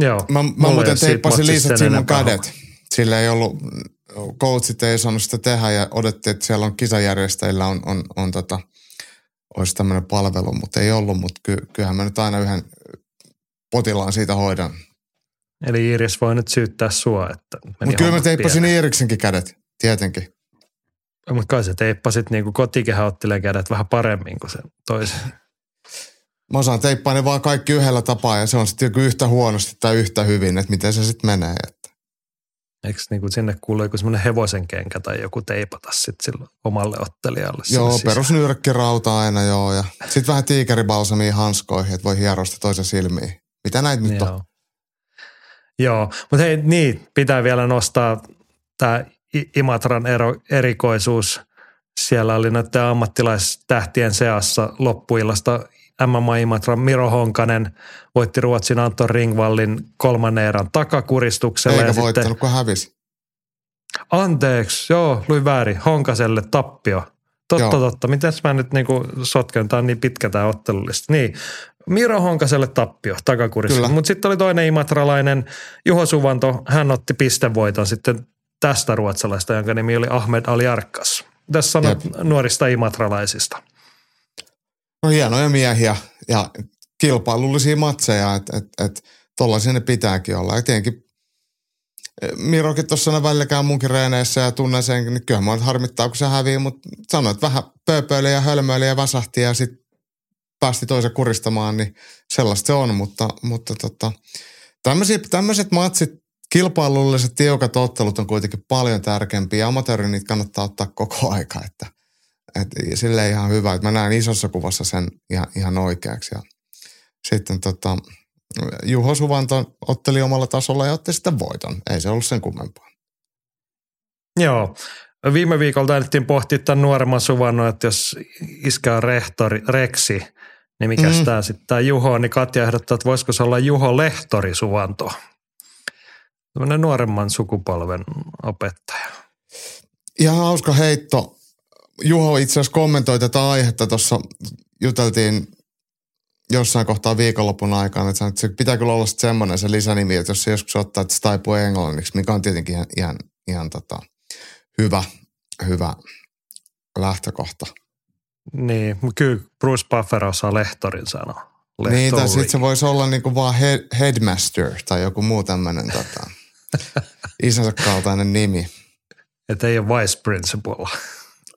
Joo. Mä, mä muuten teippasin Liisa Simmon kädet. Sillä ei ollut, coachit ei saanut sitä tehdä ja odottiin, että siellä on kisajärjestäjillä on, on, on tota, olisi tämmöinen palvelu, mutta ei ollut, mutta ky, kyllähän mä nyt aina yhden potilaan siitä hoidan. Eli Iiris voi nyt syyttää sua, että Mutta kyllä mä teippasin Iiriksenkin kädet, tietenkin. Mutta kai sä teippasit niinku kotikehäotteleen kädet vähän paremmin kuin se toisen. Mä osaan teippaa ne vaan kaikki yhdellä tapaa ja se on sitten joku yhtä huonosti tai yhtä hyvin, että miten se sitten menee. Että. Eikö niinku sinne kuulu joku semmoinen hevosen kenkä tai joku teipata sitten silloin omalle ottelijalle? Joo, perusnyrkkirauta aina joo ja sitten vähän tiikeribalsamia hanskoihin, että voi hierosta toisen silmiin. Mitä näitä nyt joo. on? Joo, mutta hei niin, pitää vielä nostaa tämä Imatran ero, erikoisuus. Siellä oli näiden ammattilaistähtien seassa loppuillasta MMA Imatran Miro Honkanen voitti Ruotsin Anton Ringvallin kolmannen erän takakuristuksella. Eikä ja voittanut, sitten, kun hävisi. Anteeksi, joo, lui väärin. Honkaselle tappio. Totta, joo. totta. Miten mä nyt niinku sotken? Tämä on niin pitkä tämä ottelullista. Niin, Miro Honkaselle tappio takakurissa. Mutta sitten oli toinen imatralainen, Juho Suvanto. Hän otti pistevoiton sitten tästä ruotsalaista, jonka nimi oli Ahmed Aliarkas. Tässä sanot Jep. nuorista imatralaisista. No hienoja miehiä ja kilpailullisia matseja, että et, et, tollaisia ne pitääkin olla. Ja tietenkin eh, Mirokin tuossa välilläkään munkin reeneissä ja tunnen sen, niin kyllä mä harmittaa, kun se hävii, mutta sanoit vähän pööpöili ja hölmöili ja väsähti ja sitten päästi toisen kuristamaan, niin sellaista se on, mutta, mutta tota, tämmöiset matsit kilpailulliset tiukat ottelut on kuitenkin paljon tärkeämpiä. Amatööri niitä kannattaa ottaa koko aika, että, että sille ihan hyvä, että mä näen isossa kuvassa sen ihan, ihan oikeaksi. Ja sitten tota, Juho Suvanto otteli omalla tasolla ja otti sitten voiton. Ei se ollut sen kummempaa. Joo. Viime viikolla taidettiin pohtia tämän nuoremman suvannon, että jos iskä on rehtori, reksi, niin mikä mm. tämä sitten tämä Juho on, niin Katja ehdottaa, että voisiko se olla Juho Lehtori suvanto. Tämmöinen nuoremman sukupolven opettaja. Ihan hauska heitto. Juho itse asiassa kommentoi tätä aihetta tuossa, juteltiin jossain kohtaa viikonlopun aikana, että, että se pitää kyllä olla semmoinen se lisänimi, että jos se joskus ottaa, että se taipuu englanniksi, mikä on tietenkin ihan, ihan, ihan tota, hyvä, hyvä lähtökohta. Niin, kyllä Bruce Buffer osaa lehtorin sanoa. Lehtori. Niin, tai sitten se voisi olla niinku vaan head, headmaster tai joku muu tämmöinen tota, isänsä kaltainen nimi. Että ei ole vice principal.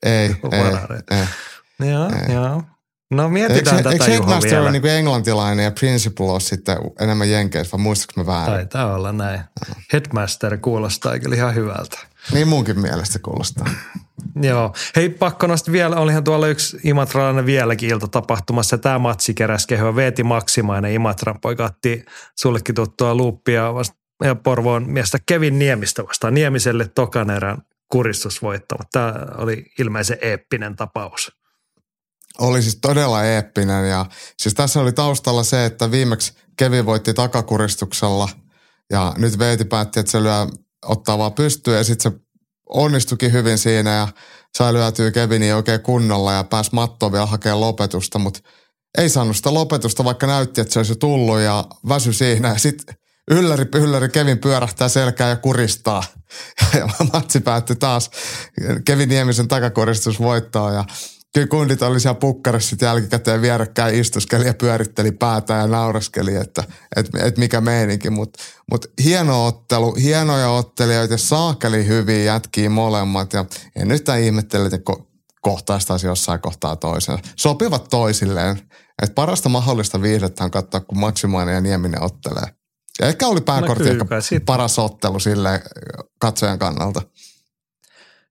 Ei, ei, ei. Joo, ei. joo. No mietitään eikö, tätä eikö Juho headmaster vielä. ole niinku englantilainen ja principal on sitten enemmän jenkeissä, vai muistatko mä väärin? Taitaa olla näin. Headmaster kuulostaa kyllä ihan hyvältä. Niin munkin mielestä kuulostaa. Joo. Hei, pakko nostaa vielä, olihan tuolla yksi imatralainen vieläkin ilta tapahtumassa. Tämä matsi keräsi kehoa. Veeti Maksimainen Imatran poika otti sullekin tuttua luuppia vasta, ja Porvoon miestä Kevin Niemistä vastaan. Niemiselle tokan erän kuristusvoittama. Tämä oli ilmeisen eeppinen tapaus. Oli siis todella eeppinen ja siis tässä oli taustalla se, että viimeksi Kevin voitti takakuristuksella ja nyt Veeti päätti, että se lyö ottaa vaan pystyyn ja sitten se onnistukin hyvin siinä ja sai lyötyä Kevinin oikein kunnolla ja pääsi mattoon vielä hakemaan lopetusta, mutta ei saanut sitä lopetusta, vaikka näytti, että se olisi tullut ja väsy siinä. Ja sitten ylläri, ylläri Kevin pyörähtää selkää ja kuristaa. Ja matsi päättyi taas. Kevin Niemisen takakoristus voittaa ja kyllä kundit oli siellä pukkarissa jälkikäteen vierekkäin istuskeli ja pyöritteli päätä ja nauraskeli, että et, et mikä meininki. Mutta mut hieno ottelu, hienoja ottelijoita ja saakeli hyviä jätkiä molemmat. Ja en nyt ihmettele, että ko, kohtaistaisi jossain kohtaa toisen. Sopivat toisilleen. Että parasta mahdollista viihdettä on katsoa, kun Maksimainen ja Nieminen ottelee. Ja ehkä oli pääkortti No ehkä sit- paras ottelu sille katsojan kannalta.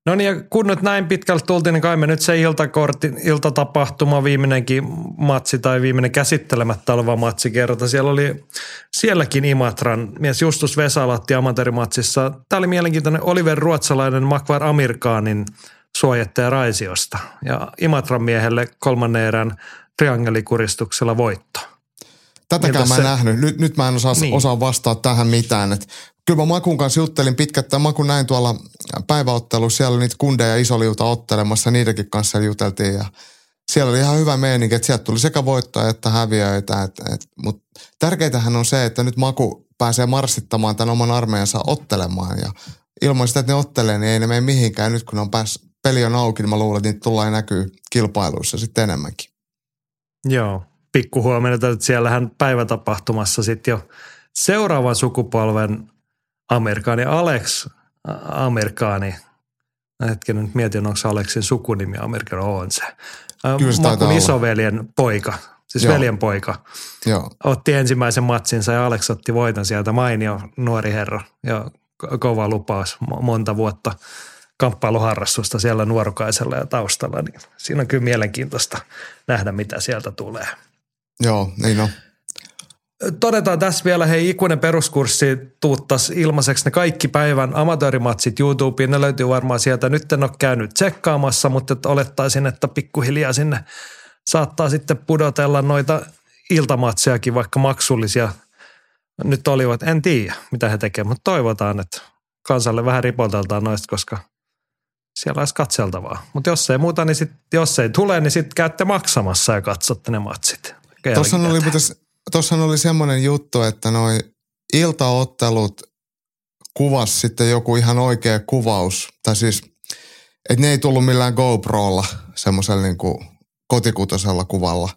No niin, ja kun nyt näin pitkälle tultiin, niin kai me nyt se iltakortti, iltatapahtuma, viimeinenkin matsi tai viimeinen käsittelemättä oleva matsi kerta. Siellä oli sielläkin Imatran mies Justus Vesalatti amatöörimatsissa. Tämä oli mielenkiintoinen Oliver Ruotsalainen Makvar Amirkaanin suojattaja Raisiosta. Ja Imatran miehelle kolmannen erän triangelikuristuksella voitto. Tätäkään mä en se- nähnyt. Nyt, nyt mä en osaa, Niin. osaa vastaa tähän mitään. Et kyllä mä Makun kanssa juttelin pitkät, tai Maku näin tuolla päiväottelussa, siellä oli niitä kundeja isoliuta ottelemassa, niidenkin kanssa juteltiin ja siellä oli ihan hyvä meininki, että sieltä tuli sekä voittoja että häviöitä. Et, et, Mutta tärkeintähän on se, että nyt Maku pääsee marssittamaan tämän oman armeijansa ottelemaan ja ilman sitä, että ne ottelee, niin ei ne mene mihinkään. Nyt kun on pääs, peli on auki, niin mä luulen, että niitä tullaan näkyy kilpailuissa sitten enemmänkin. Joo, pikku huomioon, että siellähän päivätapahtumassa sitten jo seuraavan sukupolven Amerikaani Alex Amerikaani. Hetken nyt mietin, onko Aleksin sukunimi Amerikaani, on se. Makun isoveljen poika, siis Joo. veljen poika, Joo. otti ensimmäisen matsinsa ja Alex otti voiton sieltä. Mainio nuori herra ja ko- kova lupaus mo- monta vuotta kamppailuharrastusta siellä nuorukaisella ja taustalla. Niin siinä on kyllä mielenkiintoista nähdä, mitä sieltä tulee. Joo, niin on. Todetaan tässä vielä, hei ikuinen peruskurssi tuuttas ilmaiseksi ne kaikki päivän amatöörimatsit YouTubeen. Ne löytyy varmaan sieltä. Nyt en ole käynyt tsekkaamassa, mutta että olettaisin, että pikkuhiljaa sinne saattaa sitten pudotella noita iltamatsejakin, vaikka maksullisia nyt olivat. En tiedä, mitä he tekevät, mutta toivotaan, että kansalle vähän ripolteltaan noista, koska siellä olisi katseltavaa. Mutta jos ei muuta, niin sit, jos ei tule, niin sitten käytte maksamassa ja katsotte ne matsit. Tuossahan oli, tossahan oli semmoinen juttu, että noi iltaottelut kuvas sitten joku ihan oikea kuvaus. Tai siis, että ne ei tullut millään GoProlla semmoisella niin kuin kotikutosella kuvalla,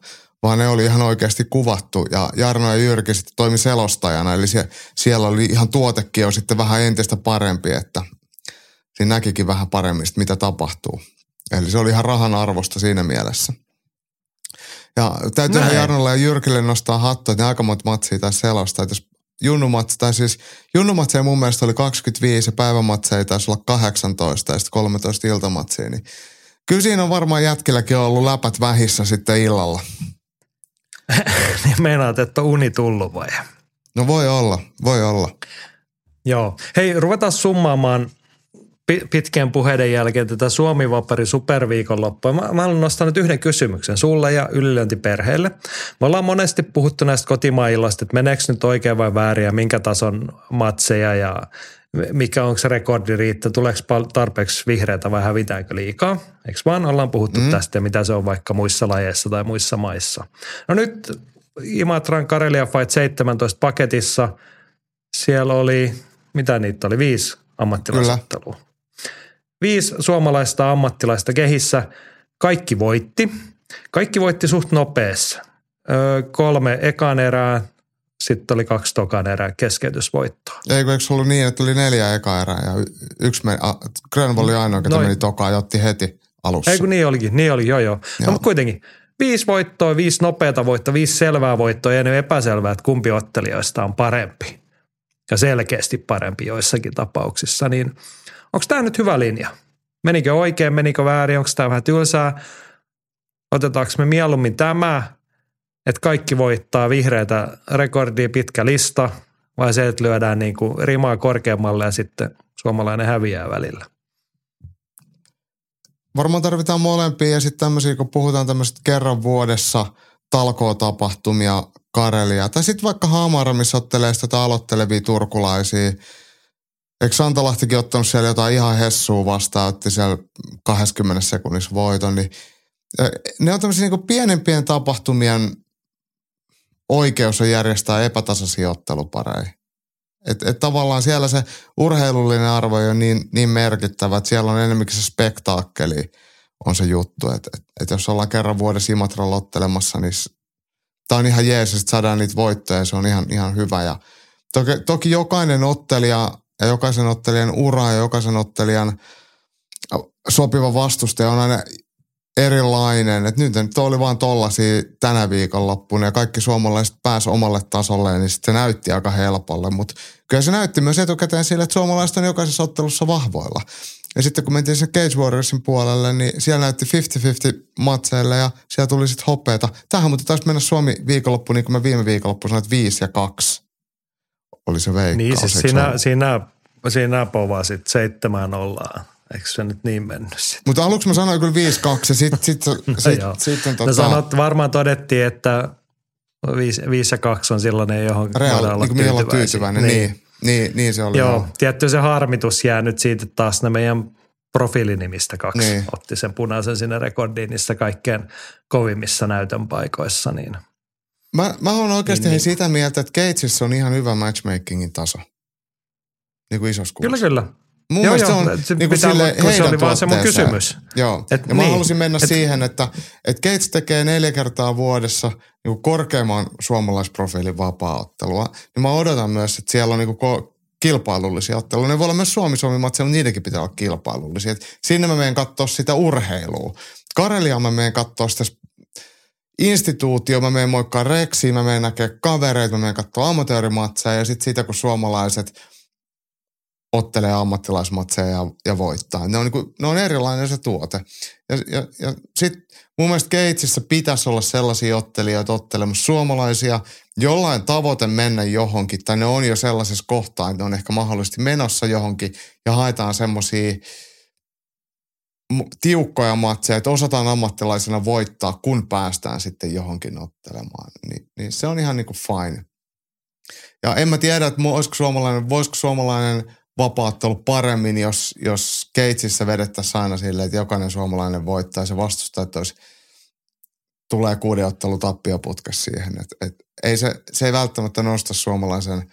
vaan ne oli ihan oikeasti kuvattu. Ja Jarno ja Jyrki sitten toimi selostajana, eli sie, siellä oli ihan tuotekin jo sitten vähän entistä parempi, että siinä näkikin vähän paremmin, mitä tapahtuu. Eli se oli ihan rahan arvosta siinä mielessä. Ja Näin. Jarnolle ja Jyrkille nostaa hattua, että ne aika monta matsia taisi selostaa. Että jos junnumatsi, tai siis junnumatseja mun mielestä oli 25 ja päivämatseja taisi olla 18 ja sitten 13 iltamatsia. Niin kyllä siinä on varmaan jätkilläkin ollut läpät vähissä sitten illalla. Niin meinaat, että on uni tullut vai? No voi olla, voi olla. Joo. Hei, ruvetaan summaamaan pitkien puheiden jälkeen tätä Suomi-vapari superviikonloppua. Mä, mä haluan nostaa nyt yhden kysymyksen sulle ja ylilöintiperheelle. Me ollaan monesti puhuttu näistä kotimailloista, että meneekö nyt oikein vai väärin ja minkä tason matseja ja mikä onko se rekordi riittää, tuleeko tarpeeksi vihreätä vai hävitäänkö liikaa. Eikö vaan ollaan puhuttu mm. tästä ja mitä se on vaikka muissa lajeissa tai muissa maissa. No nyt Imatran Karelia Fight 17 paketissa, siellä oli, mitä niitä oli, viisi ammattilaisottelua. Viisi suomalaista ammattilaista kehissä. Kaikki voitti. Kaikki voitti suht nopeassa. Öö, kolme ekan erää, sitten oli kaksi tokan erää keskeytysvoittoa. Eikö, eikö ollut niin, että tuli neljä eka erää ja yksi meni, Grönvall oli ainoa, joka meni tokaan ja otti heti alussa. Eikö niin olikin, niin oli, joo joo. No, joo. No, mutta kuitenkin viisi voittoa, viisi nopeata voittoa, viisi selvää voittoa ja ne epäselvää, että kumpi ottelijoista on parempi. Ja selkeästi parempi joissakin tapauksissa, niin – onko tämä nyt hyvä linja? Menikö oikein, menikö väärin, onko tämä vähän tylsää? Otetaanko me mieluummin tämä, että kaikki voittaa vihreitä rekordia pitkä lista, vai se, että lyödään niin kuin rimaa korkeammalle ja sitten suomalainen häviää välillä? Varmaan tarvitaan molempia ja sitten tämmöisiä, kun puhutaan tämmöistä kerran vuodessa talkootapahtumia, Karelia, tai sitten vaikka Hamara, missä ottelee sitä aloittelevia turkulaisia – Eikö Santalahtikin ottanut siellä jotain ihan hessua vastaan, otti siellä 20 sekunnissa voiton, niin ne on tämmöisiä niin pienempien tapahtumien oikeus on järjestää epätasaisia ottelupareja. Et, et tavallaan siellä se urheilullinen arvo on niin, niin merkittävä, että siellä on enemmänkin se spektaakkeli on se juttu. Että et, et jos ollaan kerran vuodessa Imatralla ottelemassa, niin tämä on ihan jees, että saadaan niitä voittoja se on ihan, ihan hyvä. Ja toki, toki jokainen ottelija ja jokaisen ottelijan ura ja jokaisen ottelijan sopiva vastustaja on aina erilainen. Et nyt, nyt oli vaan tollasia tänä viikonloppuna ja kaikki suomalaiset pääsi omalle tasolle, niin sitten se näytti aika helpolle. Mutta kyllä se näytti myös etukäteen sille, että suomalaiset on jokaisessa ottelussa vahvoilla. Ja sitten kun mentiin sen Cage Warriorsin puolelle, niin siellä näytti 50-50 matseille ja siellä tuli sitten hopeeta. Tähän mutta taisi mennä Suomi viikonloppu, niin kuin mä viime viikonloppu sanoin, että 5 ja 2 oli se veikkaus. Niin siis siinä, siinä, siinä povasit seitsemään ollaan. Eikö se nyt niin mennyt sitten? Mutta aluksi mä sanoin kyllä 5-2 ja sitten sit, sit, sit, sitten tota... No sanot, varmaan todettiin, että 5, 5 ja 2 on sellainen, johon Real, voidaan olla niin tyytyväinen. tyytyväinen. Niin. Niin, niin, niin se oli. Joo, joo. tietty se harmitus jää nyt siitä taas ne meidän profiilinimistä kaksi niin. otti sen punaisen sinne rekordiin niissä kaikkein kovimmissa näytön paikoissa. Niin. Mä, mä oon oikeasti niin, niin. sitä mieltä, että Gatesissa on ihan hyvä matchmakingin taso. Niin kuin isossa Kyllä, kyllä. Mun joo, joo, se on se niin kuin sille se oli vaan se mun kysymys. Joo, et, ja niin, mä halusin mennä et, siihen, että et Gates tekee neljä kertaa vuodessa niin kuin korkeamman suomalaisprofiilin vapaa-ottelua. Niin mä odotan myös, että siellä on niin kuin kilpailullisia otteluja. Ne voi olla myös Suomi-Suomi matseja, mutta niidenkin pitää olla kilpailullisia. Et sinne mä menen katsoa sitä urheilua. Karelia mä menen katsoa sitä instituutio, mä menen moikkaan Reksiin, mä menen näkemään kavereita, mä menen katsoa amatöörimatseja ja sitten siitä, kun suomalaiset ottelee ammattilaismatseja ja, ja voittaa. Ne on, niin kuin, ne on erilainen se tuote. Ja, ja, ja sitten mun mielestä Keitsissä pitäisi olla sellaisia ottelijoita ottelemassa suomalaisia, jollain tavoite mennä johonkin, tai ne on jo sellaisessa kohtaa, että ne on ehkä mahdollisesti menossa johonkin, ja haetaan semmoisia tiukkoja matseja, että osataan ammattilaisena voittaa, kun päästään sitten johonkin ottelemaan. Niin, niin se on ihan niin kuin fine. Ja en mä tiedä, että olisiko suomalainen, voisiko suomalainen vapaattelu paremmin, jos, jos Keitsissä vedettäisiin aina silleen, että jokainen suomalainen voittaa ja se vastustaa, että olisi, tulee kuuden ottelu tappioputkes siihen. Et, et, ei se, se ei välttämättä nosta suomalaisen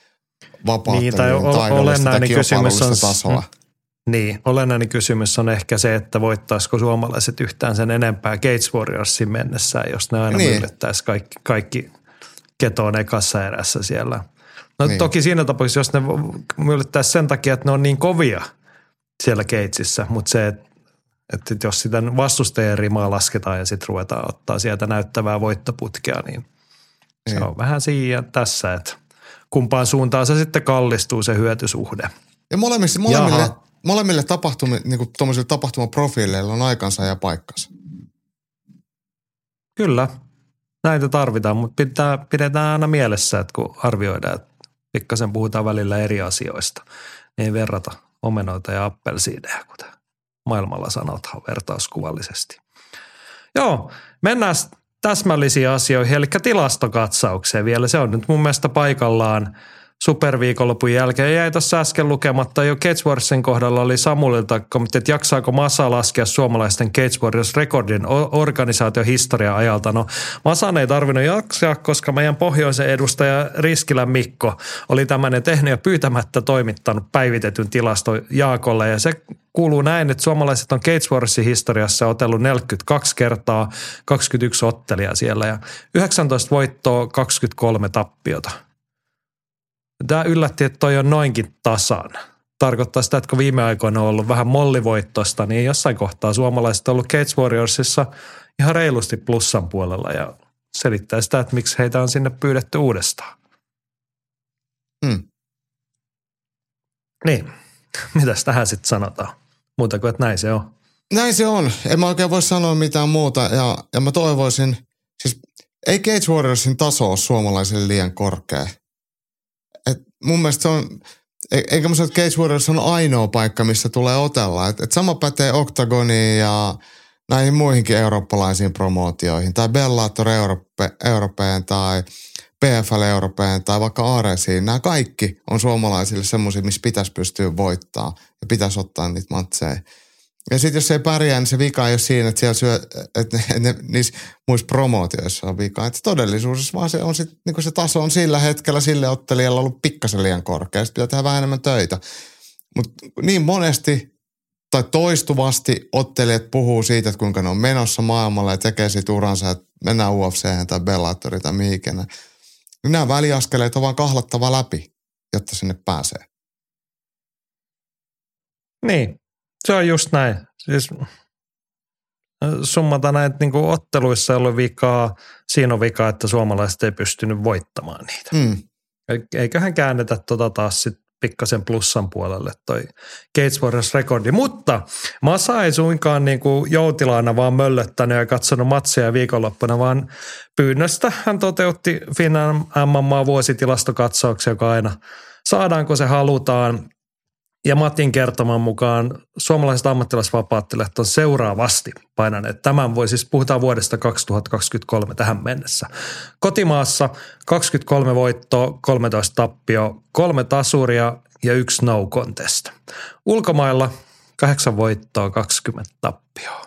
vapaattelun niin, tai taidollista tai kysymys on, tasoa. Niin, olennainen kysymys on ehkä se, että voittaisiko suomalaiset yhtään sen enempää Gates Warriorsin mennessään, jos ne aina niin. myllyttäisi kaikki, kaikki ketoon ekassa erässä siellä. No niin. toki siinä tapauksessa, jos ne myllyttäisi sen takia, että ne on niin kovia siellä Gatesissä, mutta se, että että jos sitä vastustajien rimaa lasketaan ja sitten ruvetaan ottaa sieltä näyttävää voittoputkea, niin se niin. on vähän siinä tässä, että kumpaan suuntaan se sitten kallistuu se hyötysuhde. Ja molemmille, molemmille, molemmille tapahtumi, niin kuin tapahtumaprofiileilla on aikansa ja paikkansa. Kyllä, näitä tarvitaan, mutta pitää, pidetään aina mielessä, että kun arvioidaan, että pikkasen puhutaan välillä eri asioista. Niin verrata omenoita ja appelsiineja, kuten maailmalla sanotaan vertauskuvallisesti. Joo, mennään täsmällisiin asioihin, eli tilastokatsaukseen vielä. Se on nyt mun mielestä paikallaan superviikonlopun jälkeen. Jäi tuossa äsken lukematta jo Warriorsien kohdalla oli Samulilta että jaksaako Masa laskea suomalaisten Warriors rekordin organisaatiohistoria ajalta. No Masan ei tarvinnut jaksaa, koska meidän pohjoisen edustaja Riskilä Mikko oli tämmöinen tehnyt ja pyytämättä toimittanut päivitetyn tilasto Jaakolle ja se kuuluu näin, että suomalaiset on Cage Warriorsin historiassa otellut 42 kertaa, 21 ottelia siellä ja 19 voittoa, 23 tappiota – Tämä yllätti, että toi on noinkin tasan. Tarkoittaa sitä, että kun viime aikoina on ollut vähän mollivoittosta, niin jossain kohtaa suomalaiset on ollut Cage Warriorsissa ihan reilusti plussan puolella ja selittää sitä, että miksi heitä on sinne pyydetty uudestaan. Hmm. Niin, mitäs tähän sitten sanotaan? Muuta kuin, että näin se on. Näin se on. En mä oikein voi sanoa mitään muuta ja, ja mä toivoisin, siis ei Cage Warriorsin taso ole suomalaisille liian korkea mun mielestä se on, e, eikä mä sano, että Cage Warriors on ainoa paikka, missä tulee otella. Et, et sama pätee Octagoniin ja näihin muihinkin eurooppalaisiin promootioihin, tai Bellator Europe, Europeen tai PFL Europeen tai vaikka Aresiin. Nämä kaikki on suomalaisille semmoisia, missä pitäisi pystyä voittaa ja pitäisi ottaa niitä matseja. Ja sitten jos ei pärjää, niin se vika ei ole siinä, että siellä syö, että ne, ne, niissä muissa promootioissa on vika. Että todellisuudessa vaan se, on sit, niin se taso on sillä hetkellä sille ottelijalle ollut pikkasen liian korkea. Sitten pitää tehdä vähän enemmän töitä. Mutta niin monesti tai toistuvasti ottelijat puhuu siitä, että kuinka ne on menossa maailmalla ja tekee siitä uransa, että mennään UFC tai Bellatoriin tai mihinkään. Niin nämä väliaskeleet on vaan kahlattava läpi, jotta sinne pääsee. Niin, se on just näin. Siis summata näitä niin otteluissa ei ollut vikaa, siinä on vika, että suomalaiset ei pystynyt voittamaan niitä. Mm. Eiköhän käännetä tota taas sitten pikkasen plussan puolelle toi Gates Warriors-rekordi. Mutta Masa ei suinkaan niin kuin joutilaana vaan möllöttänyt ja katsonut matseja viikonloppuna, vaan pyynnöstä hän toteutti Finnan MMA vuositilastokatsauksen, joka aina saadaanko se halutaan ja Matin kertoman mukaan suomalaiset ammattilaisvapaattelijat on seuraavasti painaneet. Tämän voi siis, puhutaan vuodesta 2023 tähän mennessä. Kotimaassa 23 voittoa, 13 tappio, kolme tasuria ja yksi no contest. Ulkomailla 8 voittoa, 20 tappioa.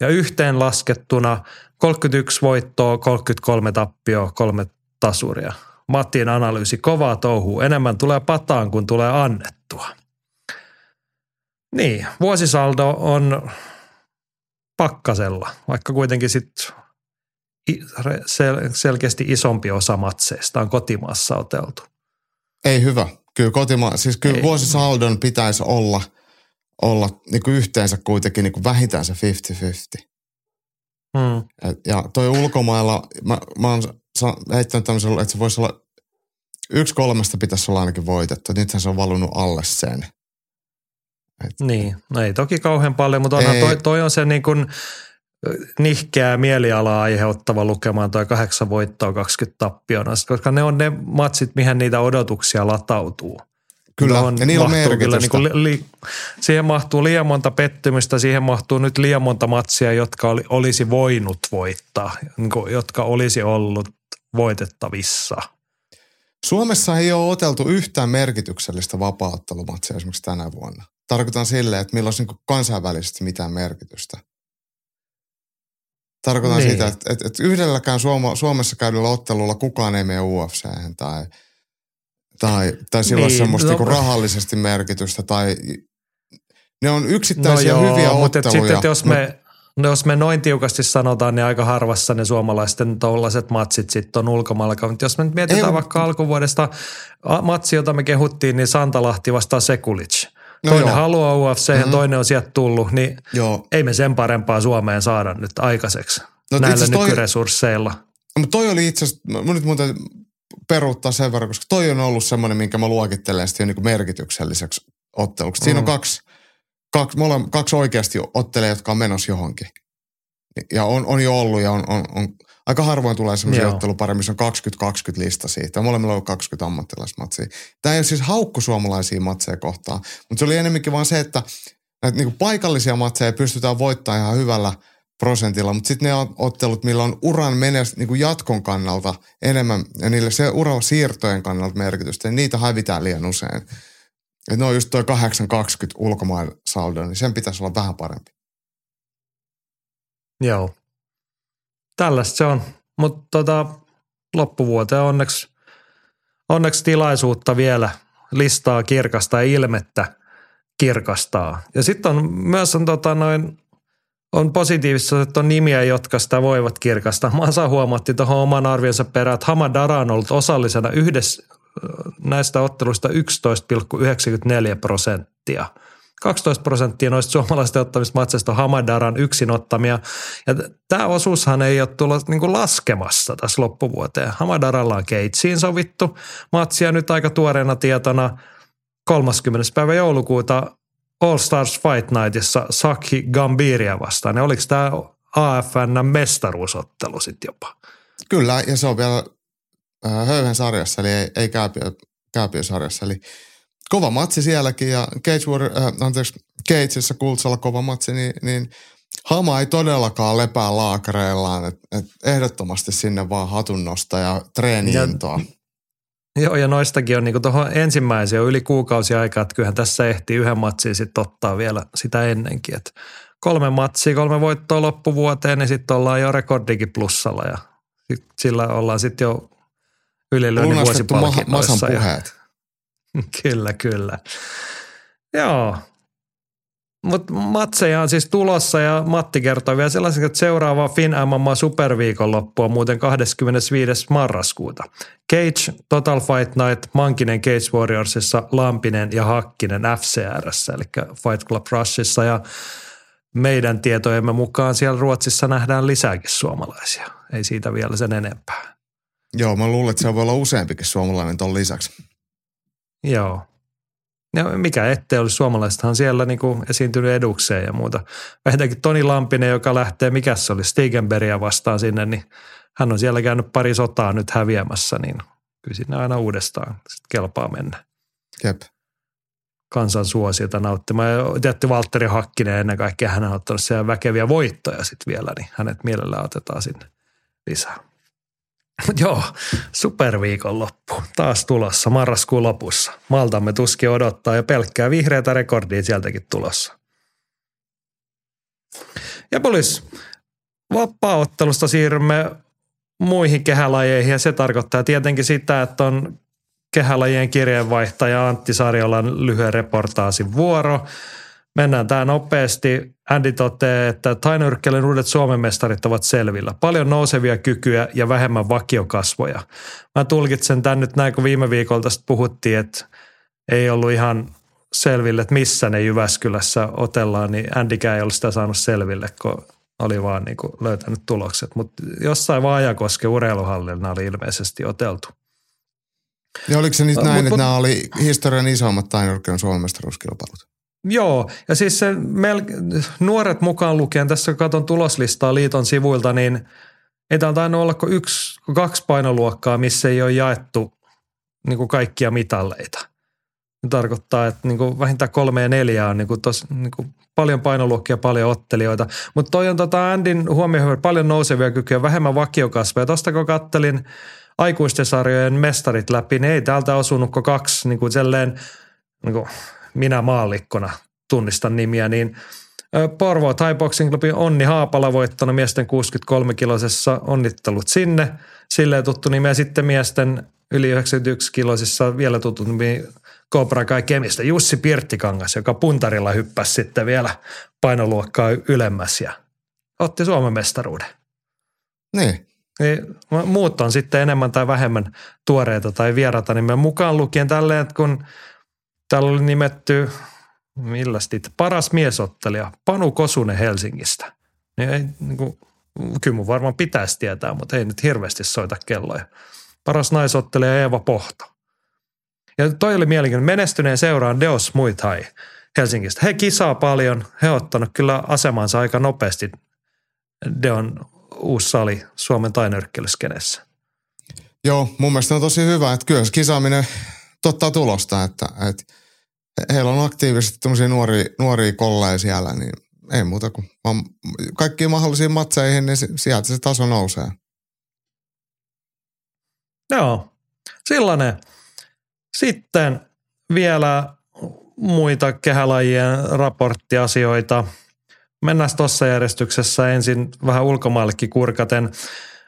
Ja yhteen laskettuna 31 voittoa, 33 tappioa, kolme tasuria. Mattin analyysi, kovaa touhuu. Enemmän tulee pataan kuin tulee annettua. Niin, vuosisaldo on pakkasella, vaikka kuitenkin sitten sel- selkeästi isompi osa matseista on kotimaassa oteltu. Ei hyvä. Kyllä, kotima- siis kyllä vuosisaldon pitäisi olla, olla niin kuin yhteensä kuitenkin niin kuin vähintään se 50-50. Hmm. Ja toi ulkomailla, mä, mä oon heittänyt tämmöisen, että se voisi olla, yksi kolmesta pitäisi olla ainakin voitettu. Nythän se on valunut alle sen. Et... Niin, no ei toki kauhean paljon, mutta onhan toi, toi on se niin kuin nihkeää mielialaa aiheuttava lukemaan toi kahdeksan voittoa 20 tappiona, koska ne on ne matsit, mihin niitä odotuksia latautuu. Kyllä, on, ja niillä on merkitystä. Niin kuin li, siihen mahtuu liian monta pettymystä, siihen mahtuu nyt liian monta matsia, jotka oli, olisi voinut voittaa, niin kuin, jotka olisi ollut voitettavissa. Suomessa ei ole oteltu yhtään merkityksellistä vapaattelumatsia esimerkiksi tänä vuonna tarkoitan silleen, että millä olisi niin kansainvälisesti mitään merkitystä. Tarkoitan niin. sitä, että, että, että yhdelläkään Suoma, Suomessa käydyllä ottelulla kukaan ei mene UFC tai, tai, tai sillä niin. semmoista no, niin rahallisesti merkitystä tai ne on yksittäisiä no joo, hyviä mutta otteluja. Sitten, jos me, No jos me noin tiukasti sanotaan, niin aika harvassa ne suomalaisten tollaset matsit sitten on ulkomailla. Mutta jos me nyt mietitään Ei, vaikka alkuvuodesta matsi, jota me kehuttiin, niin Santalahti vastaa Sekulic. No toinen joo. haluaa UFC, mm-hmm. toinen on sieltä tullut, niin joo. ei me sen parempaa Suomeen saada nyt aikaiseksi no, näillä nykyresursseilla. Toi, mutta toi oli itse asiassa, nyt muuten peruuttaa sen verran, koska toi on ollut semmoinen, minkä mä luokittelen sitten niin merkitykselliseksi otteluksi. Siinä mm. on kaksi, kaksi, ollaan kaksi oikeasti ottelijaa, jotka on menossa johonkin. Ja on, on jo ollut ja on, on, on Aika harvoin tulee semmoisia ottelupareja, missä on 20-20 lista siitä. Molemmilla on 20 ammattilaismatsia. Tämä ei ole siis haukku suomalaisia matseja kohtaan, mutta se oli enemmänkin vaan se, että näitä niinku paikallisia matseja pystytään voittamaan ihan hyvällä prosentilla, mutta sitten ne on ottelut, millä on uran menes, niinku jatkon kannalta enemmän, ja niille se uran siirtojen kannalta merkitystä, niin niitä hävitään liian usein. Et ne on just toi 8-20 ulkomaan saldo, niin sen pitäisi olla vähän parempi. Joo. Tällaista se on. Mutta tota, loppuvuoteen onneksi, onneksi tilaisuutta vielä listaa kirkastaa ja ilmettä kirkastaa. Ja sitten on myös on, tota, noin, on positiivista, että on nimiä, jotka sitä voivat kirkastaa. Masa huomatti tuohon oman arvionsa perään, että Hamadara on ollut osallisena yhdessä näistä otteluista 11,94 prosenttia. 12 prosenttia noista suomalaisista ottamista matseista on Hamadaran yksin ottamia. Ja tämä osuushan ei ole tullut niin laskemassa tässä loppuvuoteen. Hamadaralla on Keitsiin sovittu matsia nyt aika tuoreena tietona 30. päivä joulukuuta All Stars Fight Nightissa Saki Gambiria vastaan. Ja oliko tämä AFN mestaruusottelu sitten jopa? Kyllä, ja se on vielä äh, Höyhen sarjassa, eli ei, ei Kääpiö, Kääpiö-sarjassa. Eli kova matsi sielläkin, ja Cage Warrior, äh, anteeksi, Cageissa Kultsalla kova matsi, niin, niin Hama ei todellakaan lepää laakareillaan, että et ehdottomasti sinne vaan hatunnosta ja treeniintoa. Joo, ja noistakin on niin tuohon ensimmäiseen on yli kuukausi aikaa, että kyllähän tässä ehtii yhden matsin sitten ottaa vielä sitä ennenkin. Et kolme matsia, kolme voittoa loppuvuoteen, niin sitten ollaan jo rekordikin plussalla ja sit sillä ollaan sitten jo ylilyönnin Lunastettu ma- Masan vuosipalkinnoissa. ja- puheet. Kyllä, kyllä. Joo. Mutta matseja on siis tulossa ja Matti kertoi vielä sellaisen, että seuraava Fin MMA superviikonloppu on muuten 25. marraskuuta. Cage, Total Fight Night, Mankinen Cage Warriorsissa, Lampinen ja Hakkinen FCRssä, eli Fight Club Rushissa ja meidän tietojemme mukaan siellä Ruotsissa nähdään lisääkin suomalaisia. Ei siitä vielä sen enempää. Joo, mä luulen, että se voi olla useampikin suomalainen ton lisäksi. Joo. Ja mikä ettei olisi suomalaistahan siellä niin kuin esiintynyt edukseen ja muuta. Vähintäänkin Toni Lampinen, joka lähtee, mikä se oli, Stigenbergia vastaan sinne, niin hän on siellä käynyt pari sotaa nyt häviämässä, niin kyllä sinne aina uudestaan sit kelpaa mennä Jep. kansan suosiota nauttimaan. Ja tietty Valtteri Hakkinen ennen kaikkea, hän on ottanut siellä väkeviä voittoja sitten vielä, niin hänet mielellään otetaan sinne lisää. Joo, superviikonloppu taas tulossa marraskuun lopussa. Maltamme tuskin odottaa ja pelkkää vihreätä rekordia sieltäkin tulossa. Ja polis, vapaaottelusta siirrymme muihin kehälajeihin ja se tarkoittaa tietenkin sitä, että on kehälajien kirjeenvaihtaja Antti Sarjolan lyhyen reportaasin vuoro. Mennään tämä nopeasti. Andy toteaa, että tainyrkkelyn uudet Suomen mestarit ovat selvillä. Paljon nousevia kykyjä ja vähemmän vakiokasvoja. Mä tulkitsen tämän nyt näin, kun viime viikolla tästä puhuttiin, että ei ollut ihan selville, että missä ne Jyväskylässä otellaan, niin Andykään ei ollut sitä saanut selville, kun oli vaan niin kuin löytänyt tulokset. Mutta jossain Vaajakosken urheiluhallilla oli ilmeisesti oteltu. Ja oliko se nyt Mut- näin, että mut- nämä oli historian isoimmat tainurkkeiden Suomen mestaruuskilpailut? Joo, ja siis se mel- nuoret mukaan lukien, tässä kun katson tuloslistaa liiton sivuilta, niin ei täältä tainnut olla kuin yksi, kaksi painoluokkaa, missä ei ole jaettu niin kuin kaikkia mitalleita. Se tarkoittaa, että niin kuin vähintään kolme ja neljä on niin kuin tos, niin kuin paljon painoluokkia, paljon ottelijoita. Mutta toi on tota Andin huomioon paljon nousevia kykyjä, vähemmän vakiokasveja. Tuosta kun kattelin aikuisten sarjojen mestarit läpi, niin ei täältä osunut kuin kaksi niin kuin selleen, niin kuin minä maallikkona tunnistan nimiä, niin Porvo Thai Boxing Clubin Onni Haapala voittanut miesten 63-kilosessa, onnittelut sinne. Silleen tuttu nimi ja sitten miesten yli 91-kilosissa vielä tuttu nimi Cobra Kai Kemistä, Jussi Pirttikangas, joka puntarilla hyppäsi sitten vielä painoluokkaa ylemmäs ja otti Suomen mestaruuden. Niin. Niin, muut on sitten enemmän tai vähemmän tuoreita tai vieraita nimen mukaan lukien tälleen, että kun täällä oli nimetty, millä sitten, paras miesottelija Panu Kosunen Helsingistä. Niin ei, niin kuin, kyllä mun varmaan pitäisi tietää, mutta ei nyt hirveästi soita kelloja. Paras naisottelija Eeva Pohto. Ja toi oli mielenkiintoinen. Menestyneen seuraan Deos Muay Thai Helsingistä. He kisaa paljon. He ottanut kyllä asemansa aika nopeasti Deon uusi sali Suomen tainyrkkelyskenessä. Joo, mun mielestä on tosi hyvä, että kyllä kisaaminen totta tulosta, että, että heillä on aktiivisesti tämmöisiä nuoria, nuoria kolleja siellä, niin ei muuta kuin vaan kaikkiin mahdollisiin matseihin, niin sieltä se taso nousee. Joo, sellainen. Sitten vielä muita kehälajien raporttiasioita. Mennään tuossa järjestyksessä ensin vähän ulkomaillekin kurkaten.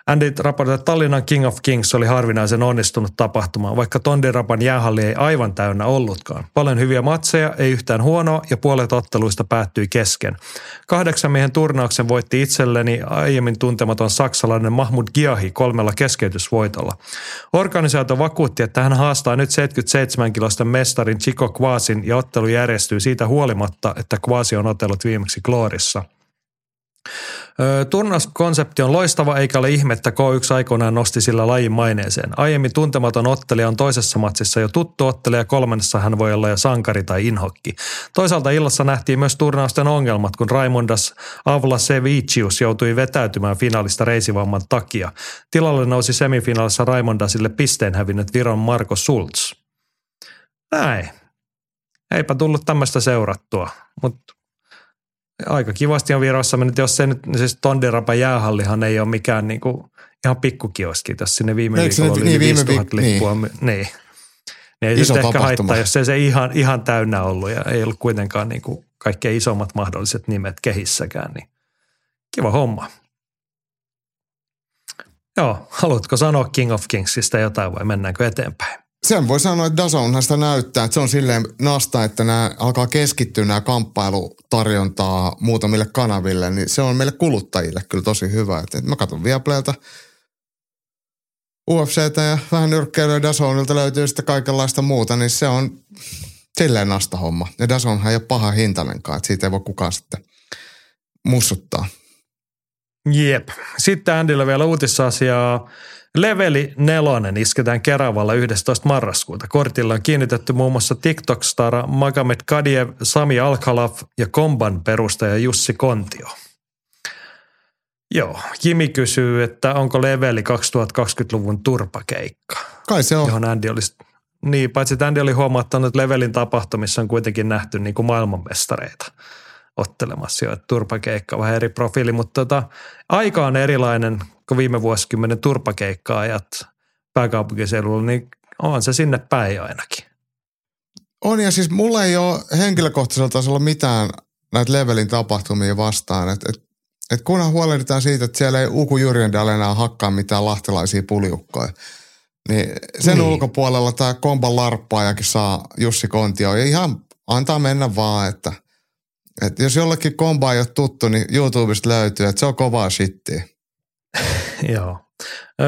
Andy raportoi, että Tallinnan King of Kings oli harvinaisen onnistunut tapahtuma, vaikka Tondirapan jäähalli ei aivan täynnä ollutkaan. Paljon hyviä matseja, ei yhtään huonoa ja puolet otteluista päättyi kesken. Kahdeksan miehen turnauksen voitti itselleni aiemmin tuntematon saksalainen Mahmud Giahi kolmella keskeytysvoitolla. Organisaatio vakuutti, että hän haastaa nyt 77 kilosta mestarin Chico Kvasin ja ottelu järjestyy siitä huolimatta, että Kvasi on otellut viimeksi Kloorissa – Turnauskonsepti on loistava eikä ole ihmettä K1 aikoinaan nosti sillä lajin maineeseen. Aiemmin tuntematon ottelija on toisessa matsissa jo tuttu ottelija ja kolmannessa hän voi olla jo sankari tai inhokki. Toisaalta illassa nähtiin myös turnausten ongelmat, kun Raimondas Avla Sevicius joutui vetäytymään finaalista reisivamman takia. Tilalle nousi semifinaalissa Raimondasille pisteen hävinnyt Viron Marko Sults. Näin. Eipä tullut tämmöistä seurattua, mutta aika kivasti on Virossa mennyt, jos se nyt, siis Tonderapa jäähallihan ei ole mikään niin kuin, ihan pikkukioski, jos sinne viime Eikö viikolla oli niin, viime 5000 viik- lippua. Niin. niin. niin ei Iso se ehkä haittaa, jos ei se ihan, ihan täynnä ollut ja ei ollut kuitenkaan niin kuin kaikkein isommat mahdolliset nimet kehissäkään, niin kiva homma. Joo, haluatko sanoa King of Kingsista jotain vai mennäänkö eteenpäin? Sen voi sanoa, että Dazonhan sitä näyttää, että se on silleen nasta, että nämä alkaa keskittyä nämä kamppailutarjontaa muutamille kanaville, niin se on meille kuluttajille kyllä tosi hyvä. Että mä katson Viaplaylta UFCtä ja vähän nyrkkeilyä Dazonilta löytyy sitten kaikenlaista muuta, niin se on silleen nasta homma. Ja Dazonhan ei ole paha hintainenkaan, että siitä ei voi kukaan sitten mussuttaa. Jep. Sitten Andyllä vielä uutisasiaa. Leveli nelonen isketään Keravalla 11. marraskuuta. Kortilla on kiinnitetty muun muassa TikTok-stara Magomed Kadiev, Sami Alkalaf ja Komban perustaja Jussi Kontio. Joo, Jimi kysyy, että onko Leveli 2020-luvun turpakeikka? Kai se on. Johon Andy olisi, niin, paitsi että Andy oli huomattanut, että Levelin tapahtumissa on kuitenkin nähty niin kuin maailmanmestareita ottelemassa jo, että turpakeikka vähän eri profiili, mutta tota, aika on erilainen kuin viime vuosikymmenen turpakeikka-ajat pääkaupunkiseudulla, niin on se sinne päin ainakin. On ja siis mulla ei ole henkilökohtaisella tasolla mitään näitä levelin tapahtumia vastaan. Että et, et kunhan huolehditaan siitä, että siellä ei Uku Jyrjendal enää hakkaa mitään lahtelaisia puliukkoja. Niin sen niin. ulkopuolella tämä komban larppaajakin saa Jussi Kontio. Ja ihan antaa mennä vaan, että, että jos jollekin komba ei ole tuttu, niin YouTubesta löytyy, että se on kovaa shittiä. Joo.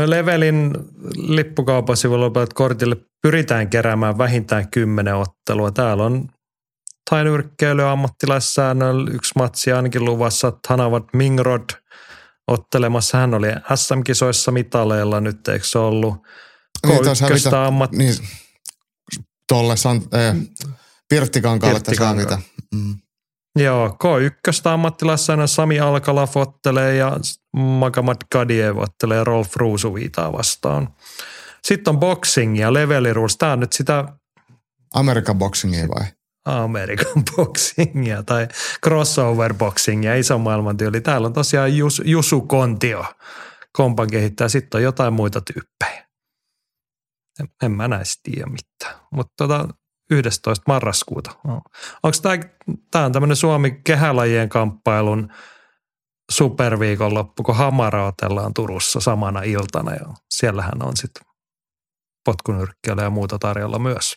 Levelin lippukaupan sivulla kortille pyritään keräämään vähintään kymmenen ottelua. Täällä on tainyrkkeily ammattilaissäännöllä yksi matsi ainakin luvassa. Hanavat Mingrod ottelemassa. Hän oli SM-kisoissa mitaleilla nyt, eikö se ollut? K1 ammat... Niin, tolle San, äh, Pirttikankaalle tässä hävitä. Mm. Joo, K1 ammattilaisena Sami Alkala fottelee ja Magamat Kadiev ottelee Rolf Ruusuviitaa vastaan. Sitten on boxing ja level rules. Tämä on nyt sitä... Amerikan boxingia vai? Amerikan boxingia tai crossover boxingia, iso maailman tyyli. Täällä on tosiaan Jus, Jusu Kontio, kompan kehittää. Sitten on jotain muita tyyppejä. En, en mä näistä tiedä mitään. Mutta tota, 11. marraskuuta. Onko tämä, tämä on tämmöinen Suomi kehälajien kamppailun superviikonloppu, kun Hamara otellaan Turussa samana iltana ja siellähän on sitten potkunyrkkeellä ja muuta tarjolla myös.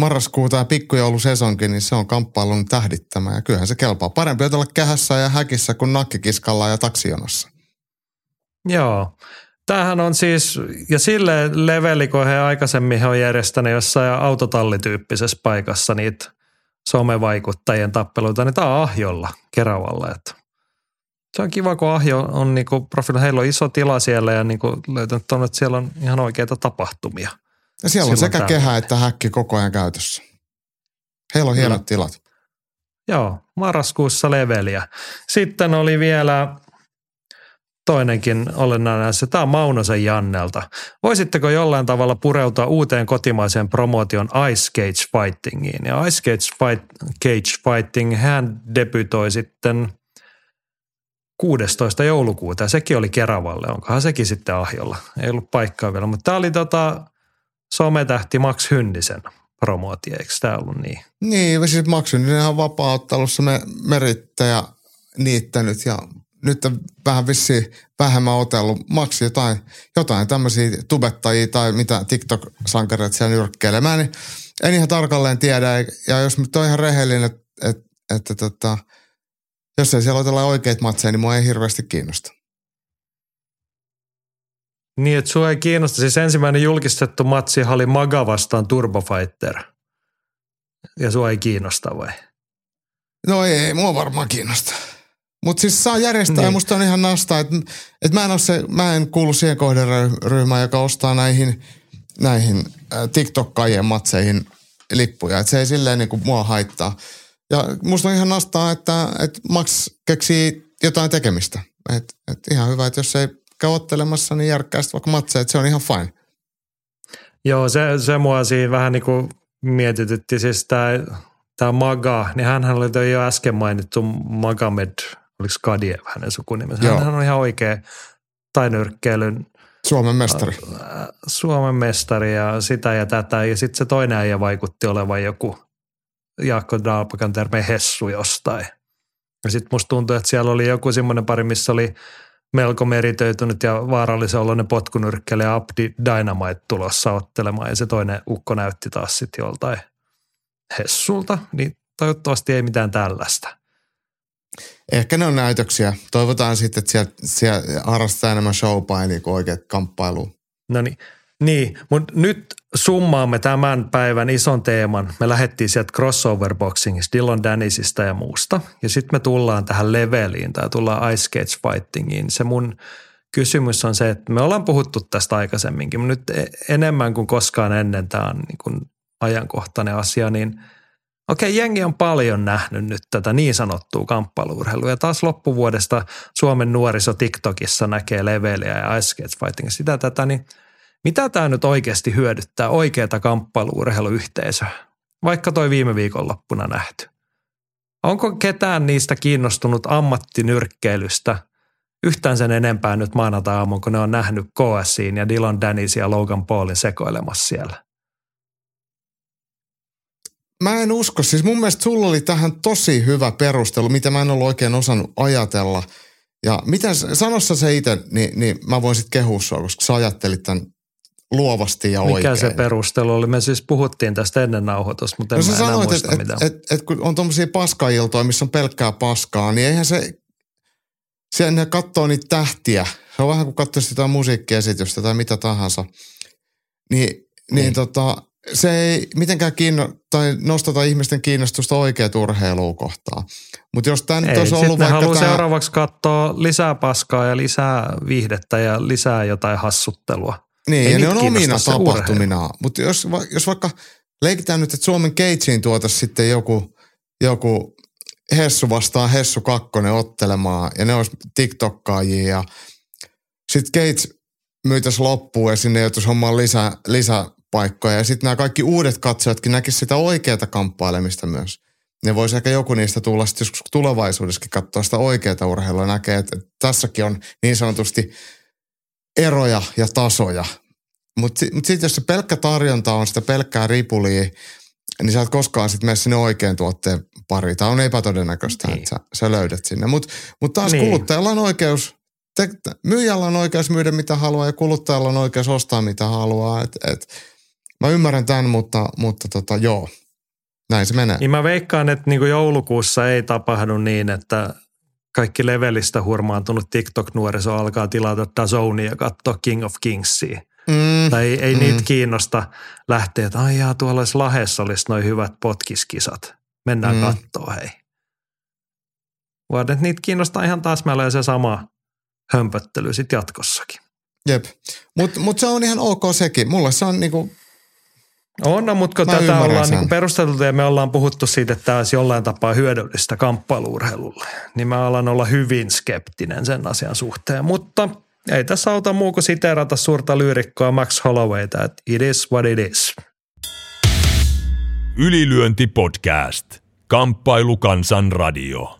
Marraskuuta ja pikkujoulusesonkin, niin se on kamppailun tähdittämä ja kyllähän se kelpaa. Parempi olla kähässä ja häkissä kuin nakkikiskalla ja taksijonossa. Joo. Tämähän on siis, ja sille leveli, kun he aikaisemmin he on järjestänyt jossain autotallityyppisessä paikassa niitä somevaikuttajien tappeluita, niin tämä on Ahjolla Keravalla. Että se on kiva, kun Ahjo on niinku profiili, heillä on iso tila siellä ja niinku löytänyt on, että siellä on ihan oikeita tapahtumia. Ja siellä on sekä täällä. kehä että häkki koko ajan käytössä. Heillä on hienot tilat. Joo, marraskuussa leveliä. Sitten oli vielä toinenkin olennainen asia. Tämä on Maunosen Jannelta. Voisitteko jollain tavalla pureutua uuteen kotimaiseen promotion Ice Cage Fightingiin? Ja Ice Cage, Fight, Cage Fighting, hän debytoi sitten 16. joulukuuta ja sekin oli Keravalle. Onkohan sekin sitten ahjolla? Ei ollut paikkaa vielä, mutta tämä oli tota sometähti Max Hynnisen promootio, eikö tämä ollut niin? Niin, siis Max Hynninen on me, merittäjä niittänyt ja nyt vähän vissi vähemmän otellut. Maksi jotain, jotain tämmöisiä tubettajia tai mitä TikTok-sankareita siellä nyrkkeilemään, niin en ihan tarkalleen tiedä. Ja jos nyt on ihan rehellinen, että, että, että tota, jos ei siellä otella oikeita matseja, niin mua ei hirveästi kiinnosta. Niin, että sua ei kiinnosta. Siis ensimmäinen julkistettu matsi oli Maga vastaan Turbo Fighter. Ja sua ei kiinnosta vai? No ei, ei mua varmaan kiinnosta. Mutta siis saa järjestää niin. musta on ihan nastaa, että et mä, en se, mä en kuulu siihen kohderyhmään, joka ostaa näihin, näihin TikTok-kajien matseihin lippuja. Että se ei silleen niinku mua haittaa. Ja musta on ihan nastaa, että, että Max keksii jotain tekemistä. Et, et ihan hyvä, että jos ei käy ottelemassa, niin järkkää vaikka matseja, että se on ihan fine. Joo, se, se mua siinä vähän niin kuin mietitytti. Siis tämä, tämä Maga, niin hän oli jo äsken mainittu Magamed oliko Kadiev hänen sukunimensä. Hän on ihan oikea tainyrkkeilyn Suomen mestari. Äh, Suomen mestari ja sitä ja tätä. Ja sitten se toinen äijä vaikutti olevan joku Jaakko Daapakan terme Hessu jostain. Ja sitten musta tuntui, että siellä oli joku semmoinen pari, missä oli melko meritöitynyt ja vaarallisen oloinen potkunyrkkeilijä Abdi Dynamite tulossa ottelemaan. Ja se toinen ukko näytti taas sitten joltain Hessulta. Niin toivottavasti ei mitään tällaista. Ehkä ne on näytöksiä. Toivotaan sitten, että siellä, siellä harrastetaan enemmän showpainia kuin oikeat kamppailu. No niin, niin mutta nyt summaamme tämän päivän ison teeman. Me lähdettiin sieltä crossover boxingista, Dillon Dennisistä ja muusta. Ja sitten me tullaan tähän leveliin tai tullaan Ice Cage Fightingiin. Se mun kysymys on se, että me ollaan puhuttu tästä aikaisemminkin, mutta nyt e- enemmän kuin koskaan ennen tämä on niin kuin ajankohtainen asia, niin – Okei, jengi on paljon nähnyt nyt tätä niin sanottua kamppailuurheilua. Ja taas loppuvuodesta Suomen nuoriso TikTokissa näkee leveliä ja ice skate fighting sitä tätä, niin mitä tämä nyt oikeasti hyödyttää oikeata kamppailuurheiluyhteisöä? Vaikka toi viime viikonloppuna nähty. Onko ketään niistä kiinnostunut ammattinyrkkeilystä yhtään sen enempää nyt maanantai-aamun, kun ne on nähnyt KSiin ja Dylan Dennis ja Logan Paulin sekoilemassa siellä? Mä en usko. Siis mun mielestä sulla oli tähän tosi hyvä perustelu, mitä mä en ollut oikein osannut ajatella. Ja miten, sanossa se itse, niin, niin mä voin sitten kehua sua, koska sä ajattelit tämän luovasti ja Mikä oikein. se perustelu oli? Me siis puhuttiin tästä ennen nauhoitusta, mutta en no, mä enää sanoit, muista että et, et, et, kun on tuommoisia paskailtoja, missä on pelkkää paskaa, niin eihän se, sen katsoo niitä tähtiä. Se on vähän kuin katsoisi sitä musiikkiesitystä tai mitä tahansa. Niin, niin, niin. tota, se ei mitenkään kiinno, tai nostata ihmisten kiinnostusta oikeat urheilua kohtaan. Mutta jos tämä nyt olisi ollut vaikka tämä... seuraavaksi katsoa lisää paskaa ja lisää viihdettä ja lisää jotain hassuttelua. Niin, ei ja ne on omina tapahtumina. Mutta jos, jos vaikka leikitään nyt, että Suomen Keitsiin tuotaisiin sitten joku, joku Hessu vastaan Hessu kakkonen ottelemaan ja ne olisi TikTokkaajia ja sitten Keits myytäisi loppuun ja sinne joutuisi hommaan lisää, lisää paikkoja. Ja sitten nämä kaikki uudet katsojatkin näkisivät sitä oikeaa kamppailemista myös. Ne voisi ehkä joku niistä tulla sitten joskus tulevaisuudessakin katsoa sitä oikeaa urheilua näkee, että tässäkin on niin sanotusti eroja ja tasoja. Mutta mut sitten jos se pelkkä tarjonta on sitä pelkkää ripulia, niin sä et koskaan sitten mene sinne oikean tuotteen pari. Tämä on epätodennäköistä, niin. että sä, sä löydät sinne. Mutta mut taas niin. kuluttajalla on oikeus, te, myyjällä on oikeus myydä mitä haluaa ja kuluttajalla on oikeus ostaa mitä haluaa. Et, et, Mä ymmärrän tämän, mutta, mutta tota, joo, näin se menee. Niin mä veikkaan, että niin joulukuussa ei tapahdu niin, että kaikki levelistä hurmaantunut TikTok-nuoriso alkaa tilata Dazonia ja katsoa King of Kingsia. Mm, tai ei, ei mm. niitä kiinnosta lähteä, että ai jaa, tuolla olisi Lahessa olisi noin hyvät potkiskisat. Mennään mm. kattoo hei. Vaan että niitä kiinnostaa ihan taas meillä se sama hömpöttely sitten jatkossakin. Jep, mutta mut se on ihan ok sekin. Mulle se on niinku On, no, mutta kun Mä tätä ymmärrän ollaan sen. niin perusteltu ja me ollaan puhuttu siitä, että tämä olisi jollain tapaa hyödyllistä kamppailuurheilulle, niin mä alan olla hyvin skeptinen sen asian suhteen. Mutta ei tässä auta muu kuin siteerata suurta lyyrikkoa Max Hollowayta, että it is what it is. Ylilyönti podcast. Kamppailu kansan radio.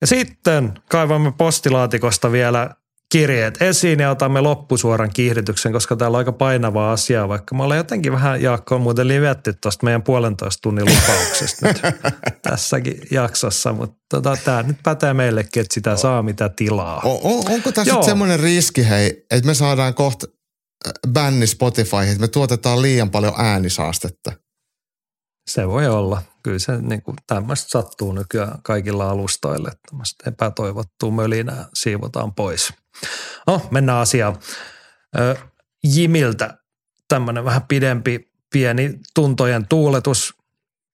Ja sitten kaivamme postilaatikosta vielä kirjeet esiin ja otamme loppusuoran kiihdytyksen, koska täällä on aika painavaa asiaa, vaikka me ollaan jotenkin vähän, Jaakko, on muuten livetty tuosta meidän puolentoista tunnin lupauksesta nyt tässäkin jaksossa, mutta tota, tämä nyt pätee meillekin, että sitä saa mitä tilaa. O- on, onko tässä semmoinen riski, hei, että me saadaan kohta äh, bänni Spotify, että me tuotetaan liian paljon äänisaastetta? Se voi olla. Kyllä se niin kuin, tämmöistä sattuu nykyään kaikilla alustoille. että Tämmöistä epätoivottua mölinää siivotaan pois. No, mennään asiaan. Jimiltä tämmöinen vähän pidempi, pieni tuntojen tuuletus.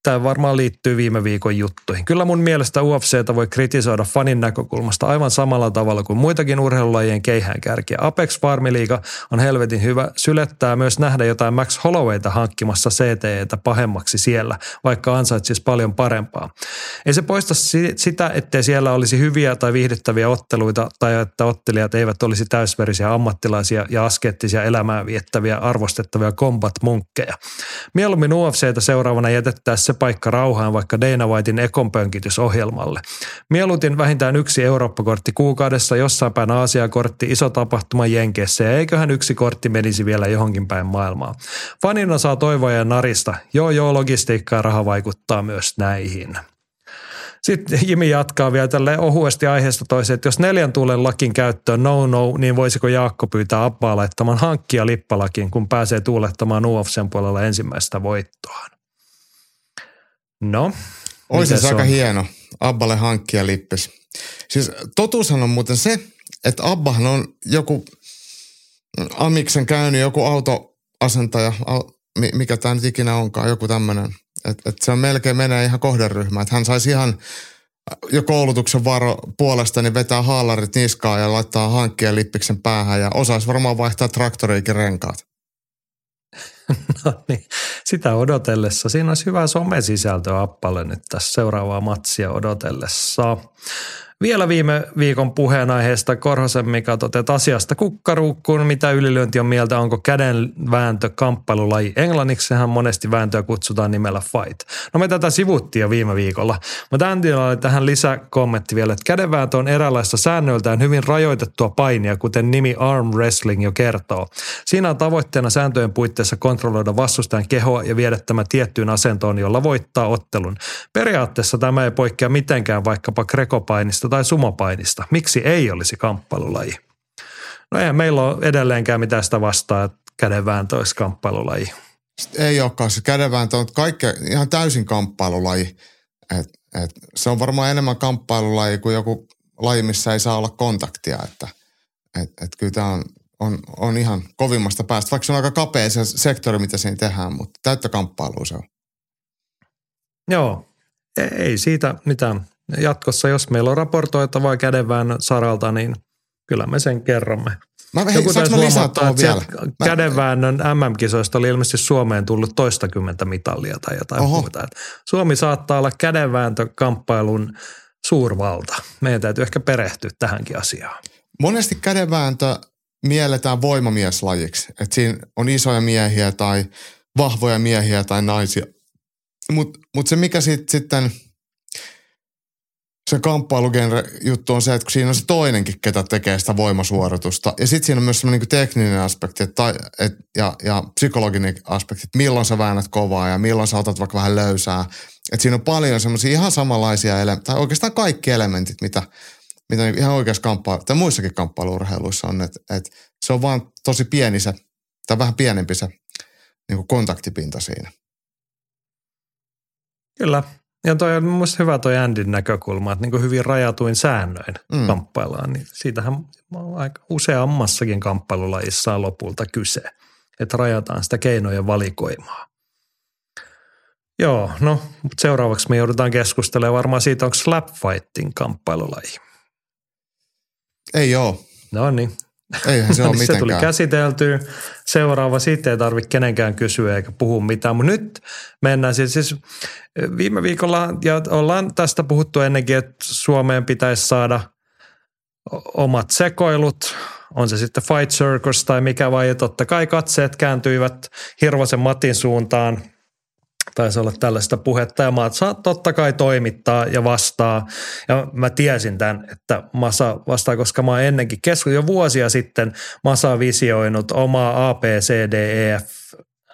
Tämä varmaan liittyy viime viikon juttuihin. Kyllä mun mielestä UFCtä voi kritisoida fanin näkökulmasta aivan samalla tavalla kuin muitakin urheilulajien keihäänkärkiä. Apex Farmiliiga on helvetin hyvä. Sylettää myös nähdä jotain Max Hollowayta hankkimassa CTEtä pahemmaksi siellä, vaikka ansaitsisi paljon parempaa. Ei se poista si- sitä, ettei siellä olisi hyviä tai viihdyttäviä otteluita tai että ottelijat eivät olisi täysverisiä ammattilaisia ja askeettisia elämää viettäviä arvostettavia combat-munkkeja. Mieluummin UFCtä seuraavana jätettää se paikka rauhaan vaikka Dana Whitein ekonpönkitysohjelmalle. Mieluutin vähintään yksi Eurooppa-kortti kuukaudessa, jossain päin Aasia-kortti, iso tapahtuma Jenkeissä ja eiköhän yksi kortti menisi vielä johonkin päin maailmaa. Fanina saa toivoa ja narista. Joo joo, logistiikka ja raha vaikuttaa myös näihin. Sitten Jimi jatkaa vielä tälle ohuesti aiheesta toiseen, että jos neljän tuulen lakin käyttöön no no, niin voisiko Jaakko pyytää Abbaa laittamaan hankkia lippalakin, kun pääsee tuulettamaan UFCn puolella ensimmäistä voittoaan. No, Olisi se aika on? hieno. Abballe hankkia lippis. Siis totuushan on muuten se, että Abbahan on joku Amiksen käynyt, joku autoasentaja, au- mi- mikä tämä nyt ikinä onkaan, joku tämmöinen. Että et se on melkein menee ihan kohderyhmään. Että hän saisi ihan jo koulutuksen varo puolesta niin vetää haalarit niskaan ja laittaa hankkia lippiksen päähän ja osaisi varmaan vaihtaa traktoriikin renkaat. No niin, sitä odotellessa. Siinä olisi hyvää somesisältöä Appalle nyt tässä seuraavaa matsia odotellessa. Vielä viime viikon puheenaiheesta Korhosen Mika toteat asiasta kukkaruukkuun, mitä ylilyönti on mieltä, onko kädenvääntö kamppailulaji. Englanniksi monesti vääntöä kutsutaan nimellä fight. No me tätä sivuttiin jo viime viikolla, mutta Andylla oli tähän lisäkommentti vielä, että kädenvääntö on eräänlaista säännöiltään hyvin rajoitettua painia, kuten nimi arm wrestling jo kertoo. Siinä on tavoitteena sääntöjen puitteissa kontrolloida vastustajan kehoa ja viedä tämä tiettyyn asentoon, jolla voittaa ottelun. Periaatteessa tämä ei poikkea mitenkään vaikkapa krekopainista tai sumopainista. Miksi ei olisi kamppailulaji? No eihän meillä ole edelleenkään mitään sitä vastaa, että kädenvääntö olisi kamppailulaji. Ei olekaan. Se kädenvääntö on kaikke, ihan täysin kamppailulaji. Et, et, se on varmaan enemmän kamppailulaji kuin joku laji, missä ei saa olla kontaktia. Että, et, et kyllä tämä on, on, on ihan kovimmasta päästä. Vaikka se on aika kapea se sektori, mitä siinä tehdään, mutta täyttä kamppailua se on. Joo, ei- ei siitä mitään. Jatkossa, jos meillä on raportoitavaa kädenväännön saralta, niin kyllä me sen kerromme. Mä, hei, Joku taisi huomauttaa, tuohon että vielä? Mä- kädenväännön MM-kisoista oli ilmeisesti Suomeen tullut toistakymmentä mitallia tai jotain Oho. muuta. Et Suomi saattaa olla kädenvääntökamppailun suurvalta. Meidän täytyy ehkä perehtyä tähänkin asiaan. Monesti kädenvääntö mielletään voimamieslajiksi. Että siinä on isoja miehiä tai vahvoja miehiä tai naisia. Mutta mut se mikä sit, sitten se kamppailugenre juttu on se, että siinä on se toinenkin, ketä tekee sitä voimasuoritusta. Ja sitten siinä on myös semmoinen niin tekninen aspekti et, tai, et, ja, ja psykologinen aspekti, että milloin sä väännät kovaa ja milloin sä otat vaikka vähän löysää. Että siinä on paljon semmoisia ihan samanlaisia elementtejä, tai oikeastaan kaikki elementit, mitä, mitä niinku ihan oikeassa kamppailu, tai muissakin kamppailuurheiluissa on, että, että se on vaan tosi pieni se, tai vähän pienempi se niin kontaktipinta siinä. Kyllä. Ja toi on mun hyvä toi Andin näkökulma, että niin kuin hyvin rajatuin säännöin Mm. kamppaillaan. Niin siitähän on aika useammassakin kamppailulajissa on lopulta kyse, että rajataan sitä keinojen valikoimaa. Joo, no mutta seuraavaksi me joudutaan keskustelemaan varmaan siitä, onko slapfighting kamppailulaji. Ei oo. No niin, Eihän se ole niin se tuli käsiteltyä. Seuraava siitä ei tarvitse kenenkään kysyä eikä puhua mitään. Mutta nyt mennään siis, siis viime viikolla, ja ollaan tästä puhuttu ennenkin, että Suomeen pitäisi saada omat sekoilut. On se sitten Fight Circus tai mikä vai, ja totta kai katseet kääntyivät Hirvosen Matin suuntaan. Taisi olla tällaista puhetta ja Maat saa totta kai toimittaa ja vastaa. Ja mä tiesin tämän, että Masa vastaa, koska mä oon ennenkin keskustelun jo vuosia sitten Masa visioinut omaa ABCDEF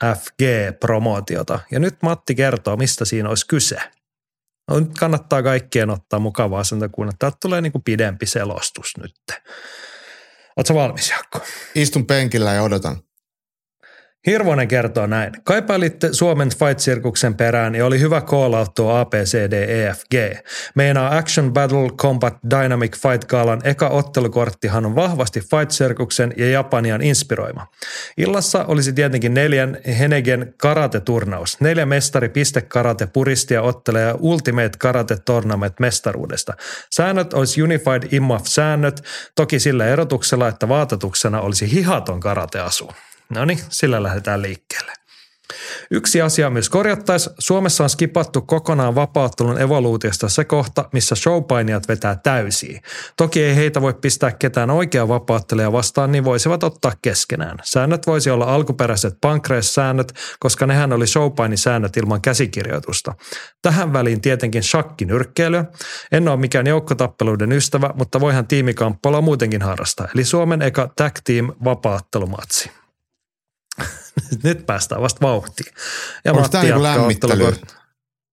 FG-promootiota. Ja nyt Matti kertoo, mistä siinä olisi kyse. No, nyt kannattaa kaikkien ottaa mukavaa asenta kuunnella. Täältä tulee niin kuin pidempi selostus nyt. Oletko valmis, Jaakko? Istun penkillä ja odotan. Hirvonen kertoo näin. Kaipailitte Suomen Fight-sirkuksen perään ja oli hyvä tuo ABCDEFG. Meinaa Action Battle Combat Dynamic Fight Galan eka ottelukorttihan on vahvasti Fight-sirkuksen ja Japanian inspiroima. Illassa olisi tietenkin neljän Henegen karate-turnaus. Neljä mestari piste karate puristia ottelee Ultimate Karate Tournament mestaruudesta. Säännöt olisi Unified IMAF-säännöt, toki sillä erotuksella, että vaatetuksena olisi hihaton karateasu. No niin, sillä lähdetään liikkeelle. Yksi asia myös korjattaisiin. Suomessa on skipattu kokonaan vapauttelun evoluutiosta se kohta, missä showpainijat vetää täysiä. Toki ei heitä voi pistää ketään oikea vapauttelija vastaan, niin voisivat ottaa keskenään. Säännöt voisi olla alkuperäiset pankreissäännöt, koska nehän oli showpainisäännöt ilman käsikirjoitusta. Tähän väliin tietenkin shakkinyrkkeilyä. En ole mikään joukkotappeluiden ystävä, mutta voihan tiimikamppailua muutenkin harrastaa. Eli Suomen eka tag team vapaattelumatsi. Nyt päästään vasta vauhtiin. Ja Onko tää niinku jatkaa lämmittely? ottelukort-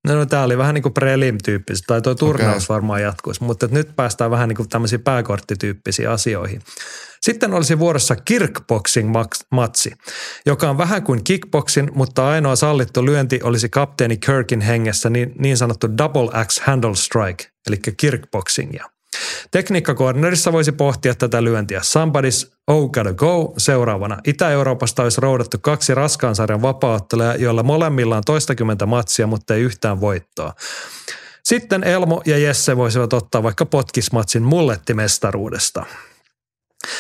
No, no tämä oli vähän niin kuin prelim-tyyppistä, tai tuo turnaus Okei. varmaan jatkuisi, mutta nyt päästään vähän niin kuin tämmöisiin pääkorttityyppisiin asioihin. Sitten olisi vuorossa kickboxing-matsi, joka on vähän kuin kickboxing, mutta ainoa sallittu lyönti olisi kapteeni Kirkin hengessä niin, niin sanottu double axe handle strike, eli kickboxingia. Tekniikkakornerissa voisi pohtia tätä lyöntiä. Somebody's Oh Gotta Go seuraavana. Itä-Euroopasta olisi roudattu kaksi raskaan sarjan vapaaottelua, joilla molemmilla on toistakymmentä matsia, mutta ei yhtään voittoa. Sitten Elmo ja Jesse voisivat ottaa vaikka potkismatsin mullettimestaruudesta.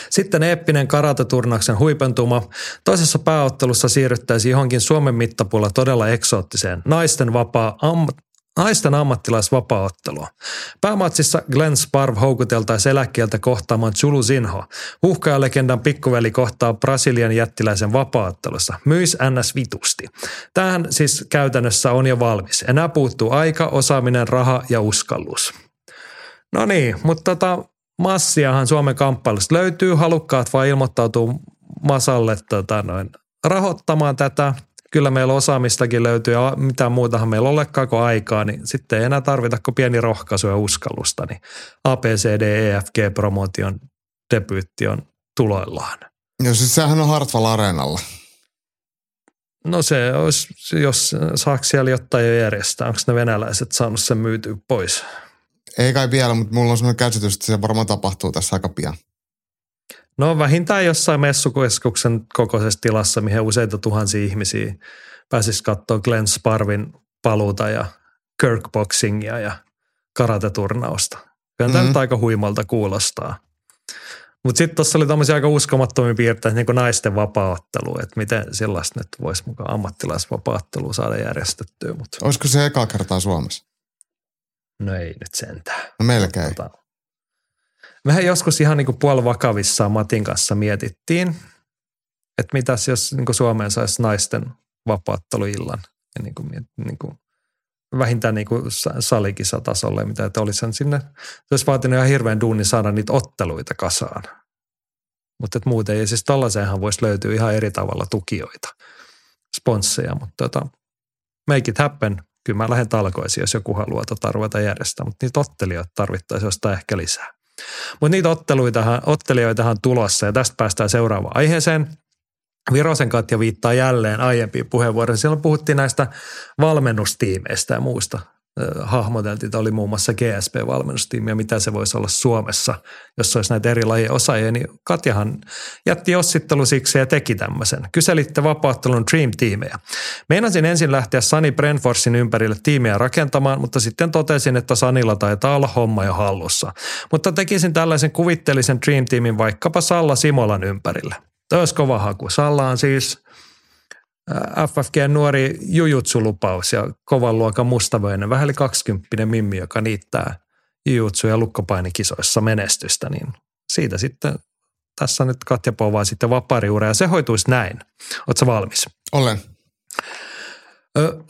Sitten eeppinen karateturnauksen huipentuma. Toisessa pääottelussa siirryttäisiin johonkin Suomen mittapuulla todella eksoottiseen naisten vapaa am- Naisten ammattilaisvapaaottelua. Päämatsissa Glenn Sparv houkuteltaisiin eläkkeeltä kohtaamaan Chulu Zinho. Huhkajalegendan pikkuveli kohtaa Brasilian jättiläisen vapaattelussa. Myis NS vitusti. Tähän siis käytännössä on jo valmis. Enää puuttuu aika, osaaminen, raha ja uskallus. No niin, mutta tota, massiahan Suomen kamppailusta löytyy. Halukkaat vaan ilmoittautuu Masalle tota, noin, rahoittamaan tätä. Kyllä meillä osaamistakin löytyy ja mitään muutahan meillä olekaan kuin aikaa, niin sitten ei enää tarvita kuin pieni rohkaisu ja uskallusta. Niin ABCD-EFG-promotion debyytti on tuloillaan. Joo, siis sehän on Hartwall Areenalla. No se olisi, jos saako siellä jotain jo järjestää. Onko ne venäläiset saanut sen myytyä pois? Ei kai vielä, mutta mulla on sellainen käsitys, että se varmaan tapahtuu tässä aika pian. No vähintään jossain messukeskuksen kokoisessa tilassa, mihin useita tuhansia ihmisiä pääsisi katsoa Glenn Sparvin paluuta ja Kirkboxingia ja karateturnausta. Kyllä mm-hmm. tämä nyt aika huimalta kuulostaa. Mutta sitten tuossa oli tämmöisiä aika uskomattomia piirteitä, niin kuin naisten vapaaottelu, että miten sellaista nyt voisi mukaan ammattilaisvapaattelua saada järjestettyä, mutta Olisiko se eka kertaa Suomessa? no ei nyt sentään. No melkein. Tota, mehän joskus ihan niin kuin puolivakavissaan Matin kanssa mietittiin, että mitäs jos niin kuin Suomeen saisi naisten vapaatteluillan ja niin kuin, niin kuin, vähintään niin kuin sa- salikisatasolle, mitä että olisihan sinne, se olisi vaatinut ihan hirveän duunin saada niitä otteluita kasaan. Mutta et muuten ei, siis tollaiseenhan voisi löytyä ihan eri tavalla tukijoita, sponsseja, mutta tota, make it happen. Kyllä mä lähden talkoisiin, jos joku haluaa tota ruveta järjestää, mutta niitä ottelijoita tarvittaisiin jostain ehkä lisää. Mutta niitä otteluitahan, ottelijoitahan tulossa ja tästä päästään seuraavaan aiheeseen. Virosen Katja viittaa jälleen aiempiin puheenvuoroihin. Silloin puhuttiin näistä valmennustiimeistä ja muusta. Hahmoteltiin, että oli muun muassa GSP-valmennustiimi ja mitä se voisi olla Suomessa, jos olisi näitä eri lajien osaajia. Niin Katjahan jätti jossittelu siksi ja teki tämmöisen. Kyselitte vapaattelun Dream Teamejä. Meinasin ensin lähteä Sani Brentforsin ympärille tiimiä rakentamaan, mutta sitten totesin, että Sanilla taitaa olla homma jo hallussa. Mutta tekisin tällaisen kuvitteellisen Dream Teamin vaikkapa Salla Simolan ympärille. Tämä olisi kova haku. Salla on siis FFG nuori jujutsulupaus ja kovan luokan mustavöinen, vähän yli 20 mimmi, joka niittää jujutsu- ja lukkopaiниkisoissa menestystä, niin siitä sitten tässä nyt Katja povaa sitten vapariura ja se hoituisi näin. Oletko valmis? Olen.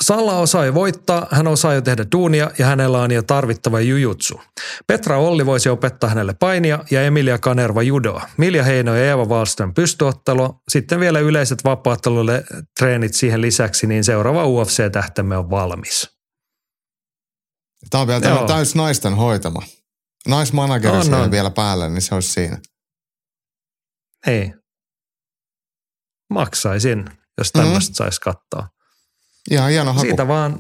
Salla osaa jo voittaa, hän osaa jo tehdä duunia ja hänellä on jo tarvittava jujutsu. Petra Olli voisi opettaa hänelle painia ja Emilia Kanerva judoa. Milja Heino ja Eeva Wallström pystyottelua. Sitten vielä yleiset vapaattelulle treenit siihen lisäksi, niin seuraava UFC-tähtemme on valmis. Tämä on vielä Joo. täys naisten hoitama. Naismanageri no, no. vielä päälle, niin se olisi siinä. Ei. Maksaisin, jos tämmöistä mm-hmm. saisi katsoa. Ihan hieno haku. Siitä vaan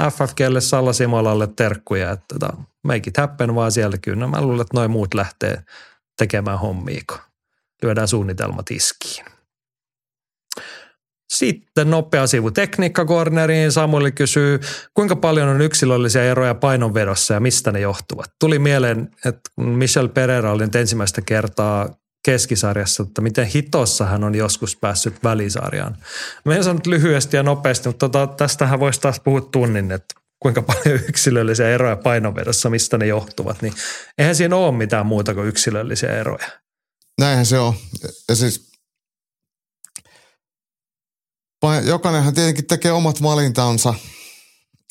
FFGlle Salla Simolalle terkkuja, että tota, make it happen vaan siellä kyllä. Mä luulen, että noin muut lähtee tekemään hommia, kun lyödään suunnitelmat iskiin. Sitten nopea sivu tekniikkakorneriin. Samueli kysyy, kuinka paljon on yksilöllisiä eroja painonvedossa ja mistä ne johtuvat? Tuli mieleen, että Michel Pereira oli nyt ensimmäistä kertaa keskisarjassa, että miten hitossa hän on joskus päässyt välisarjaan. Mä en sanonut lyhyesti ja nopeasti, mutta tota, tästähän voisi taas puhua tunnin, että kuinka paljon yksilöllisiä eroja painonvedossa, mistä ne johtuvat, niin eihän siinä ole mitään muuta kuin yksilöllisiä eroja. Näinhän se on. Ja siis jokainenhan tietenkin tekee omat valintansa,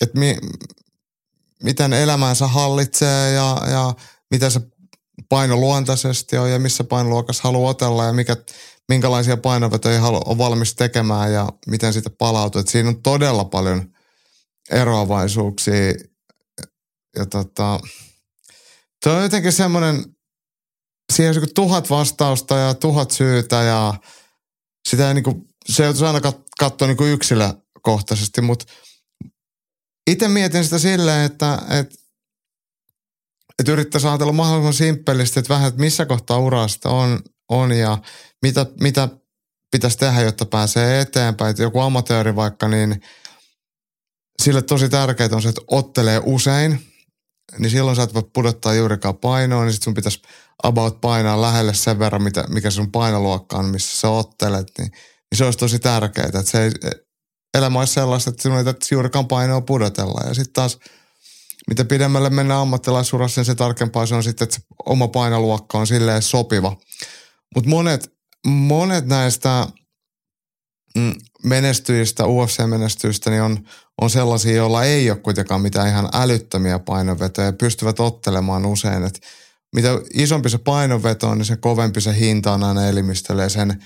että mi, miten elämänsä hallitsee ja, ja mitä se painoluontaisesti on ja missä painoluokassa haluaa otella ja mikä, minkälaisia painovetoja on valmis tekemään ja miten siitä palautuu. Et siinä on todella paljon eroavaisuuksia ja tota, tuo on jotenkin semmoinen, siihen on tuhat vastausta ja tuhat syytä ja sitä ei niin kuin, se joutuisi aina katsoa niin kuin yksilökohtaisesti, mutta itse mietin sitä silleen, että, että että yrittäisi ajatella mahdollisimman simppelisti, että vähän, että missä kohtaa urasta on, on ja mitä, mitä pitäisi tehdä, jotta pääsee eteenpäin. Että joku amatööri vaikka, niin sille tosi tärkeää on se, että ottelee usein, niin silloin sä et voi pudottaa juurikaan painoa, niin sit sun pitäisi about painaa lähelle sen verran, mitä, mikä sun painoluokka on, missä sä ottelet, niin, niin se olisi tosi tärkeää, että se ei, elämä olisi sellaista, että sinun ei juurikaan painoa pudotella. Ja sitten taas – mitä pidemmälle mennään ammattilaisurassa, niin se tarkempaa se on sitten, että se oma painoluokka on silleen sopiva. Mutta monet, monet näistä mm, menestyjistä, UFC-menestyjistä, niin on, on sellaisia, joilla ei ole kuitenkaan mitään ihan älyttömiä painonvetoja ja pystyvät ottelemaan usein. Et mitä isompi se painonveto on, niin se kovempi se hinta on aina elimistölle ja sen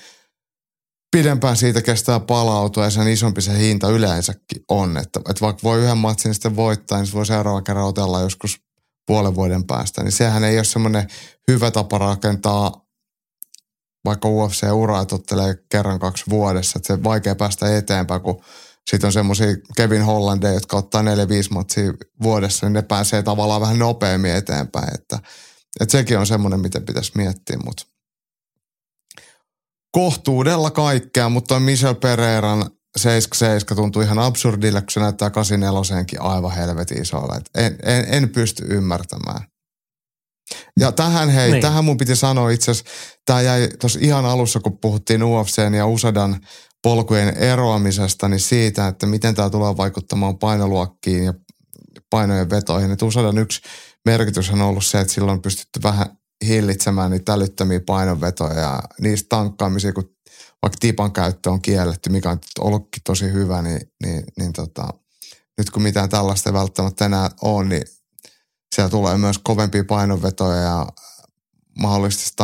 pidempään siitä kestää palautua ja sen isompi se hinta yleensäkin on. Että, että vaikka voi yhden matsin sitten voittaa, niin se voi seuraava kerran otella joskus puolen vuoden päästä. Niin sehän ei ole semmoinen hyvä tapa rakentaa vaikka UFC-uraa, että ottelee kerran kaksi vuodessa. Että se on vaikea päästä eteenpäin, kun sitten on semmoisia Kevin Hollandeja, jotka ottaa neljä viisi matsia vuodessa, niin ne pääsee tavallaan vähän nopeammin eteenpäin. Että, että sekin on semmoinen, miten pitäisi miettiä, mutta kohtuudella kaikkea, mutta Michel Pereiran 77 tuntuu ihan absurdille, kun se näyttää 84 aivan helvetin isolla. En, en, en, pysty ymmärtämään. Ja tähän hei, niin. tähän mun piti sanoa itse asiassa, tämä jäi tuossa ihan alussa, kun puhuttiin UFCn ja USADan polkujen eroamisesta, niin siitä, että miten tämä tulee vaikuttamaan painoluokkiin ja painojen vetoihin. Että USADan yksi merkitys on ollut se, että silloin on pystytty vähän hillitsemään niitä älyttömiä painonvetoja ja niistä tankkaamisia, kun vaikka tipan käyttö on kielletty, mikä on ollutkin tosi hyvä, niin, niin, niin tota, nyt kun mitään tällaista ei välttämättä enää ole, niin siellä tulee myös kovempia painonvetoja ja mahdollisesti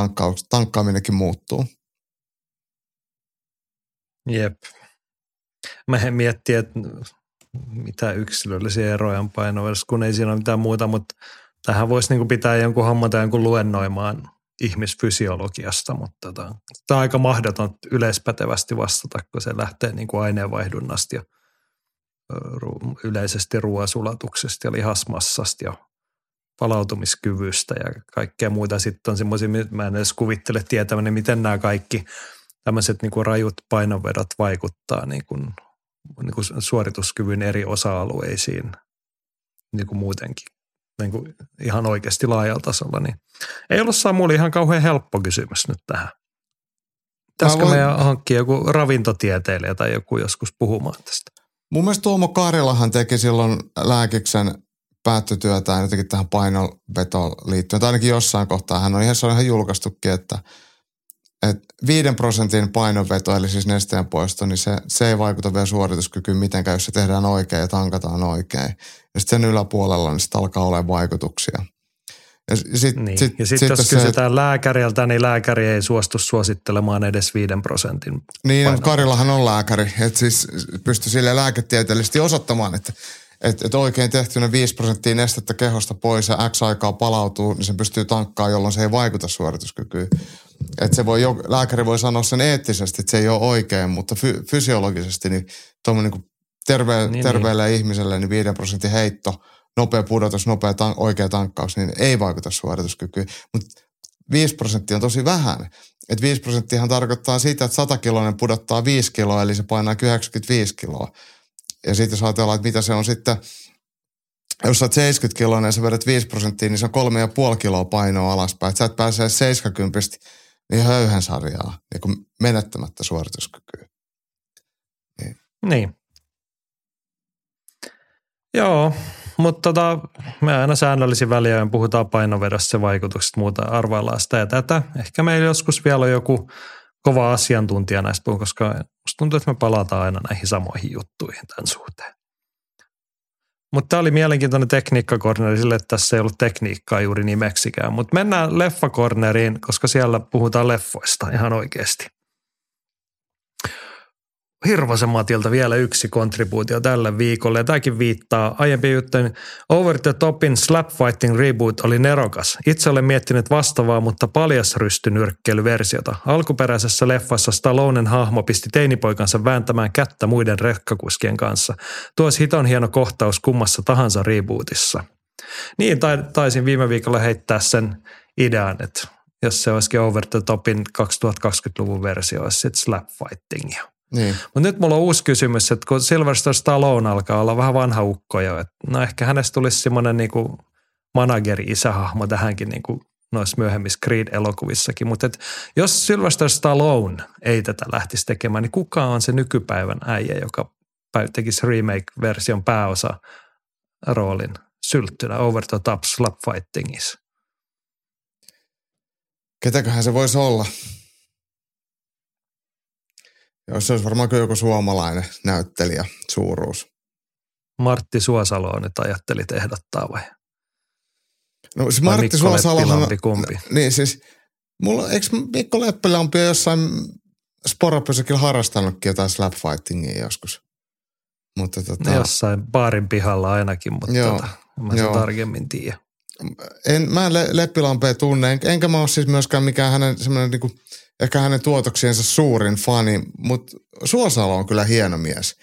tankkaaminenkin muuttuu. Jep. Mä miettii, että mitä yksilöllisiä eroja on painoversiossa, kun ei siinä ole mitään muuta, mutta Tähän voisi niin pitää jonkun hommata jonkun luennoimaan ihmisfysiologiasta, mutta tota, tämä on aika mahdoton yleispätevästi vastata, kun se lähtee niin kuin aineenvaihdunnasta ja yleisesti ruoasulatuksesta ja lihasmassasta ja palautumiskyvystä ja kaikkea muuta. Sitten on semmoisia, mä en edes kuvittele tietäväni, miten nämä kaikki tämmöiset niin kuin rajut painonvedot vaikuttaa niin kuin niin kuin suorituskyvyn eri osa-alueisiin niin kuin muutenkin niin kuin ihan oikeasti laajalla tasolla, niin ei ollut Samuli ihan kauhean helppo kysymys nyt tähän. Pitäisikö voin... meidän hankkia joku ravintotieteilijä tai joku joskus puhumaan tästä? Mun mielestä Tuomo Karilahan teki silloin lääkiksen päättötyötään jotenkin tähän painonvetoon liittyen. Tai ainakin jossain kohtaa hän on ihan, se on ihan julkaistukin, että, että 5 prosentin painonveto, eli siis nesteen poisto, niin se, se ei vaikuta vielä suorituskykyyn mitenkään, jos se tehdään oikein ja tankataan oikein. Ja sitten sen yläpuolella niin sitten alkaa olla vaikutuksia. Ja sitten niin. sit, ja sit, sit jos se, kysytään lääkäriltä, niin lääkäri ei suostu suosittelemaan edes 5 prosentin. Niin, no, Karillahan on lääkäri, että siis pystyy sille lääketieteellisesti osoittamaan, että että et oikein tehtynä 5 prosenttia nestettä kehosta pois ja X aikaa palautuu, niin se pystyy tankkaamaan, jolloin se ei vaikuta suorituskykyyn. Että se voi, lääkäri voi sanoa sen eettisesti, että se ei ole oikein, mutta fy, fysiologisesti niin tuommoinen niin terve, niin, niin, terveelle niin. ihmiselle niin 5 prosentin heitto, nopea pudotus, nopea tan, oikea tankkaus, niin ei vaikuta suorituskykyyn. Mutta 5 prosenttia on tosi vähän. Et 5 prosenttia tarkoittaa sitä, että 100 kiloinen pudottaa 5 kiloa, eli se painaa 95 kiloa. Ja sitten jos ajatellaan, että mitä se on sitten, jos sä oot 70 kiloa ja sä vedät 5 prosenttia, niin se on 3,5 kiloa painoa alaspäin. Et sä et pääse 70 niin höyhän sarjaa niin kuin menettämättä suorituskykyä. Niin. niin. Joo, mutta tota, me aina säännöllisin väliajoin puhutaan painovedossa vaikutukset muuta arvaillaan sitä ja tätä. Ehkä meillä joskus vielä on joku kova asiantuntija näistä, koska musta tuntuu, että me palataan aina näihin samoihin juttuihin tämän suhteen. Mutta tämä oli mielenkiintoinen tekniikkakorneri sille, että tässä ei ollut tekniikkaa juuri nimeksikään. Mutta mennään leffakorneriin, koska siellä puhutaan leffoista ihan oikeasti. Hirvosen Matilta vielä yksi kontribuutio tälle viikolle. Ja tämäkin viittaa aiempiin juttuihin. Over the Topin Slap Fighting Reboot oli nerokas. Itse olen miettinyt vastaavaa, mutta paljasrystynyrkkeilyversiota. Alkuperäisessä leffassa Stallonen hahmo pisti teinipoikansa vääntämään kättä muiden rekkakuskien kanssa. Tuosi hiton hieno kohtaus kummassa tahansa rebootissa. Niin, taisin viime viikolla heittää sen idean, että jos se olisikin Over the Topin 2020-luvun versio, olisi sitten slap fightingia. Niin. Mutta nyt mulla on uusi kysymys, että kun Sylvester Stallone alkaa olla vähän vanha ukko jo, että no ehkä hänestä tulisi semmoinen niinku manageri-isähahmo tähänkin niinku noissa myöhemmissä Creed-elokuvissakin. Mutta jos Sylvester Stallone ei tätä lähtisi tekemään, niin kuka on se nykypäivän äijä, joka tekisi remake-version pääosa roolin sylttynä over the top slap fightingissa? Ketäköhän se voisi olla? Joo, se olisi varmaan joku suomalainen näyttelijä suuruus. Martti Suosalo nyt ajattelit ehdottaa vai? No vai Martti Suosalo. kumpi? Niin siis, mulla, eikö Mikko Leppilampi jossain sporapysäkillä harrastanutkin jotain slapfightingia joskus? Mutta tota... No jossain baarin pihalla ainakin, mutta joo, tota, mä sen joo. tarkemmin tiedä. En, mä en Le- Leppilampea tunne, enkä mä ole siis myöskään mikään hänen semmoinen niinku – ehkä hänen tuotoksiensa suurin fani, mutta Suosalo on kyllä hieno mies.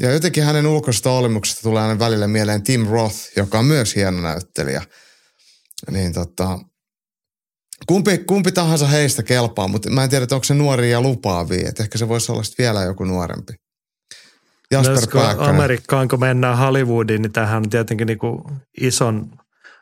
Ja jotenkin hänen ulkoisesta olemuksesta tulee aina välillä mieleen Tim Roth, joka on myös hieno näyttelijä. Niin tota, kumpi, kumpi tahansa heistä kelpaa, mutta mä en tiedä, onko se nuori ja lupaavia. Että ehkä se voisi olla vielä joku nuorempi. Jasper no, Amerikkaan, kun mennään Hollywoodiin, niin tämähän on tietenkin niin kuin ison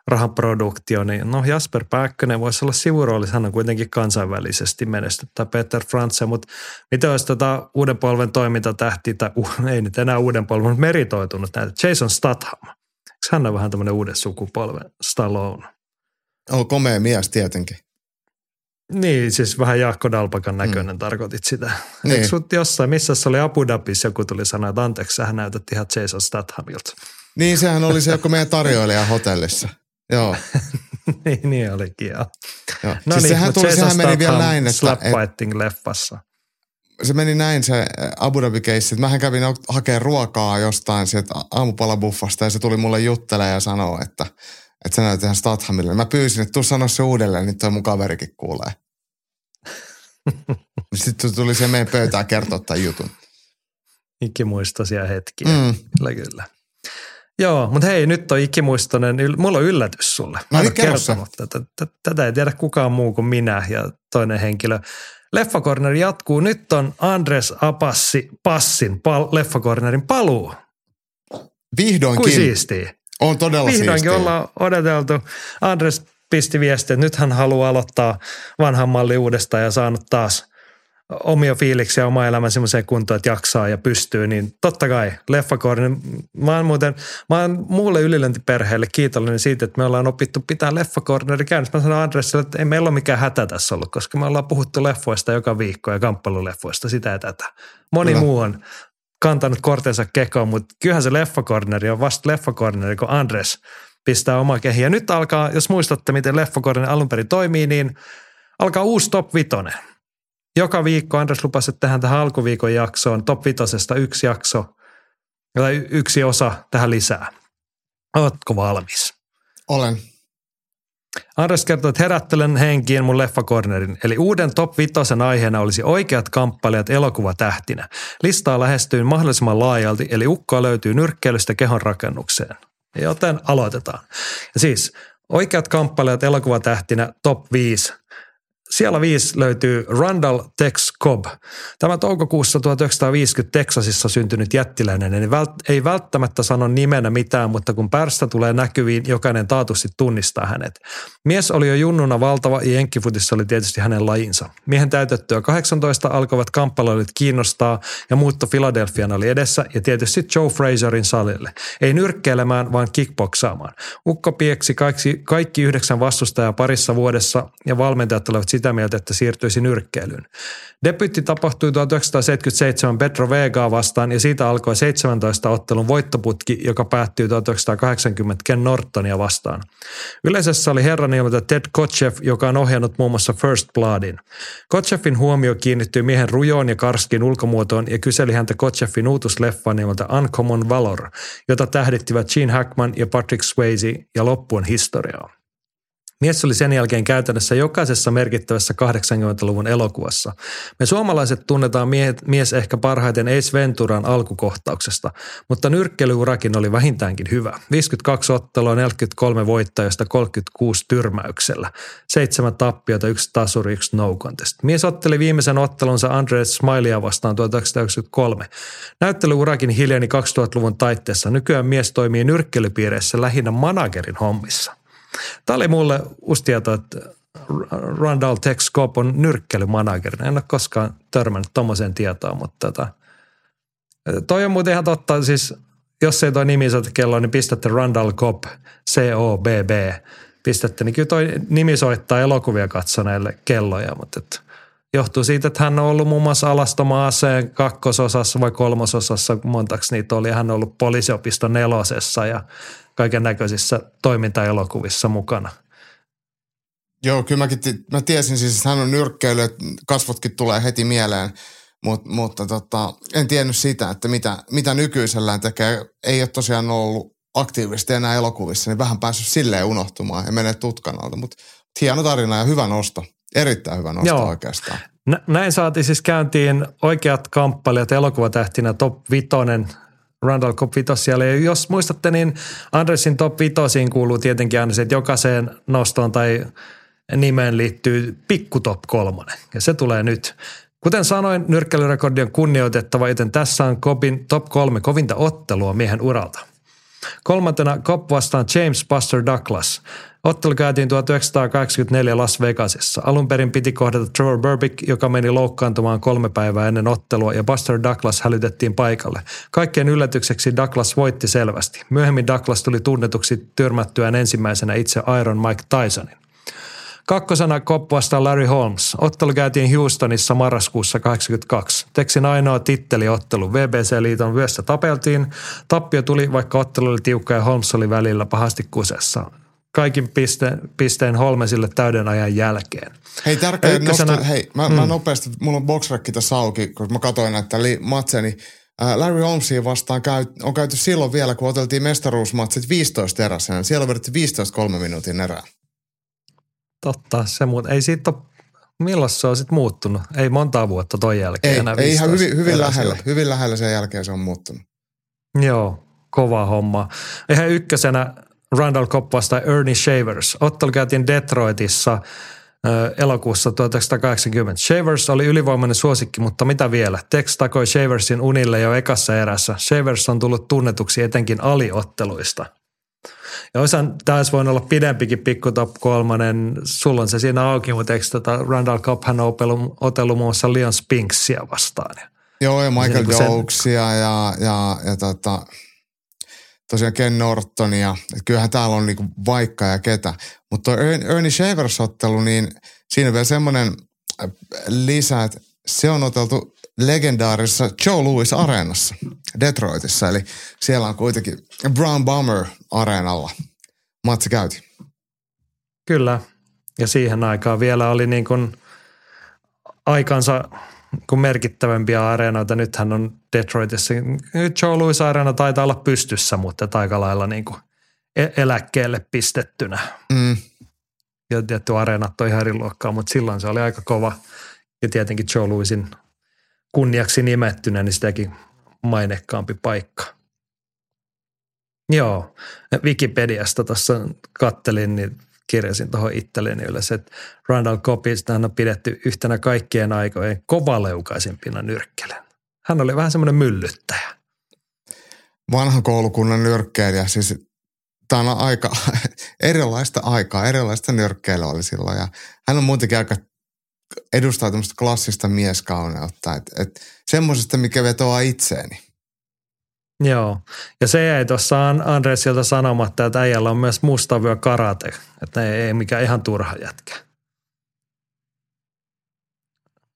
rahaproduktio, niin no Jasper Pääkkönen voisi olla sivuroolissa, hän on kuitenkin kansainvälisesti menestynyt, tai Peter Franse, mutta mitä olisi tota uuden polven toimintatähti, tai uh, ei nyt enää uuden polven, mutta meritoitunut näitä, Jason Statham. Eikö hän on vähän tämmöinen uuden sukupolven Stallone? On komea mies tietenkin. Niin, siis vähän Jaakko Dalpakan näköinen mm. tarkoitit sitä. Niin. Eikö sut jossain, missä se oli Abu Dhabis, joku tuli sanoa, että anteeksi, sähän näytät ihan Jason Stathamilta. Niin, sehän oli se joku meidän tarjoilija hotellissa. Joo. niin, niin olikin, joo. joo. No siis niin, sehän, tuli, sehän meni vielä näin, että... Slap Fighting-leffassa. Se meni näin se Abu dhabi keissi, että mähän kävin hakemaan ruokaa jostain sieltä aamupalabuffasta ja se tuli mulle juttelemaan ja sanoo, että, että sä näytät ihan Stathamille. Mä pyysin, että tuu sanoa se uudelleen, niin toi mun kaverikin kuulee. Sitten tuli se meidän pöytään kertoa tämän jutun. Ikimuistoisia hetkiä, mm. kyllä kyllä. Joo, mutta hei, nyt on ikimuistoinen, mulla on yllätys sulle. Mä No en niin, ole kerro tätä. Tätä- ei tiedä kukaan muu kuin minä ja toinen henkilö. Leffakorneri jatkuu. Nyt on Andres Apassi Passin pal- Leffakornerin paluu. Vihdoinkin. Kuin siistiä. On todella Vihdoinkin siistiä. ollaan odoteltu. Andres pisti viesti, että nyt hän haluaa aloittaa vanhan mallin uudestaan ja saanut taas omia fiiliksiä ja oma elämän semmoiseen kuntoon, että jaksaa ja pystyy, niin totta kai leffakorni. Mä oon muuten, mä oon muulle ylilöntiperheelle kiitollinen siitä, että me ollaan opittu pitää leffakorneri käynnissä. Mä sanoin Andresille, että ei meillä ole mikään hätä tässä ollut, koska me ollaan puhuttu leffoista joka viikko ja kamppailuleffoista, sitä ja tätä. Moni Kyllä. muu on kantanut kortensa kekoon, mutta kyllähän se leffakorneri on vasta leffakorneri, kun Andres pistää oma kehi. Ja nyt alkaa, jos muistatte, miten leffakorneri alun perin toimii, niin alkaa uusi top vitonen. Joka viikko Andres lupasi, että tehdään tähän alkuviikon jaksoon top vitosesta yksi jakso tai yksi osa tähän lisää. Ootko valmis? Olen. Andres kertoo, että herättelen henkiin mun leffakornerin. Eli uuden top vitosen aiheena olisi oikeat kamppailijat elokuvatähtinä. Listaa lähestyy mahdollisimman laajalti, eli ukkoa löytyy nyrkkeilystä kehon rakennukseen. Joten aloitetaan. Ja siis oikeat kamppailijat elokuvatähtinä top 5. Siellä viisi löytyy Randall Tex Cobb. Tämä toukokuussa 1950 Texasissa syntynyt jättiläinen ei, vält- ei välttämättä sano nimenä mitään, mutta kun pärstä tulee näkyviin, jokainen taatusti tunnistaa hänet. Mies oli jo junnuna valtava ja jenkkifutissa oli tietysti hänen lajinsa. Miehen täytettyä 18 alkoivat kamppailut kiinnostaa ja muutto Philadelphiaan oli edessä ja tietysti Joe Fraserin salille. Ei nyrkkeilemään, vaan kickboksaamaan. Ukko pieksi kaikki, kaikki yhdeksän vastustajaa parissa vuodessa ja valmentajat olivat sitä mieltä, että siirtyisi nyrkkeilyyn. Debytti tapahtui 1977 Pedro Vegaa vastaan ja siitä alkoi 17 ottelun voittoputki, joka päättyi 1980 Ken Nortonia vastaan. Yleisössä oli herran nimeltä Ted Kotchev, joka on ohjannut muun muassa First Bloodin. Kotchevin huomio kiinnittyi miehen rujoon ja karskin ulkomuotoon ja kyseli häntä Kotchevin uutusleffan nimeltä Uncommon Valor, jota tähdittivät Gene Hackman ja Patrick Swayze ja loppuun historiaa. Mies oli sen jälkeen käytännössä jokaisessa merkittävässä 80-luvun elokuvassa. Me suomalaiset tunnetaan mie- mies ehkä parhaiten Ace Venturan alkukohtauksesta, mutta nyrkkeilyurakin oli vähintäänkin hyvä. 52 ottelua, 43 voittaa, josta 36 tyrmäyksellä. Seitsemän tappiota, yksi tasuri, yksi no contest. Mies otteli viimeisen ottelunsa Andres Smilea vastaan 1993. Näättelyurakin hiljeni 2000-luvun taitteessa. Nykyään mies toimii nyrkkeilypiireissä lähinnä managerin hommissa. Tämä oli mulle uusi tieto, että Randall Tex Cobb on nyrkkeilymanageri. En ole koskaan törmännyt tuommoiseen tietoon, mutta tota, toi on muuten ihan totta. Siis jos ei toi nimi soita kelloa, niin pistätte Randall Cobb, C-O-B-B, pistätte. Niin kyllä toi nimi soittaa elokuvia katsoneille kelloja, mutta et, johtuu siitä, että hän on ollut muun muassa alastoma aseen kakkososassa vai kolmososassa, montaks niitä oli. Hän on ollut poliisiopiston nelosessa ja kaiken näköisissä toimintaelokuvissa mukana. Joo, kyllä mäkin ti- mä tiesin siis, että hän on nyrkkeily, että kasvotkin tulee heti mieleen, Mut, mutta tota, en tiennyt sitä, että mitä, mitä nykyisellään tekee. Ei ole tosiaan ollut aktiivisesti enää elokuvissa, niin vähän päässyt silleen unohtumaan ja menee tutkan alta. Mutta hieno tarina ja hyvä nosto. Erittäin hyvä nosto Joo. oikeastaan. Nä- Näin saatiin siis käyntiin oikeat kamppailijat elokuvatähtinä top vitonen Randall vitos siellä. Ja jos muistatte, niin Andresin top vitosiin kuuluu tietenkin aina se, että jokaiseen nostoon tai nimeen liittyy pikku top kolmonen. Ja se tulee nyt. Kuten sanoin, nyrkkeilyrekordi on kunnioitettava, joten tässä on Cobbin top kolme kovinta ottelua miehen uralta. Kolmantena Cobb vastaan James Buster Douglas. Ottelu käytiin 1984 Las Vegasissa. Alun perin piti kohdata Trevor Burbick, joka meni loukkaantumaan kolme päivää ennen ottelua ja Buster Douglas hälytettiin paikalle. Kaikkien yllätykseksi Douglas voitti selvästi. Myöhemmin Douglas tuli tunnetuksi tyrmättyään ensimmäisenä itse Iron Mike Tysonin. Kakkosena vastaan Larry Holmes. Ottelu käytiin Houstonissa marraskuussa 82. Teksin ainoa titteliottelu. VBC-liiton vyössä tapeltiin. Tappio tuli, vaikka ottelu oli tiukka ja Holmes oli välillä pahasti kusessa. Kaikin piste, pisteen Holmesille täyden ajan jälkeen. Hei, tärkeä Ykkösenä- nosto. Hei, mä, mm. mä nopeasti, mulla on boxrekki tässä auki, kun mä katsoin näitä li- matseja, niin Larry Holmesia vastaan käy, on käyty silloin vielä, kun oteltiin mestaruusmatsit 15 erässä. Siellä on vedetty 15 kolme minuutin erää. Totta, se muut. Ei siitä ole, milloin se on sitten muuttunut? Ei montaa vuotta ton jälkeen Ei, enää ei ihan 15 hyvin, hyvin lähellä. Hyvin lähellä sen jälkeen se on muuttunut. Joo, kova homma. Ihan ykkösenä Randall Cobb vastaan Ernie Shavers. Ottelu käytiin Detroitissa elokuussa 1980. Shavers oli ylivoimainen suosikki, mutta mitä vielä? Tex takoi Shaversin unille jo ekassa erässä. Shavers on tullut tunnetuksi etenkin aliotteluista. Ja osan taas voinut olla pidempikin pikku top kolmannen. Sulla on se siinä auki, mutta eikö tota Randall Cobbhan on otellut muun muassa Leon Spinksia vastaan. Joo, ja Michael niin Doaksia ja, ja, ja tota, tosiaan Ken Nortonia. Että kyllähän täällä on niinku vaikka ja ketä. Mutta Ernie Shavers-ottelu, niin siinä on vielä semmoinen äh, lisä, että se on oteltu legendaarisessa Joe Louis areenassa Detroitissa. Eli siellä on kuitenkin Brown Bomber areenalla. Matsi käyti. Kyllä. Ja siihen aikaan vielä oli niin kuin aikansa kuin merkittävämpiä areenoita. Nythän on Detroitissa. Nyt Joe Louis areena taitaa olla pystyssä, mutta aika lailla niin kuin e- eläkkeelle pistettynä. Mm. Ja tietty areenat on ihan eri luokkaa, mutta silloin se oli aika kova. Ja tietenkin Joe Louisin kunniaksi nimettynä, niin sitäkin mainekkaampi paikka. Joo, Wikipediasta tuossa kattelin, niin kirjasin tuohon itselleni ylös, että Randall Cobbista on pidetty yhtenä kaikkien aikojen kovaleukaisimpina nyrkkelen. Hän oli vähän semmoinen myllyttäjä. Vanhan koulukunnan nyrkkeilijä, siis tämä on aika erilaista aikaa, erilaista nyrkkeilyä oli silloin. Ja hän on muutenkin aika edustaa tämmöistä klassista mieskauneutta, että et, semmoisesta, mikä vetoaa itseeni. Joo, ja se jäi tuossa Andresilta sanomatta, että äijällä on myös mustavyö karate, että ei, ei mikään ihan turha jätkä.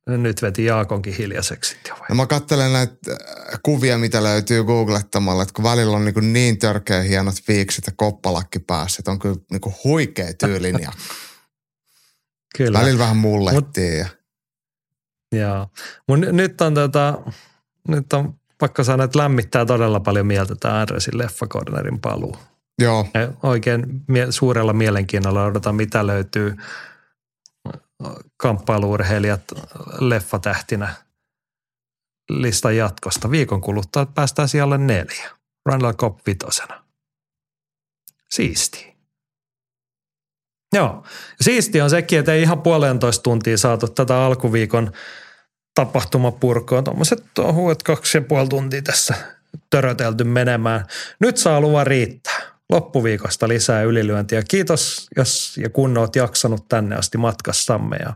Nyt veti Jaakonkin hiljaiseksi. No mä katselen näitä äh, kuvia, mitä löytyy googlettamalla, että kun välillä on niin, niin törkeä hienot viikset ja koppalakki päässä, että on kyllä niin huikea tyylinja. kyllä. Välillä vähän mullettiin. Mut, ja. Joo. Mut nyt on tota, nyt on pakko sanoa, että lämmittää todella paljon mieltä tämä Andresin leffakornerin paluu. Joo. Ja oikein mie- suurella mielenkiinnolla odotan, mitä löytyy kamppailuurheilijat leffatähtinä listan jatkosta. Viikon kuluttua päästään siellä neljä. Randall Cobb vitosena. Siisti. Joo. Siisti on sekin, että ei ihan puolentoista tuntia saatu tätä alkuviikon tapahtumapurkoon. Tuommoiset ohuet kaksi ja puoli tuntia tässä törötelty menemään. Nyt saa luvan riittää. Loppuviikosta lisää ylilyöntiä. Kiitos, jos ja kun oot jaksanut tänne asti matkassamme ja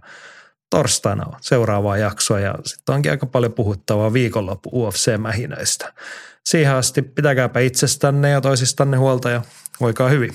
torstaina on seuraavaa jaksoa ja sitten onkin aika paljon puhuttavaa viikonloppu UFC-mähinöistä. Siihen asti pitäkääpä itsestänne ja toisistanne huolta ja voikaa hyvin.